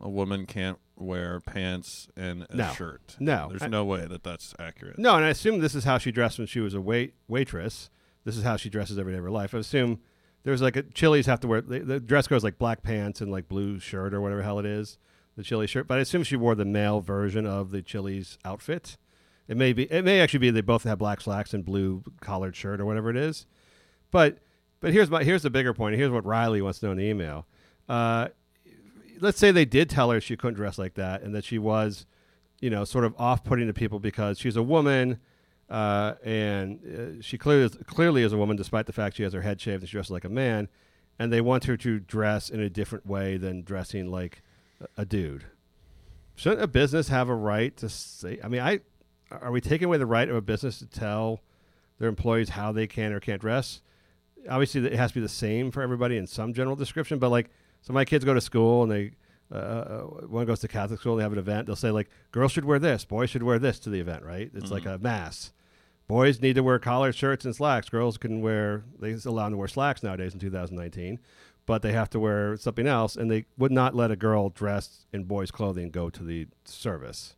a woman can't wear pants and a No. shirt. No. there's I- no way that that's accurate. No, and I assume this is how she dressed when she was a wait waitress. This is how she dresses every day of her life. I assume there's like a Chili's have to wear the, the dress code is like black pants and like blue shirt or whatever hell it is, the Chili shirt. But I assume she wore the male version of the Chili's outfit. It may be. It may actually be they both have black slacks and blue collared shirt or whatever it is. But but here's my here's the bigger point. Here's what Riley wants to know in the email. Uh, let's say they did tell her she couldn't dress like that and that she was, you know, sort of off-putting to people because she's a woman, uh, and uh, she clearly is, clearly is a woman despite the fact she has her head shaved and she dresses like a man, and they want her to dress in a different way than dressing like a, a dude. Shouldn't a business have a right to say? I mean, I are we taking away the right of a business to tell their employees how they can or can't dress? Obviously, it has to be the same for everybody in some general description. But like, so my kids go to school and they uh, uh, one goes to Catholic school they have an event. They'll say like, girls should wear this, boys should wear this to the event, right? It's like a mass. Boys need to wear collared shirts and slacks. Girls can wear they allow them to wear slacks nowadays in 2019, but they have to wear something else, and they would not let a girl dressed in boys' clothing go to the service.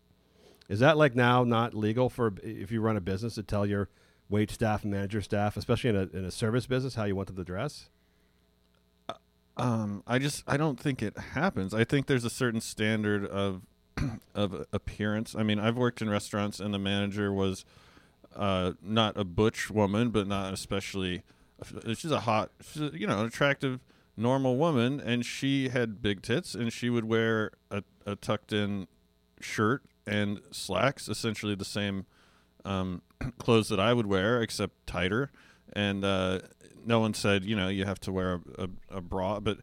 Is that like now not legal for if you run a business to tell your wait staff and manager staff, especially in a in a service business, how you want them to dress? Um, I just I don't think it happens. I think there's a certain standard of of appearance. I mean, I've worked in restaurants and the manager was uh, not a butch woman, but not especially. She's a hot, she's a, you know, an attractive, normal woman, and she had big tits, and she would wear a, a tucked in shirt and slacks, essentially the same um, clothes that I would wear, except tighter. And uh, no one said, you know, you have to wear a, a, a bra, but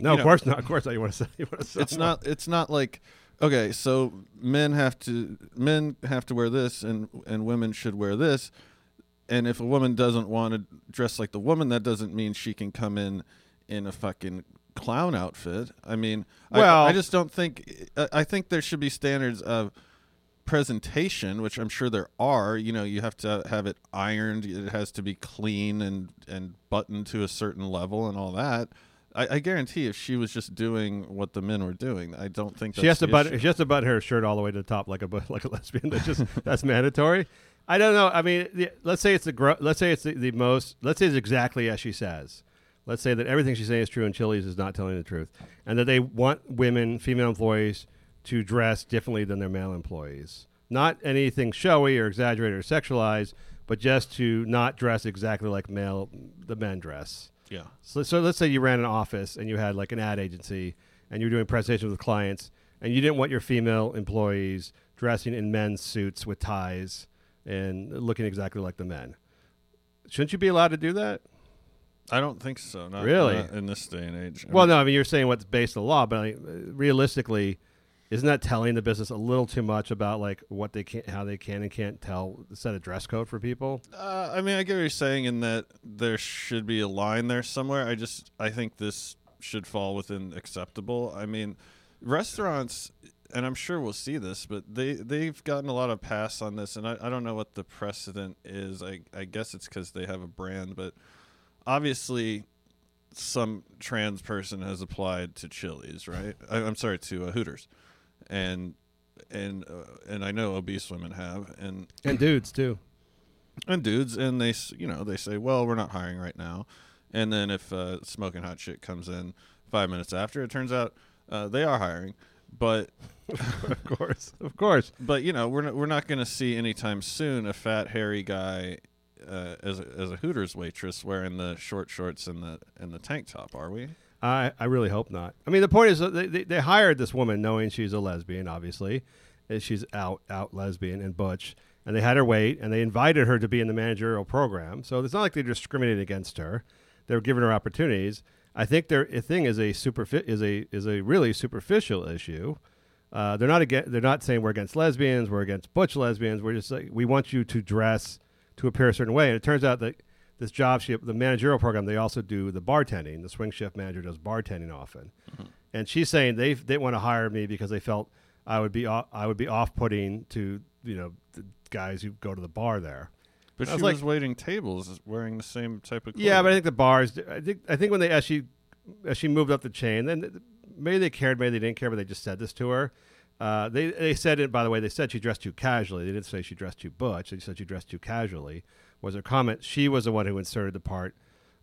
No, of know, course not. Of course not. You want to say you want to say it's not it's not like okay so men have to men have to wear this and and women should wear this. And if a woman doesn't want to dress like the woman that doesn't mean she can come in in a fucking clown outfit. I mean I- Well- I, just don't think I, I think there should be standards of presentation which i'm sure there are. You know you have to have it ironed. It has to be clean and and buttoned to a certain level and all that I, I guarantee if she was just doing what the men were doing, I don't think that's she has to button issue. she has to button her shirt all the way to the top like a like a lesbian. That's just that's mandatory. I don't know. I mean, the, let's say it's the gro- let's say it's the, the most let's say it's exactly as she says. Let's say that everything she's saying is true and Chili's is not telling the truth, and that they want women, female employees, to dress differently than their male employees. Not anything showy or exaggerated or sexualized, but just to not dress exactly like male the men dress. Yeah. So, so let's say you ran an office and you had like an ad agency and you were doing presentations with clients and you didn't want your female employees dressing in men's suits with ties and looking exactly like the men. Shouldn't you be allowed to do that? I don't think so. Not, Really? not in this day and age. I Well, mean, no, I mean you're saying what's based on the law, but I mean, realistically, isn't that telling the business a little too much about like what they can, how they can and can't tell, set a dress code for people? Uh, I mean, I get what you're saying in that there should be a line there somewhere. I just I think this should fall within acceptable. I mean, restaurants, and I'm sure we'll see this, but they they've gotten a lot of pass on this, and I, I don't know what the precedent is. I I guess it's because they have a brand, but obviously. Some trans person has applied to Chili's, right? I, I'm sorry, to uh, Hooters, and and uh, and I know obese women have, and And dudes too. and dudes, and they you know they say, well, we're not hiring right now, and then if uh, smoking hot shit comes in five minutes after, it turns out uh, they are hiring, but of course, of course. but you know we're not, we're not going to see anytime soon a fat hairy guy. Uh, as a, as a Hooters waitress wearing the short shorts and the and the tank top, are we? Uh, I, I really hope not. I mean, the point is they, they, they hired this woman knowing she's a lesbian, obviously. and She's out out lesbian and butch, and they had her wait, and they invited her to be in the managerial program. So it's not like they're discriminating against her; they're giving her opportunities. I think their thing is a superfi- is a is a really superficial issue. Uh, they're not against, they're not saying we're against lesbians, we're against butch lesbians. We're just like we want you to dress to appear a certain way. And it turns out that this job, she, the managerial program, they also do the bartending. The swing shift manager does bartending often, and she's saying they they want to hire me because they felt I would be off, I would be off putting to you know the guys who go to the bar there. But she was was like- waiting tables wearing the same type of clothes. Yeah, but I think the bars. I think I think when they as she as she moved up the chain, then maybe they cared, maybe they didn't care, but they just said this to her. Uh, they they said it. By the way, they said she dressed too casually. They didn't say she dressed too butch. They said she dressed too casually. Was her comment? She was the one who inserted the part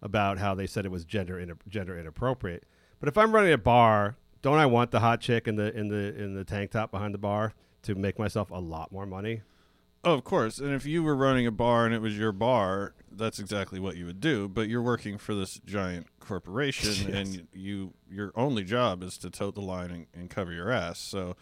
about how they said it was gender in, gender inappropriate. But if I'm running a bar, don't I want the hot chick in the in the in the tank top behind the bar to make myself a lot more money? Oh, of course. And if you were running a bar and it was your bar, that's exactly what you would do. But you're working for this giant corporation, and you your only job is to tote the line and, and cover your ass. So,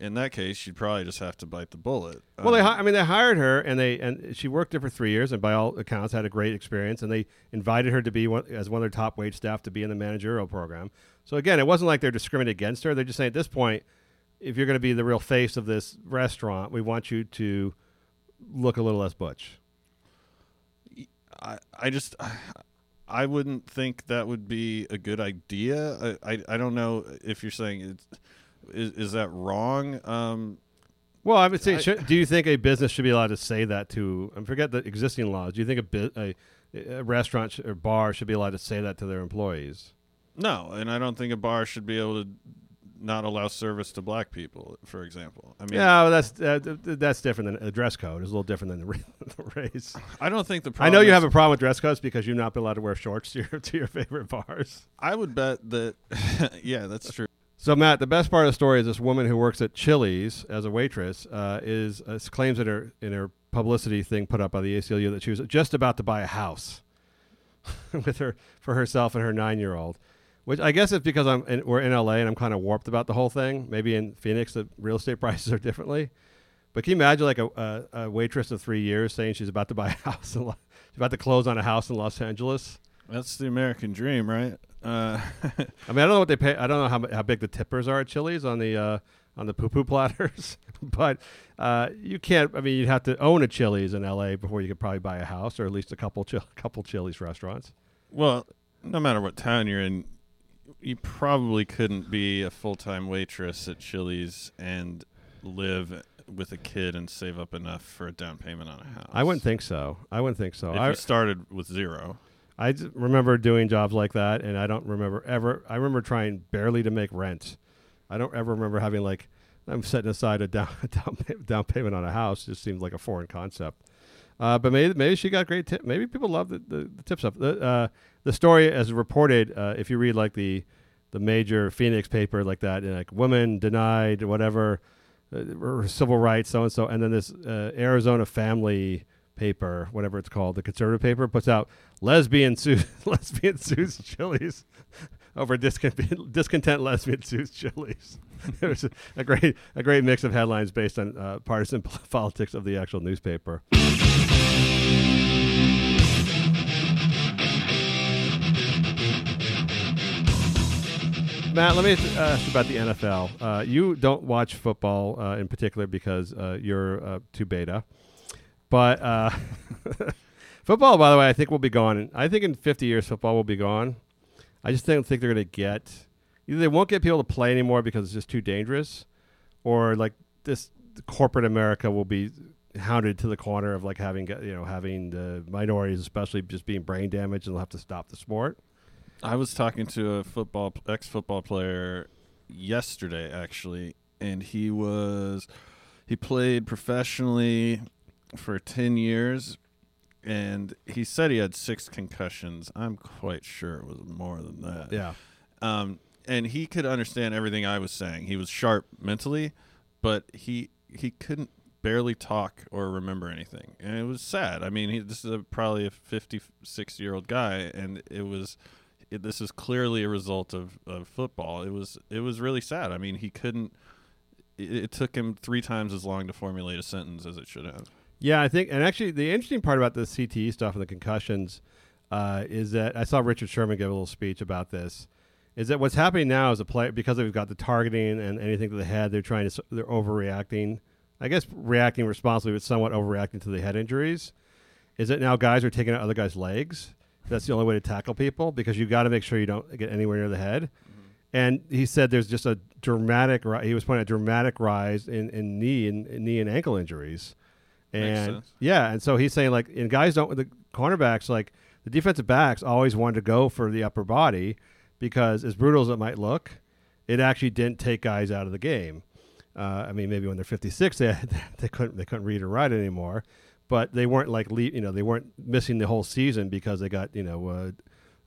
in that case, you'd probably just have to bite the bullet. Well, they, Um, hi- I mean, they hired her, and they and she worked there for three years, and by all accounts, had a great experience. And they invited her to be one, as one of their top wage staff to be in the managerial program. So again, it wasn't like they're discriminating against her. They're just saying at this point, if you're going to be the real face of this restaurant, we want you to look a little less butch. I, I just I wouldn't think that would be a good idea. I, I, I don't know if you're saying it's, is is that wrong? Um, Well, I would say, I- should, do you think a business should be allowed to say that to? And forget the existing laws. Do you think a, a, a restaurant sh- or bar should be allowed to say that to their employees? no, and I don't think a bar should be able to not allow service to black people, for example. I mean, Yeah, well, that's uh, th- th- that's different than a dress code. It's a little different than the, the race. I don't think the. I know you have a problem with dress codes because you've not been allowed to wear shorts to your to your favorite bars. I would bet that. yeah, that's true. So Matt, the best part of the story is this woman who works at Chili's as a waitress uh, is uh, claims in her in her publicity thing put up by the ACLU that she was just about to buy a house with her for herself and her nine year old. Which I guess it's because I'm in, we're in LA and I'm kind of warped about the whole thing. Maybe in Phoenix the real estate prices are differently. But can you imagine like a, a, a waitress of three years saying she's about to buy a house she's about to close on a house in Los Angeles? That's the American dream, right? Uh, I mean, I don't know what they pay. I don't know how, how big the tippers are at Chili's on the uh, on the poo poo platters, but uh, you can't. I mean, you'd have to own a Chili's in L.A. before you could probably buy a house or at least a couple chi- couple Chili's restaurants. well, no matter what town you're in, you probably couldn't be a full time waitress at Chili's and live with a kid and save up enough for a down payment on a house. I wouldn't think so. I wouldn't think so. If I you started with zero. I remember doing jobs like that, and I don't remember ever. I remember trying barely to make rent. I don't ever remember having like I'm setting aside a down down, down payment on a house. It Just seems like a foreign concept. Uh, but maybe maybe she got great tip. Maybe people love the, the, the tip stuff. The uh, the story as reported, uh, if you read like the the major Phoenix paper like that, and, like women denied whatever uh, civil rights, so and so, and then this uh, Arizona family paper, whatever it's called, the conservative paper, puts out lesbian sues lesbian sues Chili's over discontent, discontent lesbian sues Chili's. it was a, a great a great mix of headlines based on uh, partisan politics of the actual newspaper. Matt, let me ask uh, you about the NFL. Uh, you don't watch football uh, in particular because uh, you're uh, too beta. But uh, football, by the way, I think will be gone. I think in 50 years, football will be gone. I just don't think they're going to get either they won't get people to play anymore because it's just too dangerous, or like this corporate America will be hounded to the corner of like having you know having the minorities especially just being brain damaged and they'll have to stop the sport. I was talking to a football ex football player yesterday actually and he was he played professionally for 10 years and he said he had 6 concussions. I'm quite sure it was more than that. Yeah. Um and he could understand everything I was saying. He was sharp mentally, but he he couldn't barely talk or remember anything. And it was sad. I mean, he, this is a, probably a 56 year old guy and it was it, this is clearly a result of, of football. It was it was really sad. I mean, he couldn't. It, it took him three times as long to formulate a sentence as it should have. Yeah, I think, and actually, the interesting part about the CTE stuff and the concussions uh, is that I saw Richard Sherman give a little speech about this. Is that what's happening now is a player because they've got the targeting and anything to the head, they're trying to they're overreacting. I guess reacting responsibly, but somewhat overreacting to the head injuries. Is that now guys are taking out other guys' legs? That's the only way to tackle people because you've got to make sure you don't get anywhere near the head. And he said there's just a dramatic. He was pointing at a dramatic rise in, in knee and in knee and ankle injuries. And yeah, and so he's saying like, and guys don't the cornerbacks like the defensive backs always wanted to go for the upper body because as brutal as it might look, it actually didn't take guys out of the game. Uh, I mean, maybe when they're 56, they they couldn't they couldn't read or write anymore, but they weren't like le- you know they weren't missing the whole season because they got you know uh,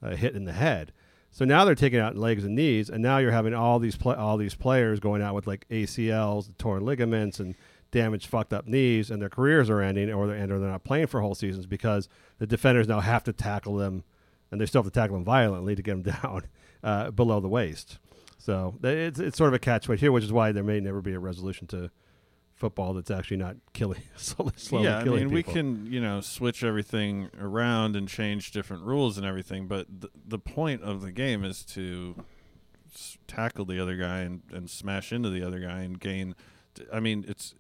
a hit in the head. So now they're taking out legs and knees, and now you're having all these pla all these players going out with like ACLs, torn ligaments, and damaged, fucked up knees, and their careers are ending, or they're, and or they're not playing for whole seasons because the defenders now have to tackle them, and they still have to tackle them violently to get them down uh, below the waist. So it's it's sort of a catch right here, which is why there may never be a resolution to football that's actually not killing slowly, slowly yeah, I mean, we can you know switch everything around and change different rules and everything, but th- the point of the game is to s- tackle the other guy and, and smash into the other guy and gain. I mean, it's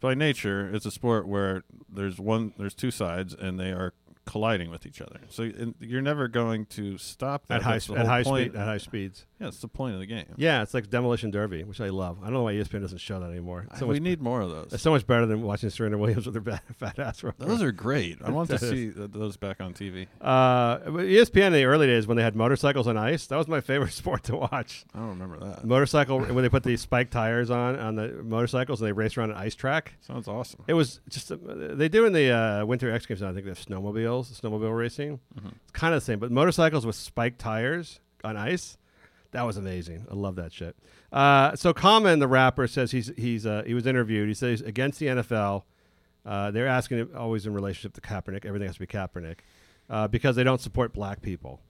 by nature it's a sport where there's one there's two sides and they are colliding with each other. So you're never going to stop that at high the at high point. speed at high speeds. Yeah, it's the point of the game. Yeah, it's like Demolition Derby, which I love. I don't know why ESPN doesn't show that anymore. It's so we need more of those. it's so much better than watching Serena Williams with her bad, fat ass. Those are great. I want to see those back on TV. Uh, ESPN in the early days when they had motorcycles on ice, that was my favorite sport to watch. I don't remember that. Motorcycle when they put these spike tires on on the motorcycles and they race around an ice track. Sounds awesome. It was just uh, they do in the uh, Winter X Games. now, I think they have snowmobiles, snowmobile racing. It's kind of the same, but motorcycles with spiked tires on ice. That was amazing. I love that shit. Uh, so Common, the rapper, says he's he's uh, he was interviewed. He says against the NFL, uh, they're asking always in relationship to Kaepernick. Everything has to be Kaepernick uh, because they don't support black people.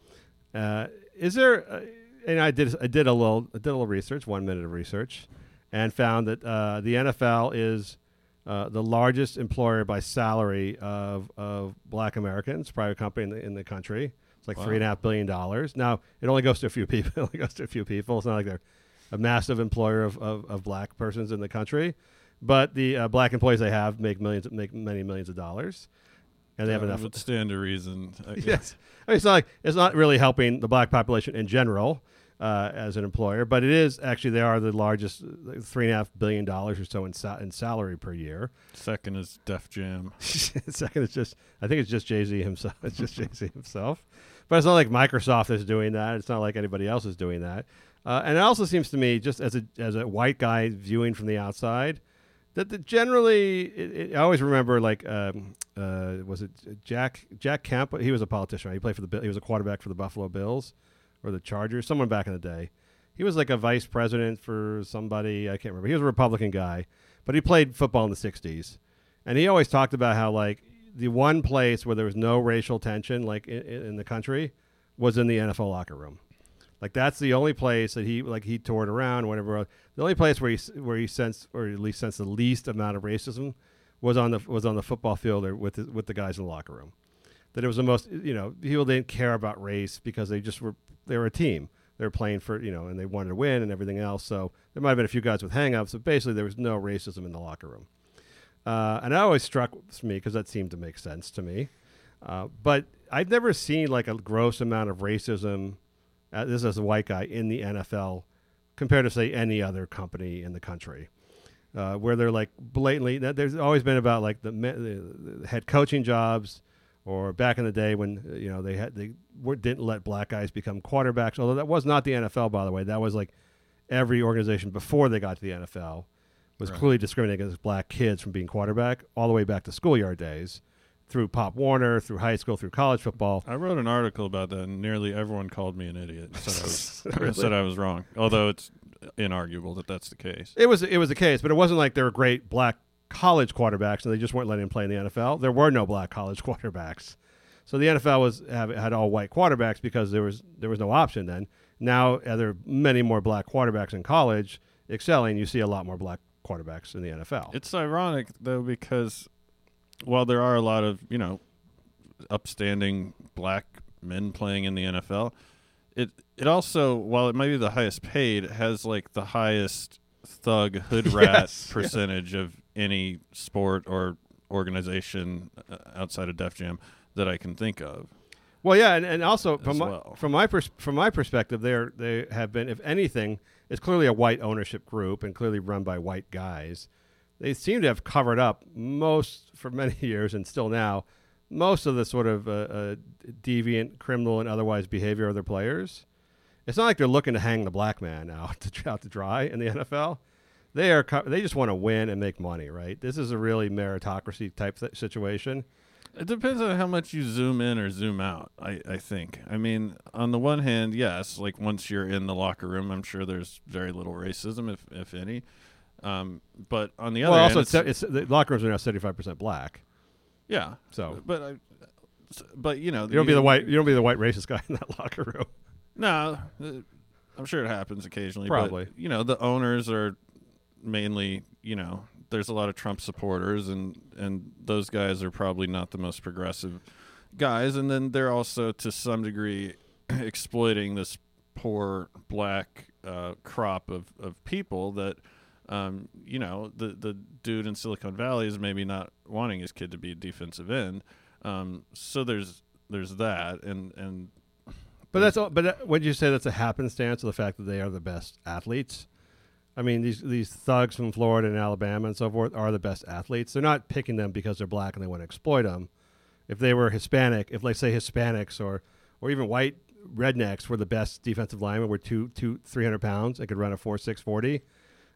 Uh, is there? Uh, and I did I did a little I did a little research, one minute of research, and found that uh, the NFL is uh, the largest employer by salary of, of black Americans, private company in the, in the country. It's like Wow. three and a half billion dollars. Now it only goes to a few people. It only goes to a few people. It's not like they're a massive employer of, of, of black persons in the country, but the uh, black employees they have make millions, make many millions of dollars, and they have enough. would stand to reason. I guess. Yes, I mean, it's not like it's not really helping the black population in general uh, as an employer, but it is actually they are the largest, three and a half billion dollars or so in sa- in salary per year. Second is Def Jam. Second, is just I think it's just Jay Z himself. It's just Jay Z himself, but it's not like Microsoft is doing that. It's not like anybody else is doing that. Uh, and it also seems to me, just as a as a white guy viewing from the outside, that the generally it, it, I always remember like um, uh, was it Jack Jack Kemp? He was a politician. Right? He played for the he was a quarterback for the Buffalo Bills or the Chargers. Someone back in the day. He was like a vice president for somebody I can't remember. He was a Republican guy, but he played football in the '60s, and he always talked about how like the one place where there was no racial tension, like in, in the country, was in the NFL locker room. Like that's the only place that he like he toured around, whatever. The only place where he where he sensed or at least sensed the least amount of racism was on the was on the football field or with with the guys in the locker room. That it was the most you know people didn't care about race because they just were they were a team. They were playing for you know and they wanted to win and everything else. So there might have been a few guys with hangups, but basically there was no racism in the locker room. Uh, and that always struck me because that seemed to make sense to me. Uh, but I've never seen like a gross amount of racism. Uh, this is a white guy in the NFL compared to say any other company in the country, uh, where they're like blatantly. There's always been about like the, the, the head coaching jobs, or back in the day when uh, you know they had they were, didn't let black guys become quarterbacks. Although that was not the NFL, by the way. That was like every organization before they got to the NFL was Right. clearly discriminating against black kids from being quarterback all the way back to schoolyard days, through Pop Warner, through high school, through college football. I wrote an article about that, and nearly everyone called me an idiot. and Said I was, Really? said I was wrong. Although it's inarguable that that's the case. It was it was the case, but it wasn't like there were great black college quarterbacks and they just weren't letting him play in the NFL. There were no black college quarterbacks. So the NFL was have, had all white quarterbacks because there was there was no option then. Now there are many more black quarterbacks in college excelling. You see a lot more black quarterbacks in the NFL. It's ironic though because while there are a lot of you know upstanding black men playing in the NFL, it it also while it might be the highest paid has like the highest thug hood rat Yes, yeah. percentage of any sport or organization uh, outside of Def Jam that I can think of. Well, yeah, and, and also from my, well. from my pers- from my perspective, they they have been, if anything, it's clearly a white ownership group and clearly run by white guys. They seem to have covered up most for many years and still now most of the sort of uh, uh, deviant, criminal, and otherwise behavior of their players. It's not like they're looking to hang the black man out to out to dry in the NFL. They are they just want to win and make money, right? This is a really meritocracy type th- situation. It depends on how much you zoom in or zoom out. I, I think. I mean, on the one hand, yes, like once you're in the locker room, I'm sure there's very little racism, if if any. Um, but on the other Well, hand, also, it's, it's, the locker rooms are now seventy five percent black. yeah. So but I, but you know, you don't be the white. You don't be the white racist guy in that locker room. No, uh, I'm sure it happens occasionally. but, Probably. you know, the owners are mainly, you know, there's a lot of Trump supporters, and and those guys are probably not the most progressive guys. And then they're also, to some degree, exploiting this poor black uh, crop of of people that. Um, you know, the the dude in Silicon Valley is maybe not wanting his kid to be a defensive end. Um, so there's there's that, and and But that's all. But that, would you say that's a happenstance of the fact that they are the best athletes? I mean, these these thugs from Florida and Alabama and so forth are the best athletes. They're not picking them because they're black and they want to exploit them. If they were Hispanic, if let's say Hispanics or or even white rednecks were the best defensive linemen, were two two three hundred pounds, they could run a four six forty,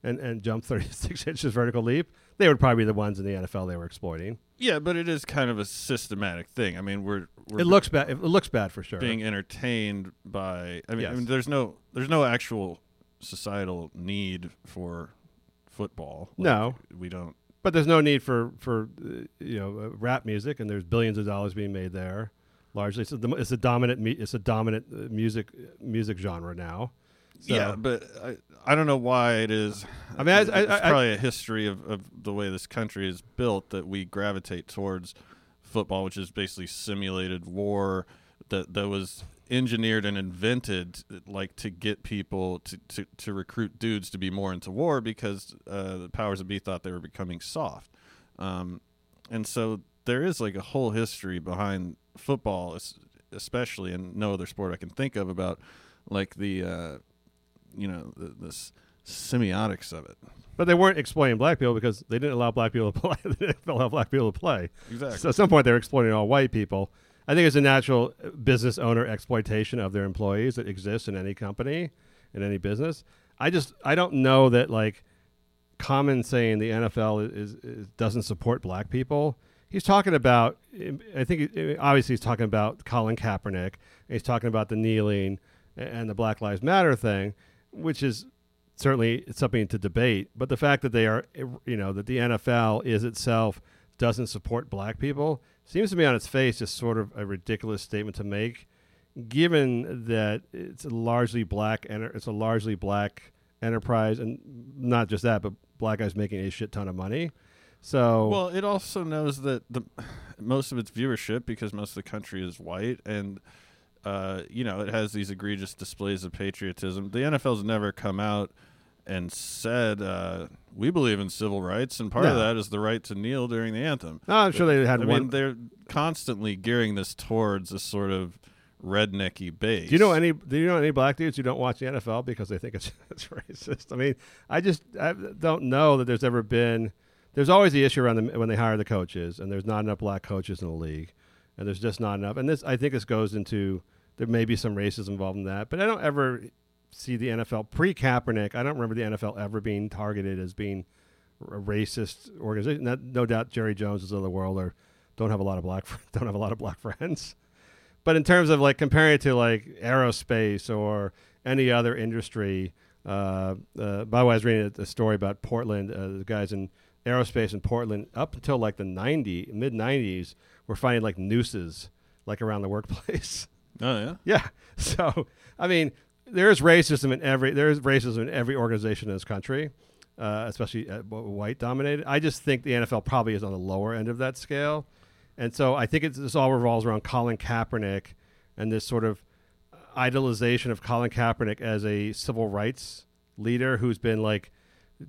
and and jump thirty six inches vertical leap. They would probably be the ones in the NFL they were exploiting. Yeah, but it is kind of a systematic thing. I mean, we're, we're It looks bad. It looks bad for sure. being entertained by. I mean, I mean, there's no there's no actual societal need for football. Like, No. we don't. But there's no need for for uh, you know uh, rap music, and there's billions of dollars being made there. Largely, it's a, it's a dominant it's a dominant uh, music music genre now. So- yeah, but I, I don't know why it is. I mean, I- it's I- I- probably a history of, of the way this country is built that we gravitate towards football, which is basically simulated war that that was engineered and invented like to get people to, to, to recruit dudes to be more into war because uh, the powers that be thought they were becoming soft. Um, and so there is like a whole history behind football, especially, and no other sport I can think of about like the, uh, you know, the, this semiotics of it. but they weren't exploiting black people because they didn't allow black people to play. they didn't allow black people to play. Exactly. So at some point, they were exploiting all white people. I think it's a natural uh, business owner exploitation of their employees that exists in any company, in any business. I just I don't know that like common saying the NFL is, is doesn't support black people. He's talking about. Um, I think he- obviously he's talking about Colin Kaepernick. He's talking about the kneeling and the Black Lives Matter thing, which is certainly something to debate. But the fact that they are, eh, you know, that the NFL is itself doesn't support black people seems to me on its face just sort of a ridiculous statement to make, given that it's a largely black and it's a largely black enterprise, and not just that, but black guys making a shit ton of money. So Well, it also knows that the most of its viewership, because most of the country is white, and uh, you know it has these egregious displays of patriotism. The NFL's never come out and said uh, we believe in civil rights, and part of that is the right to kneel during the anthem. No, I'm sure they had I one. mean, they're constantly gearing this towards a sort of rednecky base. Do you know any? Do you know any black dudes who don't watch the NFL because they think it's it's racist? I mean, I just I don't know that there's ever been. There's always the issue around the, when they hire the coaches, and there's not enough black coaches in the league, and there's just not enough. And this, I think, this goes into there may be some racism involved in that, but I don't ever see the NFL pre Kaepernick. I don't remember the NFL ever being targeted as being a racist organization. That, no doubt, Jerry Jones is of the world or don't have a lot of black don't have a lot of black friends. But in terms of like comparing it to like aerospace or any other industry, uh, uh, by the way, I was reading a, a story about Portland. Uh, the guys in aerospace in Portland up until like the 90 mid 90s were finding like nooses like around the workplace. Oh yeah. Yeah. So I mean, there's racism in every there's racism in every organization in this country, uh, especially uh, white dominated. I just think the NFL probably is on the lower end of that scale, and so I think it's, this all revolves around Colin Kaepernick and this sort of idolization of Colin Kaepernick as a civil rights leader who's been like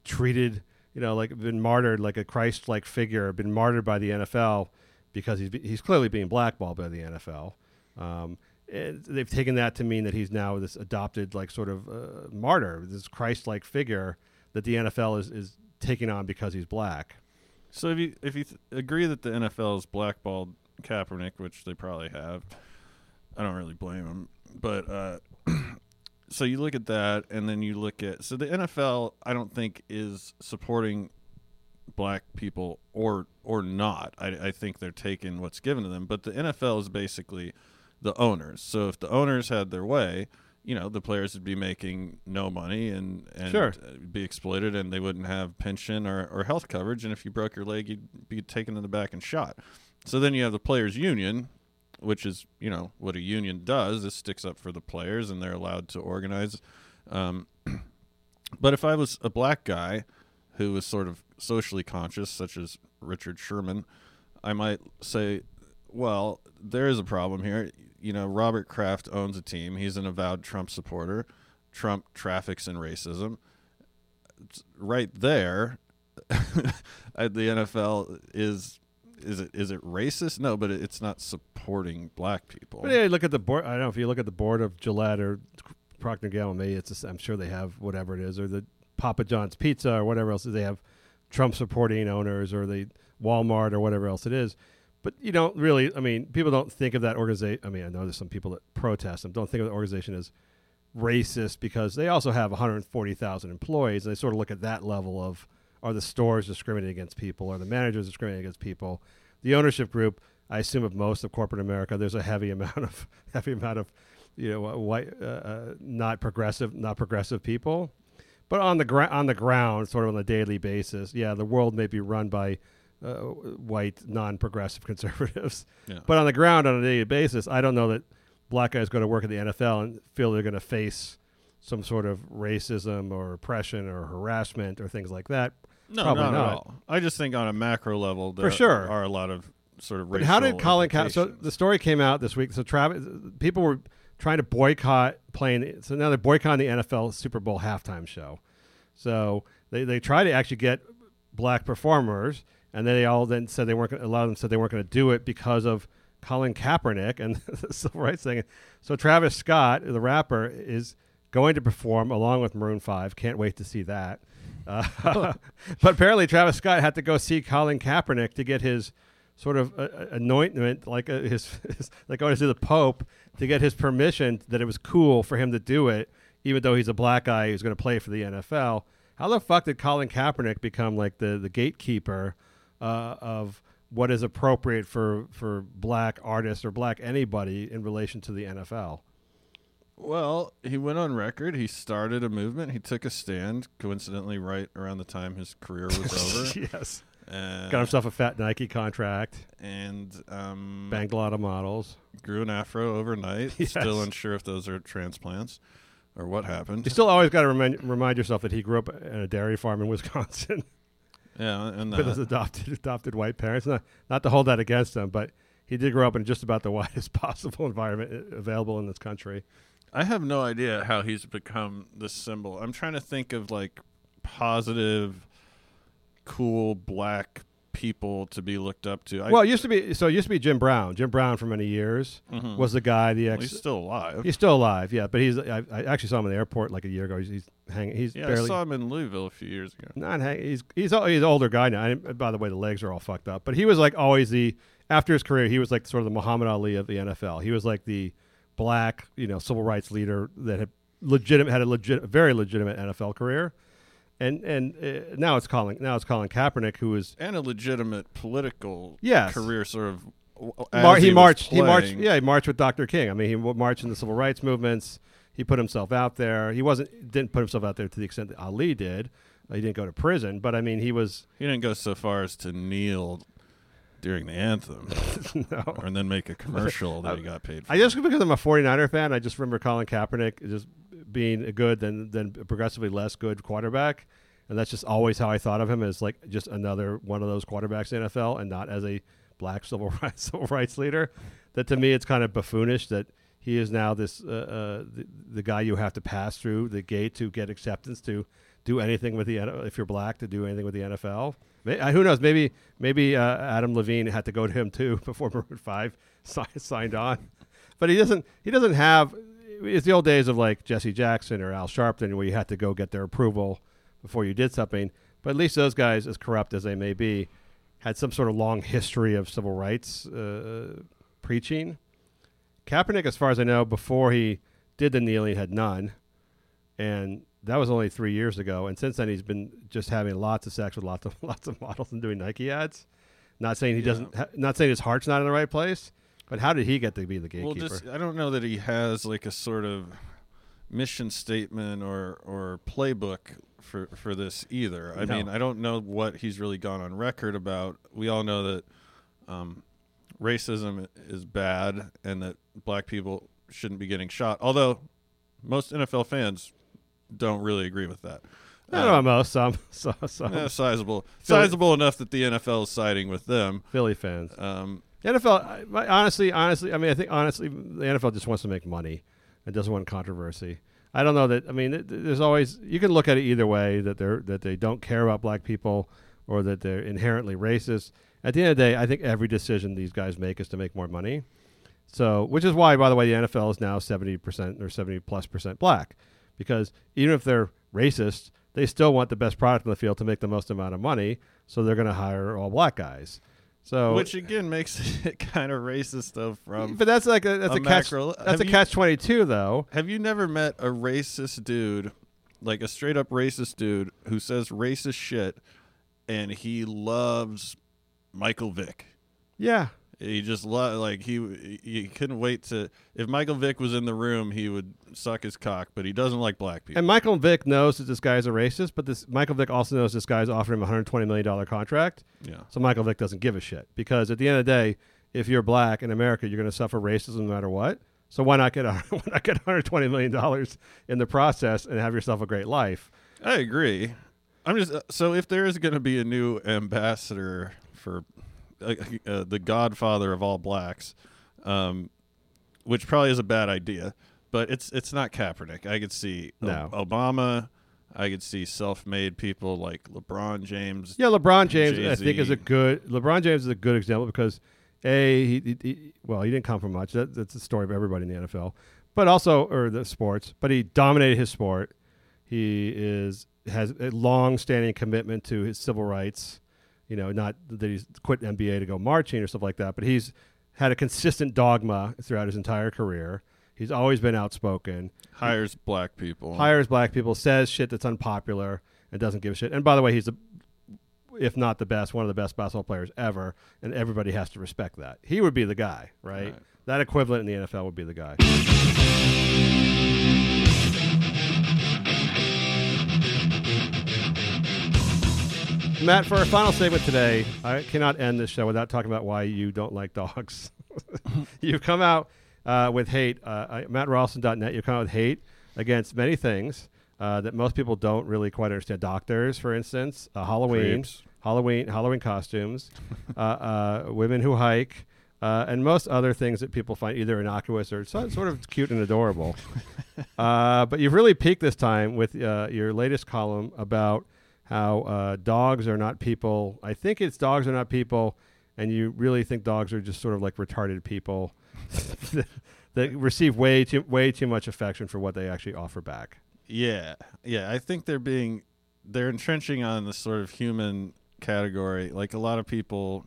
treated, you know, like been martyred like a Christ-like figure, been martyred by the NFL because he's he's clearly being blackballed by the NFL. Um, they've taken that to mean that he's now this adopted like sort of uh, martyr, this Christ-like figure that the NFL is is taking on because he's black. So if you if you th- agree that the NFL is blackballed Kaepernick, which they probably have, I don't really blame them. But uh, so you look at that, and then you look at so the NFL. I don't think is supporting black people or or not. I, I think they're taking what's given to them. But the NFL is basically the owners. So if the owners had their way, you know, the players would be making no money and and Sure. uh, be exploited, and they wouldn't have pension or, or health coverage. And if you broke your leg, you'd be taken in the back and shot. So then you have the players' union, which is you know what a union does. This sticks up for the players, and they're allowed to organize. Um, but if I was a black guy who was sort of socially conscious, such as Richard Sherman, I might say, well, there is a problem here. You know, Robert Kraft owns a team. He's an avowed Trump supporter. Trump traffics in racism. It's right there, the NFL is is it is it racist? No, but it's not supporting black people. But yeah, look at the board. I don't know if you look at the board of Gillette or Procter Gamble. Maybe it's just, I'm sure they have whatever it is, or the Papa John's Pizza or whatever else they have Trump supporting owners, or the Walmart or whatever else it is. But you don't really. I mean, people don't think of that organization. I mean, I know there's some people that protest them. Don't think of the organization as racist because they also have 140,000 employees. And they sort of look at that level of are the stores discriminating against people? Are the managers discriminating against people? The ownership group, I assume of most of corporate America, there's a heavy amount of heavy amount of you know white, uh, uh, not progressive, not progressive people. But on the gra- on the ground, sort of on a daily basis, yeah, the world may be run by uh, white, non-progressive conservatives. Yeah. But on the ground, on a daily basis, I don't know that black guys go to work at the NFL and feel they're going to face some sort of racism or oppression or harassment or things like that. No, Probably not, not. at all. I just think on a macro level, there sure. are a lot of sort of But how did Colin Kaepernick? So the story came out this week. So Travis, people were trying to boycott playing. So now they're boycotting the NFL Super Bowl halftime show. So they they try to actually get black performers, and then they all then said they weren't. Gonna, a lot of them said they weren't going to do it because of Colin Kaepernick and the civil rights thing. So Travis Scott, the rapper, is going to perform along with Maroon Five. Can't wait to see that. Uh, but apparently, Travis Scott had to go see Colin Kaepernick to get his sort of uh, uh, anointment, like uh, his, his, like going to see the Pope to get his permission that it was cool for him to do it, even though he's a black guy who's going to play for the NFL. How the fuck did Colin Kaepernick become like the the gatekeeper uh, of what is appropriate for for black artists or black anybody in relation to the NFL? Well, he went on record. He started a movement. He took a stand. Coincidentally, right around the time his career was over. yes, Uh, got himself a fat Nike contract, and um, banged a lot of models. grew an afro overnight. Yes. Still unsure if those are transplants or what happened. You still always got to remind remind yourself that he grew up in a dairy farm in Wisconsin. yeah, and with his adopted adopted white parents. Not not to hold that against him, but he did grow up in just about the widest possible environment uh, available in this country. I have no idea how he's become this symbol. I'm trying to think of like positive, cool black people to be looked up to. I, well, it used to be so. It used to be Jim Brown. Jim Brown for many years Mhm. was the guy. The Well, ex. he's still alive. he's still alive, yeah. But he's. I, I actually saw him in the airport like a year ago. He's, he's hanging. He's yeah, barely. I saw him in Louisville a few years ago. not hang, he's he's he's an older guy now. And by the way, the legs are all fucked up. But he was like always the after his career, he was like sort of the Muhammad Ali of the NFL. He was like the black, you know, civil rights leader that had legitimate had a legit, very legitimate NFL career. And and uh, now it's Colin now it's Colin Kaepernick who is And a legitimate political Yes. career, sort of. Mar- he, was marched he marched yeah he marched with Dr. King. I mean he marched in the civil rights movements. He put himself out there. He wasn't didn't put himself out there to the extent that Ali did. Uh, he didn't go to prison, but I mean he was He didn't go so far as to kneel during the anthem, no. and then make a commercial that he got paid for. I just because I'm a 49er fan, I just remember Colin Kaepernick just being a good then then progressively less good quarterback, and that's just always how I thought of him as like just another one of those quarterbacks in the NFL, and not as a black civil rights civil rights leader. That to me, it's kind of buffoonish that he is now this uh, uh, the, the guy you have to pass through the gate to get acceptance to do anything with the if you're black to do anything with the NFL. May, uh, who knows? Maybe maybe uh, Adam Levine had to go to him too before Maroon Five si- signed on, but he doesn't. He doesn't have. It's the old days of like Jesse Jackson or Al Sharpton, where you had to go get their approval before you did something. But at least those guys, as corrupt as they may be, had some sort of long history of civil rights uh, preaching. Kaepernick, as far as I know, before he did the kneeling, had none, and that was only three years ago. And since then, he's been just having lots of sex with lots of lots of models and doing Nike ads. Not saying he doesn't. Ha- not saying his heart's not in the right place, but how did he get to be the well, gatekeeper? just I don't know that he has like a sort of mission statement or or playbook for for this either. I No. mean, I don't know what he's really gone on record about. We all know that um, racism is bad and that black people shouldn't be getting shot. Although most NFL fans don't really agree with that. I don't know most some some, some Yeah, sizable, Philly- sizable enough that the NFL is siding with them. Philly fans. Um, The NFL, I- honestly, honestly, I mean, I think honestly, the NFL just wants to make money and doesn't want controversy. I don't know that. I mean, th- th- there's always you can look at it either way that they're that they don't care about black people or that they're inherently racist. At the end of the day, I think every decision these guys make is to make more money. So, which is why, by the way, the NFL is now seventy percent or seventy plus percent black, because even if they're racist, they still want the best product on the field to make the most amount of money. So they're going to hire all black guys. So, which again makes it kind of racist though. From but that's like a that's a a, catch. macro- That's a you- catch twenty two, though. Have you never met a racist dude, like a straight up racist dude, who says racist shit, and he loves Michael Vick? Yeah, He just lo- like he he couldn't wait to. If Michael Vick was in the room, he would suck his cock, but he doesn't like black people. and Michael Vick knows that this guy is a racist, but this Michael Vick also knows this guy's offering him a hundred twenty million dollar contract. yeah, So Michael Vick doesn't give a shit because at the end of the day, if you're black in America, you're going to suffer racism no matter what. So why not get a, why not get 120 million dollars in the process and have yourself a great life? I agree. I'm just uh, so if there is going to be a new ambassador for uh, uh, the Godfather of all blacks, um, which probably is a bad idea, but it's it's not Kaepernick. I could see O- Obama. I could see self-made people like LeBron James. Yeah, LeBron James, I think, is a good. LeBron James is a good example because, a he, he, he- well, he didn't come from much. That, that's the story of everybody in the NFL, but also or the sports. But he dominated his sport. He is has a long-standing commitment to his civil rights. You know, not that he's quit NBA to go marching or stuff like that, but he's had a consistent dogma throughout his entire career. He's always been outspoken hires black people. hires black people, says shit that's unpopular, and doesn't give a shit. And by the way, he's the, if not the best, one of the best basketball players ever, and everybody has to respect that. He would be the guy, right? Right. That equivalent in the NFL would be the guy. Matt, for our final segment today, I cannot end this show without talking about why you don't like dogs. You've come out uh, with hate. Uh, I- MattRalston.net, you've come out with hate against many things uh, that most people don't really quite understand. Doctors, for instance, uh, Halloween, Creeps. Halloween, Halloween costumes, uh, uh, women who hike, uh, and most other things that people find either innocuous or so, sort of cute and adorable. uh, but you've really peaked this time with uh, your latest column about how uh, dogs are not people. I think it's dogs are not people, and you really think dogs are just sort of like retarded people that receive way too way too much affection for what they actually offer back. Yeah, yeah. I think they're being they're entrenching on the sort of human category. Like a lot of people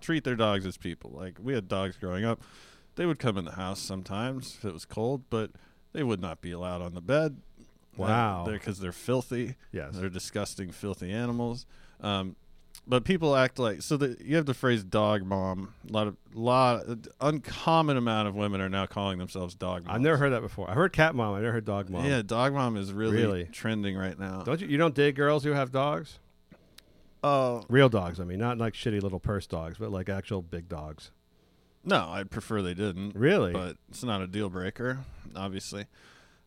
treat their dogs as people. Like we had dogs growing up. They would come in the house sometimes if it was cold, but they would not be allowed on the bed. Wow. because they're filthy. Yes. they're disgusting, filthy animals. Um, but people act like so that you have the phrase "dog mom." A lot of lot uncommon amount of women are now calling themselves dog mom. I've never heard that before. I heard cat mom. I never heard dog mom. Yeah, dog mom is really, Really? trending right now. Don't you? You don't date girls who have dogs? Oh Real dogs, I mean, not like shitty little purse dogs, but like actual big dogs. no, I'd prefer they didn't. Really? but it's not a deal breaker, obviously.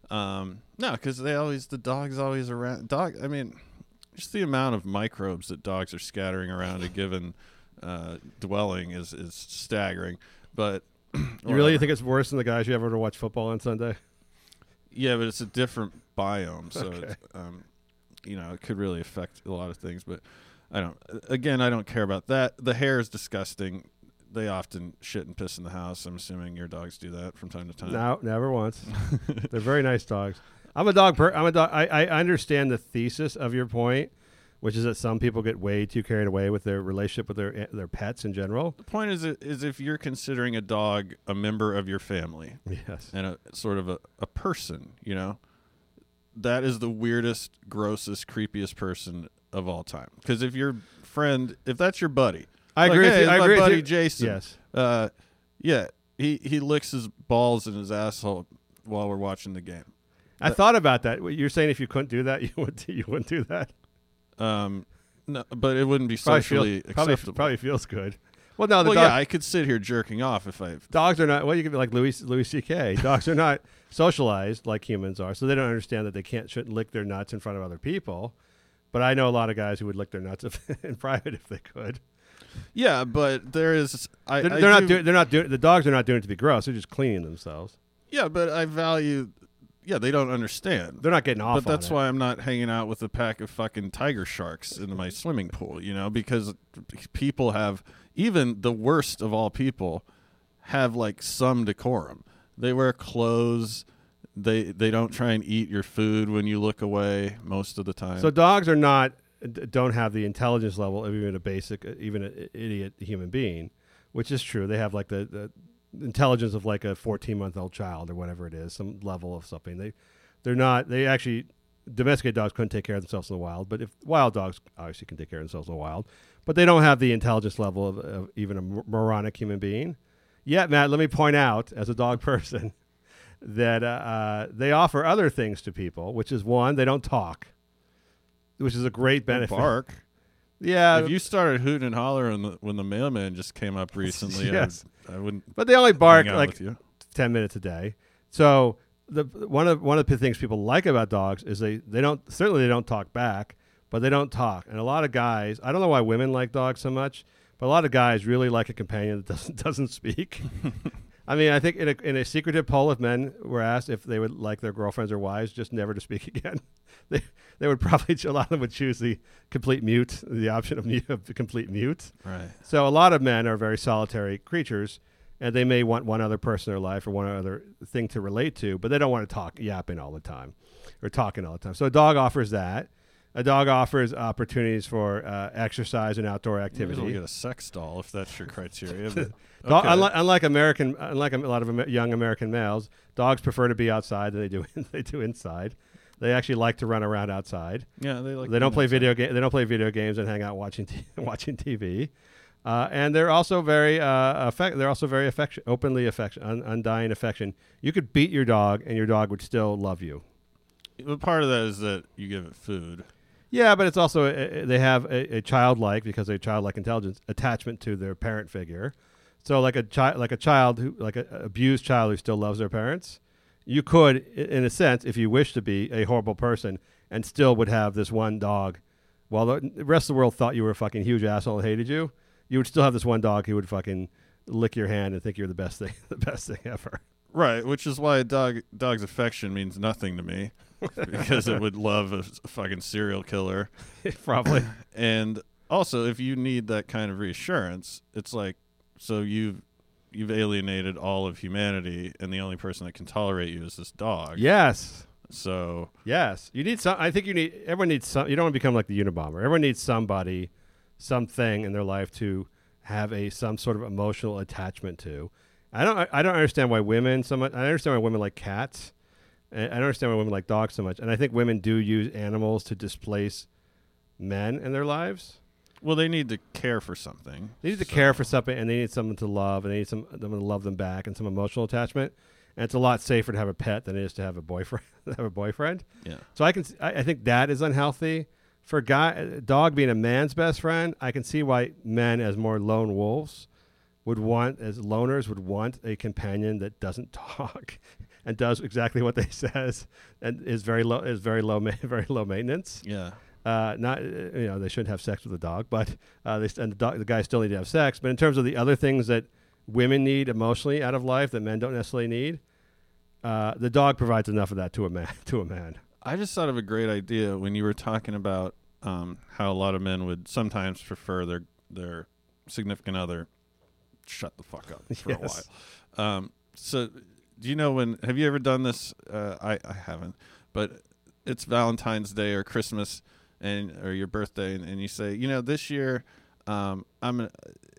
Um, no, because they always the dogs always around. Dog, I mean, just the amount of microbes that dogs are scattering around a given uh, dwelling is is staggering. But You really think it's worse than the guys you ever to watch football on Sunday? Yeah, but it's a different biome, so Okay. um, you know it could really affect a lot of things. But I don't. Again, I don't care about that. The hair is disgusting. They often shit and piss in the house. I'm assuming your dogs do that from time to time. No, never once. They're very nice dogs. I'm a dog. Per- I'm a dog. I, I understand the thesis of your point, which is that some people get way too carried away with their relationship with their eh, their pets in general. The point is, is if you're considering a dog a member of your family Yes. and a sort of a, a person, you know, that is the weirdest, grossest, creepiest person of all time. Because if your friend, if that's your buddy, I like, agree with hey, you. I my agree with buddy you. Jason. Yes. Uh, yeah, he he licks his balls and his asshole while we're watching the game. I thought about that. You're saying if you couldn't do that, you would you wouldn't do that. Um, no, but it wouldn't be Probably socially feels, probably, acceptable. probably feels good. Well, no, the well, dog, yeah, I could sit here jerking off if I. dogs are not. Well, you could be like Louis Louis C.K. Dogs are not socialized like humans are, so they don't understand that they can't shouldn't lick their nuts in front of other people. But I know a lot of guys who would lick their nuts if, in private if they could. Yeah, but there is. I, They're, I they're not do- doing. They're not doing. The dogs are not doing it to be gross. They're just cleaning themselves. Yeah, but I value. Yeah, they don't understand. They're not getting off. But that's it. why I'm not hanging out with a pack of fucking tiger sharks in my swimming pool, you know, because people have even the worst of all people have like some decorum. They wear clothes. They they don't try and eat your food when you look away most of the time. So dogs are not don't have the intelligence level of even a basic, even an idiot human being, which is true. They have like the, the intelligence of like a 14 month old child or whatever it is, some level of something. They they're not. They actually domesticated dogs couldn't take care of themselves in the wild, but if wild dogs obviously can take care of themselves in the wild, but they don't have the intelligence level of, of even a moronic human being. Yet, Matt, let me point out as a dog person that uh, uh, they offer other things to people, which is one, they don't talk, which is a great benefit. bark. Yeah, if you started hooting and hollering when the, when the mailman just came up recently, Yes. I, I wouldn't. but they only bark like ten minutes a day. So the one of one of the things people like about dogs is they they don't certainly they don't talk back, but they don't talk. And a lot of guys, I don't know why women like dogs so much, but a lot of guys really like a companion that doesn't doesn't speak. I mean, I think in a, in a secretive poll, if men were asked if they would like their girlfriends or wives just never to speak again, they they would probably a lot of them would choose the complete mute, the option of, mute, of the complete mute. Right. So a lot of men are very solitary creatures, and they may want one other person in their life or one other thing to relate to, but they don't want to talk yapping all the time or talking all the time. So a dog offers that. A dog offers opportunities for uh, exercise and outdoor activity. we'll get a sex doll if that's your criteria. But, okay. unlike, unlike American, unlike a lot of young American males, dogs prefer to be outside than they do they do inside. They actually like to run around outside. yeah, they like. they don't play outside. video game. They don't play video games and hang out watching t- watching TV. Uh, and they're also very uh, affect- They're also very affection, openly affection, un- undying affection. You could beat your dog, and your dog would still love you. But part of that is that you give it food. Yeah, but it's also uh, they have a, a childlike because they childlike intelligence attachment to their parent figure. So like a child, like a child who like an abused child who still loves their parents, you could, in a sense, if you wish to be a horrible person, and still would have this one dog. While the the rest of the world thought you were a fucking huge asshole and hated you, you would still have this one dog who would fucking lick your hand and think you're the best thing, the best thing ever. Right, which is why a dog dog's affection means nothing to me because it would love a fucking serial killer. Probably. And also, if you need that kind of reassurance, it's like so you've you've alienated all of humanity, and the only person that can tolerate you is this dog. yes. So Yes, you need some. I think you need. Everyone needs some. You don't want to become like the Unabomber. Everyone needs somebody, something in their life to have a some sort of emotional attachment to. I don't. I, I don't understand why women so much. I understand why women like cats. And I don't understand why women like dogs so much. And I think women do use animals to displace men in their lives. well, they need to care for something. They need to So- care for something, and they need someone to love, and they need some them to love them back, and some emotional attachment. And it's a lot safer to have a pet than it is to have a boyfriend. have a boyfriend. Yeah. So I can, I, I think that is unhealthy for guy a dog being a man's best friend, I can see why men as more lone wolves would want as loners would want a companion that doesn't talk and does exactly what they says and is very low is very low ma- very low maintenance. Yeah. Uh, not you know they shouldn't have sex with the dog, but uh, they and the, dog, the guys still need to have sex. But in terms of the other things that women need emotionally out of life that men don't necessarily need, uh, the dog provides enough of that to a man. To a man. I just thought of a great idea when you were talking about um, how a lot of men would sometimes prefer their their significant other shut the fuck up for a while. Um, so, do you know when? Have you ever done this? Uh, I I haven't, but it's Valentine's Day or Christmas and or your birthday, and, and you say, you know, this year. Um, I'm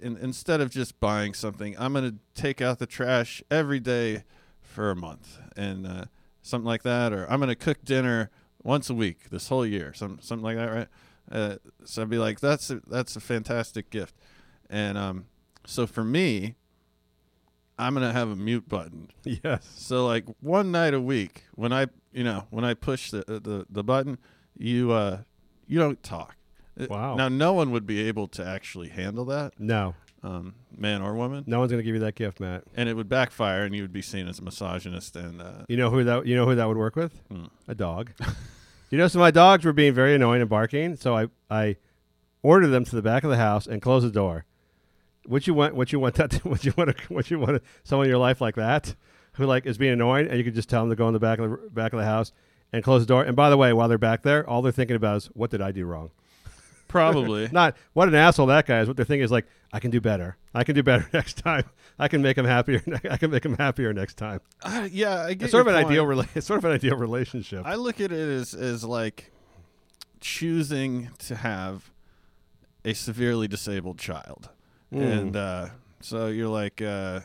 in, instead of just buying something, I'm gonna take out the trash every day for a month and uh, something like that, or I'm gonna cook dinner once a week this whole year, some something like that, right? Uh, so I'd be like, that's a, that's a fantastic gift, and um, so for me, I'm gonna have a mute button. Yes. So like one night a week, when I you know when I push the the, the button, you uh you don't talk. Uh, Wow. Now no one would be able to actually handle that, No, um, man or woman, no one's gonna give you that gift, Matt. and it would backfire, and you would be seen as a misogynist and uh, You know who that you know who that would work with? Hmm. A dog. you know, so my dogs were being very annoying and barking, so I I ordered them to the back of the house and closed the door. What you want? What you want that? What you want? What you want? Someone in your life like that, who like is being annoying, and you can just tell them to go in the back of the back of the house and close the door. And by the way, while they're back there, all they're thinking about is what did I do wrong? probably Not what an asshole that guy is. What they're thinking is like, I can do better. I can do better next time. I can make him happier. I can make him happier next time. Uh, yeah, I get It's sort of an point. ideal. Rela- it's sort of an ideal relationship. I look at it as as like choosing to have a severely disabled child, Mm. and uh, so you're like, uh,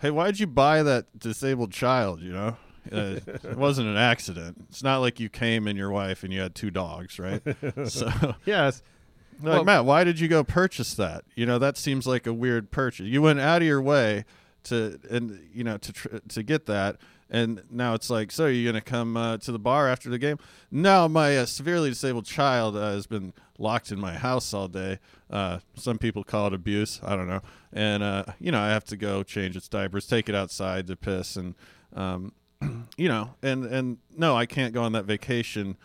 "Hey, why'd you buy that disabled child?" You know, uh, it wasn't an accident. It's not like you came and your wife and you had two dogs, right? so, yes. like Well- Matt, why did you go purchase that? You know, that seems like a weird purchase. You went out of your way to and you know to tr- to get that, and now it's like, so are you gonna come uh, to the bar after the game? No, my uh, severely disabled child uh, has been locked in my house all day. Uh, some people call it abuse. I don't know, and uh, you know, I have to go change its diapers, take it outside to piss, and um, you know, and and no, I can't go on that vacation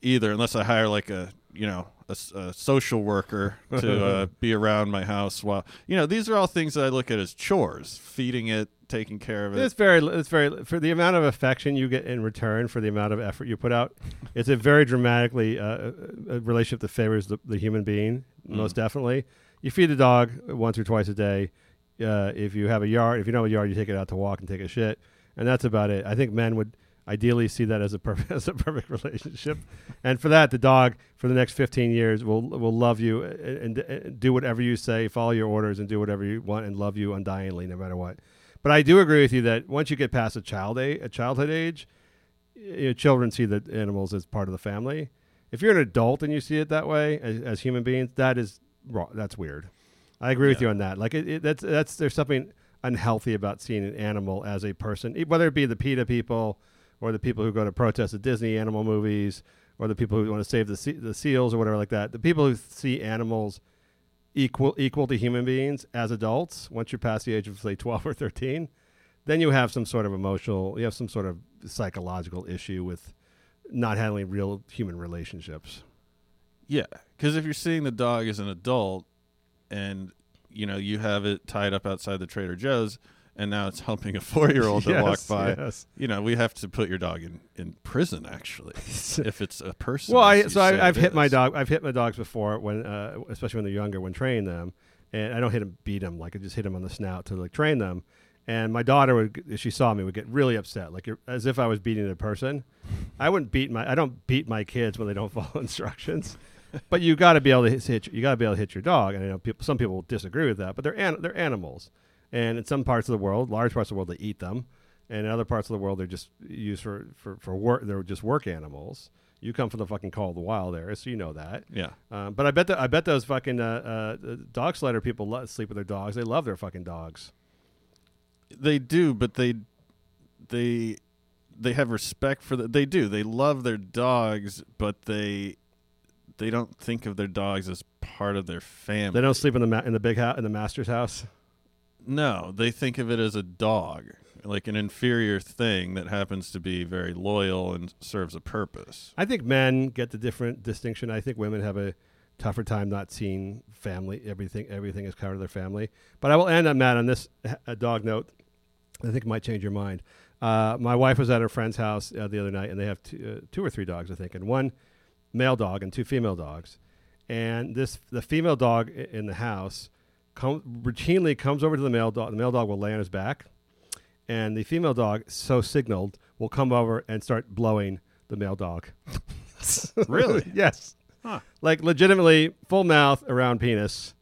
either unless I hire like a you know a, a social worker to uh, be around my house while you know these are all things that I look at as chores feeding it taking care of it It's very, it's very for the amount of affection you get in return for the amount of effort you put out. It's a very dramatically uh, a relationship that favors the, the human being most definitely. You feed the dog once or twice a day. Uh, if you have a yard, if you don't have a yard, you take it out to walk and take a shit, and that's about it. I think men would ideally see that as a perfect as a perfect relationship, and for that, the dog for the next fifteen years will will love you uh, uh, and, and, and do whatever you say, follow your orders, and do whatever you want, and love you undyingly, no matter what. But I do agree with you that once you get past a child a, a childhood age, you know, children see the animals as part of the family. If you're an adult and you see it that way as, as human beings, that is wrong. That's weird. I agree with you on that. Like it, it, that's that's there's something unhealthy about seeing an animal as a person, whether it be the PETA people or the people who go to protest at Disney animal movies or the people who want to save the the seals or whatever like that. The people who see animals equal equal to human beings as adults once you're past the age of say 12 or 13 then you have some sort of emotional you have some sort of psychological issue with not handling real human relationships yeah because if you're seeing the dog as an adult and you know you have it tied up outside the Trader Joe's and now it's helping a four year old to walk Yes, by. yes. you know we have to put your dog in in prison actually if it's a person well I, so I, I've it hit my dog i've hit my dogs before when uh, especially when they're younger when training them and i don't hit them beat them like i just hit them on the snout to like train them. And my daughter would if she saw me would get really upset like as if i was beating a person. I wouldn't beat my i don't beat my kids when they don't follow instructions. But you got to be able to hit, hit you got to be able to hit your dog and I know people, some people disagree with that but they're an, they're animals and in some parts of the world large parts of the world they eat them and in other parts of the world they're just used for for, for work they're just work animals you come from the fucking call of the wild area so you know that yeah um, but I bet that I bet those fucking uh, uh, dog slider people lo- sleep with their dogs. They love their fucking dogs. They do, but they they they have respect for the they do. They love their dogs, but they they don't think of their dogs as part of their family. They don't sleep in the ma- in the big house in the master's house. No, they think of it as a dog, like an inferior thing that happens to be very loyal and serves a purpose. I think men get the different distinction. I think women have a tougher time not seeing family. Everything everything is of their family. But I will end on Matt on this a dog note. I think it might change your mind. Uh, my wife was at her friend's house uh, the other night, and they have two, uh, two or three dogs, I think, and one male dog and two female dogs. And this the female dog in the house com- routinely comes over to the male dog. The male dog will lay on his back, and the female dog, so signaled, will come over and start blowing the male dog. Really? yes. Huh. Like legitimately full mouth around penis.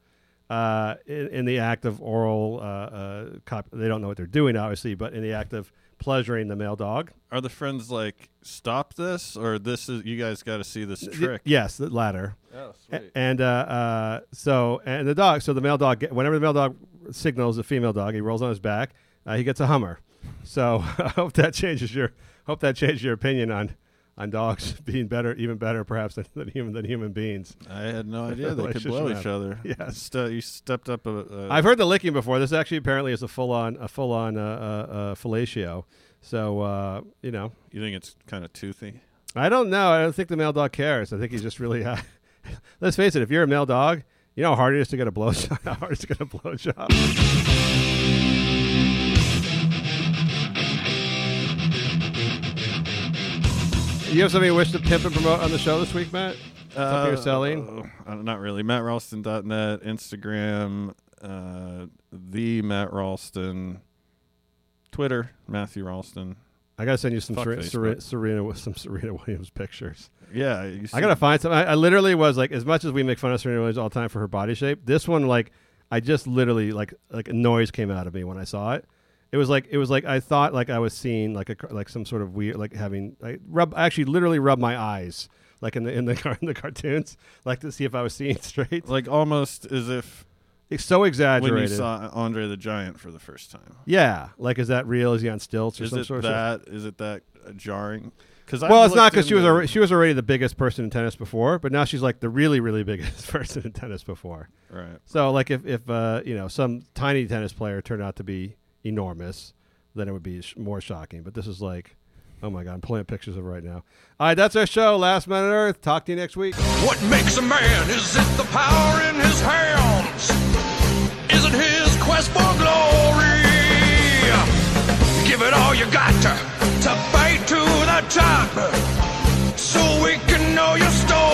Uh, in, in the act of oral, uh, uh, cop- they don't know what they're doing, obviously, but in the act of pleasuring the male dog. Are the friends like, stop this, or this is you guys got to see this trick? Yes, the latter. Oh, A- And uh, uh, so, and the dog, so the male dog, whenever the male dog signals the female dog, he rolls on his back. Uh, he gets a Hummer. So I hope that changes your hope that changes your opinion on on dogs being better, even better, perhaps than, than human than human beings. I had no idea they could blow each other. Yes. You stepped up a I've heard the licking before. This actually apparently is a full on a full on uh, uh, uh, fellatio. So uh, you know, You think it's kind of toothy? I don't know. I don't think the male dog cares. I think he's just really. Uh, let's face it. If you're a male dog, you know how hard it is to get a blowjob. How hard it is to get a blowjob. You have something you wish to pimp and promote on the show this week, Matt? Something you're selling? Uh, not really. MattRalston.net, Instagram, uh, the Matt Ralston, Twitter, Matthew Ralston. I gotta send you some Fuck Serena, Serena, Facebook. Serena with some Serena Williams pictures. Yeah, you I gotta find some. I, I literally was like, as much as we make fun of Serena Williams all the time for her body shape, this one like, I just literally like like a noise came out of me when I saw it. It was like it was like I thought like I was seeing like a like some sort of weird like having I rub I actually literally rubbed my eyes like in the in the car in the cartoons like to see if I was seeing straight. like almost as if It's so when exaggerated. you saw Andre the Giant for the first time. yeah, like is that real? Is he on stilts or Is some it sort of? that? Is it that uh, jarring? Because Well, it's not because she was already, she was already the biggest person in tennis before, but now she's like the really really biggest person in tennis before. right. So, like, if if uh, you know some tiny tennis player turned out to be enormous, then it would be sh- more shocking. But this is like, oh my God, I'm pulling pictures of right now. All right, that's our show. Last Man on Earth. Talk to you next week. What makes a man? Is it the power in his hands? Is it his quest for glory? Give it all you got to, to fight to the top so we can know your story.